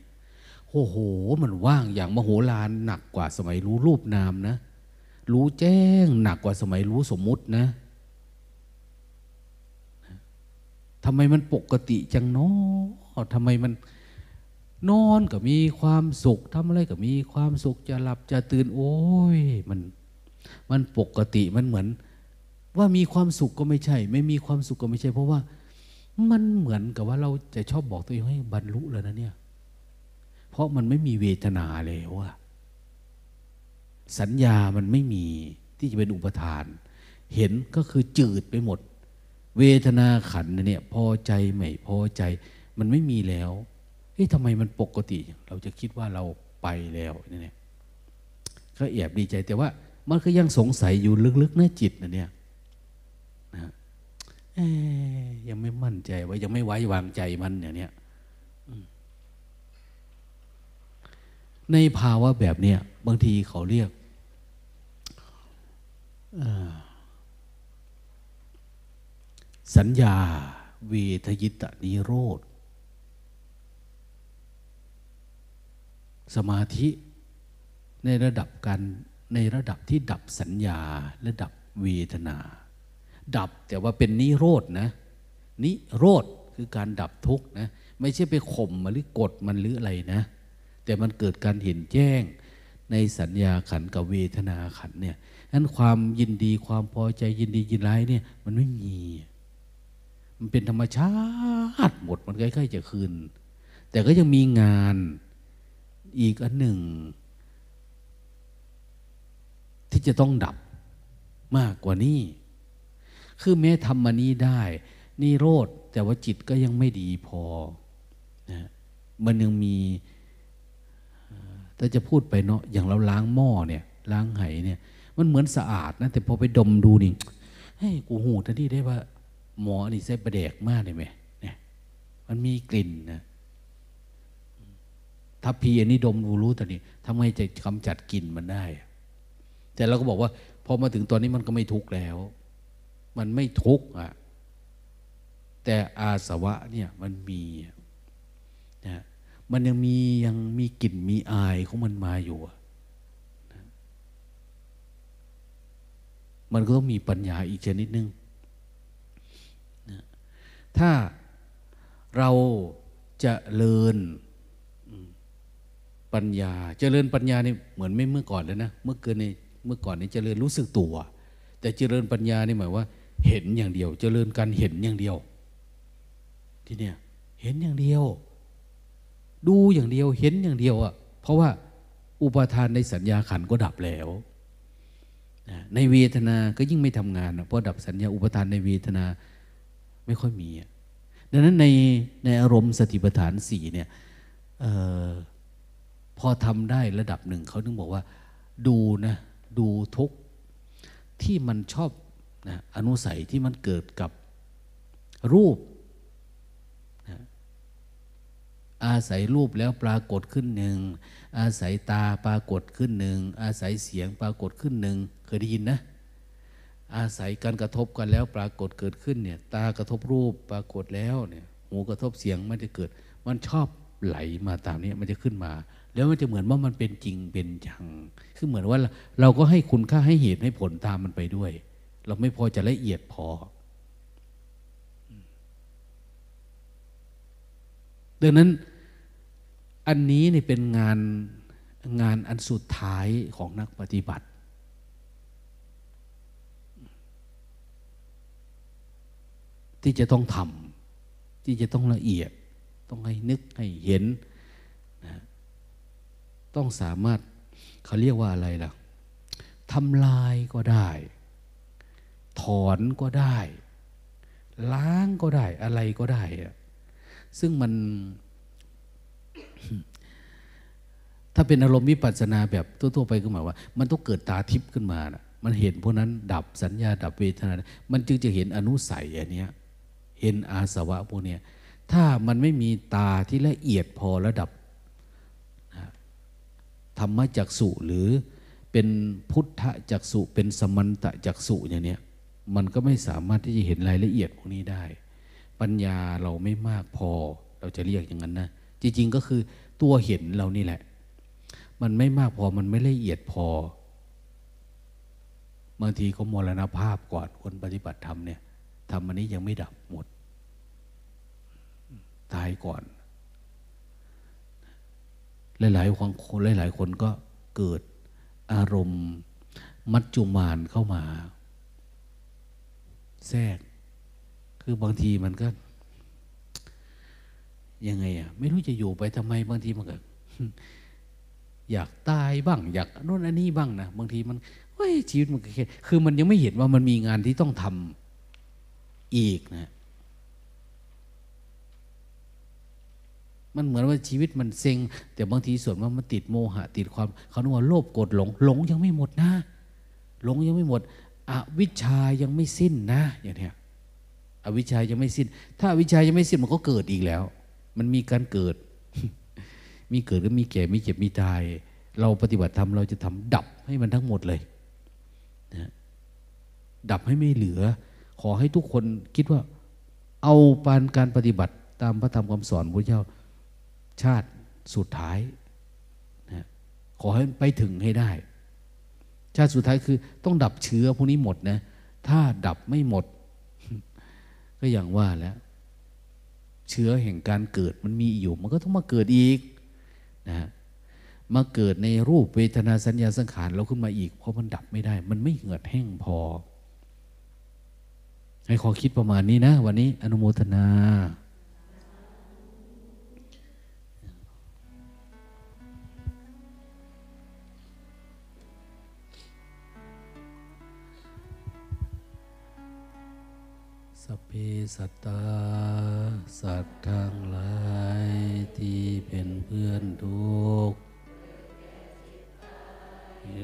โอ้โห มันว่างอย่างมโหฬารหนักกว่าสมัยรู้รูปนามนะ รู้แจ้งหนักกว่าสมัยรู้สมมุตินะ ทำไมมันปกติจังเนาะทำไมมันนอนก็มีความสุขทำอะไรก็มีความสุขจะหลับจะตื่นโอ้ยมันมันปกติมันเหมือน ว่ามีความสุขก็ไม่ใช่ ไม่มีความสุขก็ไม่ใช่ เพราะว่า มันเหมือนกับว่าเราจะชอบบอกตัวเองให้บรรลุแล้วนะเนี่ย เพราะมันไม่มีเวทนาแล้วอะสัญญามันไม่มีที่จะเป็นอุปทาน เห็นก็คือจืดไปหมด เวทนาขันเนี่ย พอใจไม่พอใจ มันไม่มีแล้วเฮ้ยทำไมมันปกติ เราจะคิดว่าเราไปแล้วเนี่ยก็แอบดีใจแต่ว่ามันก็ยังสงสัยอยู่ลึกๆในจิตนะเนี่ยนะยังไม่มั่นใจว่ายังไม่ไว้วางใจมันเนี่ยเนี่ยในภาวะแบบเนี้ยบางทีเขาเรียก สัญญาเวทยิตนิโรธ สมาธิในระดับการในระดับที่ดับสัญญาและดับเวทนา ดับแต่ว่าเป็นนิโรธนะนิโรธคือการดับทุกข์นะไม่ใช่ไปข่มมาหรือกดมันหรืออะไรนะ แต่มันเกิดการเห็นแจ้งในสัญญาขันกับเวทนาขันเนี่ยนั้นความยินดีความพอใจยินดียินร้ายเนี่ยมันไม่มี มันเป็นธรรมชาติหมดมันใกล้ๆจะคืน แต่ก็ยังมีงานอีกอันหนึ่ง ที่จะต้องดับมากกว่านี้ คือแม้ทำมานี้ได้นี่โรดแต่ว่าจิตก็ยังไม่ดีพอนะมันยังมีถ้าจะพูดไปเนาะอย่างเราล้างหม้อเนี่ย ล้างไหเนี่ย มันเหมือนสะอาดนะแต่พอไปดมดูนี่ให้กูหูทันทีได้ว่า หมอนี่ใส่ประแดกมากเลยไหมเนี่ย มันมีกลิ่นนะถ้าพีอันนี้ดมดูรู้ต่นี่ทำไมจะกำจัดกลิ่นมันได้ แต่เราก็บอกว่าพอมาถึงตอนนี้มันก็ไม่ทุกข์แล้ว มันไม่ทุกข์อะ แต่อาสวะเนี่ยมันมีนะมันยังมียังมีกลิ่นมีอายของมันมาอยู่มันก็ต้องมีปัญญาอีกชนิดนึง ถ้าเราจะเลินปัญญาเจริญปัญญานี่เหมือนไม่เมื่อก่อนเลยนะเมื่อเกินในเมื่อก่อนนี่เจริญรู้สึกตัว แต่เจริญปัญญานี่หมายว่า เห็นอย่างเดียวเจริญการเห็นอย่างเดียว ที่เนี่ยเห็นอย่างเดียว ดูอย่างเดียวเห็นอย่างเดียวอะเพราะว่าอุปทานในสัญญาขันก็ดับแล้วในเวทนาก็ยิ่งไม่ทำงานเพราะดับสัญญาอุปทานในเวทนา ไม่ค่อยมีดังนั้นในในอารมณ์สติปัฏฐานสี่เนี่ยออพอทำได้ระดับหนึ่งเขาถึงบอกว่า ดูนะดูทุกที่มันชอบนะอนุสัยที่มันเกิดกับรูปนะอาศัยรูปแล้วปรากฏขึ้นหนึ่ง อาศัยตาปรากฏขึ้นหนึ่ง อาศัยเสียงปรากฏขึ้นหนึ่ง เคยได้ยินนะ อาศัยการกระทบกันแล้วปรากฏเกิดขึ้นเนี่ยตากระทบรูปปรากฏแล้วเนี่ยหูกระทบเสียงมันจะเกิด มันชอบไหลมาตามนี้มันจะขึ้นมา แล้วมันจะเหมือนว่ามันเป็นจริงเป็นจังคือเหมือนว่าเราก็ให้คุณค่าให้เหตุให้ผลตามมันไปด้วย เราไม่พอจะละเอียดพอดังนั้นอันนี้นี่เป็นงานงานอันสุดท้ายของนักปฏิบัติ ที่จะต้องทำที่จะต้องละเอียด ต้องให้นึกให้เห็นนะต้องสามารถเขาเรียกว่าอะไรล่ะทำลายก็ได้ ถอนก็ได้ ล้างก็ได้อะไรก็ได้ ซึ่งมัน ถ้าเป็นอารมณ์วิปัสสนาแบบทั่วๆไปก็หมายว่า มันต้องเกิดตาทิพย์ขึ้นมานะมันเห็นพวกนั้นดับสัญญาดับเวทนา มันจึงจะเห็นอนุสัยอันนี้ เห็นอาสวะพวกนี้ถ้ามันไม่มีตาที่ละเอียดพอระดับธรรมจักสุหรือเป็นพุทธจักสุเป็นสมันตจักสุอย่างนี้มันก็ไม่สามารถที่จะเห็นรายละเอียดพวกนี้ได้ ปัญญาเราไม่มากพอ เราจะเรียกอย่างนั้นนะจริง ๆ ก็คือตัวเห็นเรานี่แหละ มันไม่มากพอมันไม่ละเอียดพอบางทีเขามรณภาพก่อนคนปฏิบัติธรรมเนี่ย ทำอันนี้ยังไม่ดับหมด ตายก่อน หลายๆคนหลาย ๆ คนก็เกิดอารมณ์มัจจุมานเข้ามา แทรก คือบางทีมันก็ ยังไงอะไม่รู้จะอยู่ไปทำไมบางทีมันก็อยากตายบ้าง อยากโน่นอันนี้บ้างนะบางทีมันเฮ้ยชีวิตมันแค่คือมันยังไม่เห็นว่ามันมีงานที่ต้องทำ อีกนะ มันเหมือนว่าชีวิตมันเซ็ง แต่บางทีส่วนว่ามันติดโมหะ ติดความเขาเรียกว่าโลภโกรธหลง หลงยังไม่หมดนะ หลงยังไม่หมด อวิชายังไม่สิ้นนะอย่างนี้อวิชายังไม่สิ้น ถ้าอวิชายังไม่สิ้นมันก็เกิดอีกแล้ว มันมีการเกิด มีเกิดก็มีแก่ มีเจ็บ มีตาย เราปฏิบัติธรรมเราจะทำดับให้มันทั้งหมดเลยนะดับให้ไม่เหลือ ขอให้ทุกคนคิดว่า เอาปานการปฏิบัติตามพระธรรมคำสอนพระเจ้าชาติสุดท้ายนะขอให้ไปถึงให้ได้ ชาติสุดท้ายคือ ต้องดับเชื้อพวกนี้หมดนะถ้าดับไม่หมด ก็อย่างว่าแล้ว เชื้อแห่งการเกิดมันมีอยู่ มันก็ต้องมาเกิดอีกนะมาเกิดในรูปเวทนาสัญญาสังขารเราขึ้นมาอีก เพราะมันดับไม่ได้ มันไม่เหือดแห้งพอ ให้ขอคิดประมาณนี้นะ วันนี้อนุโมทนาสเพสัตตาสัตว์ทั้งหลายที่เป็นเพื่อนทุกข์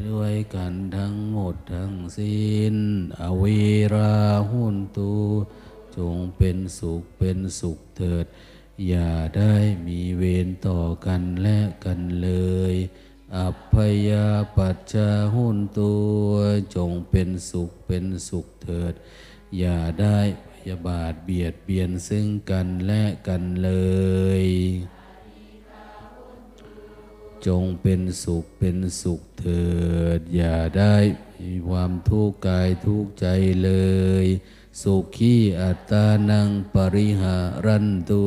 ด้วยกันทั้งหมดทั้งสิ้น อเวราหุนตู จงเป็นสุขเป็นสุขเถิด อย่าได้มีเวรต่อกันและกันเลย อัพยาปัจจาหุนตัว จงเป็นสุขเป็นสุขเถิด อย่าได้ยาบาทเบียดเบียนซึ่งกันและกันเลย จงเป็นสุขเป็นสุขเถิด อย่าได้มีความทุกข์กายทุกข์ใจเลย สุขีอัตตานังปริหารันตุ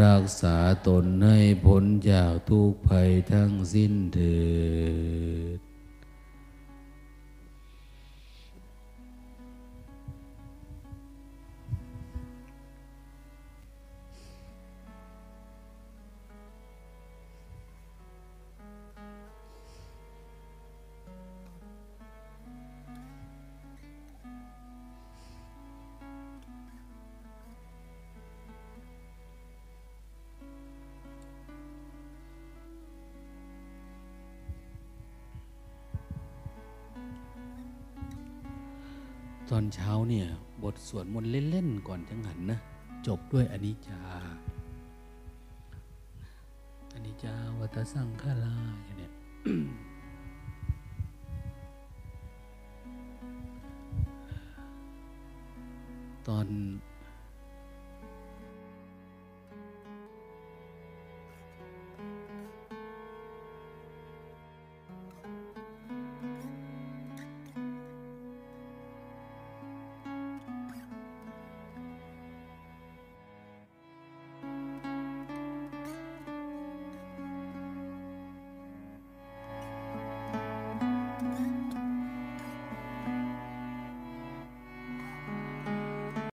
รักษาตนให้พ้นจากทุกภัยทั้งสิ้นเถิด ตอนเช้าเนี่ยบทสวดมนต์เล่น ๆ ก่อนจังหันนะ จบด้วยอนิจจาอนิจจาวัตสังขาราอย่างเนี้ยตอน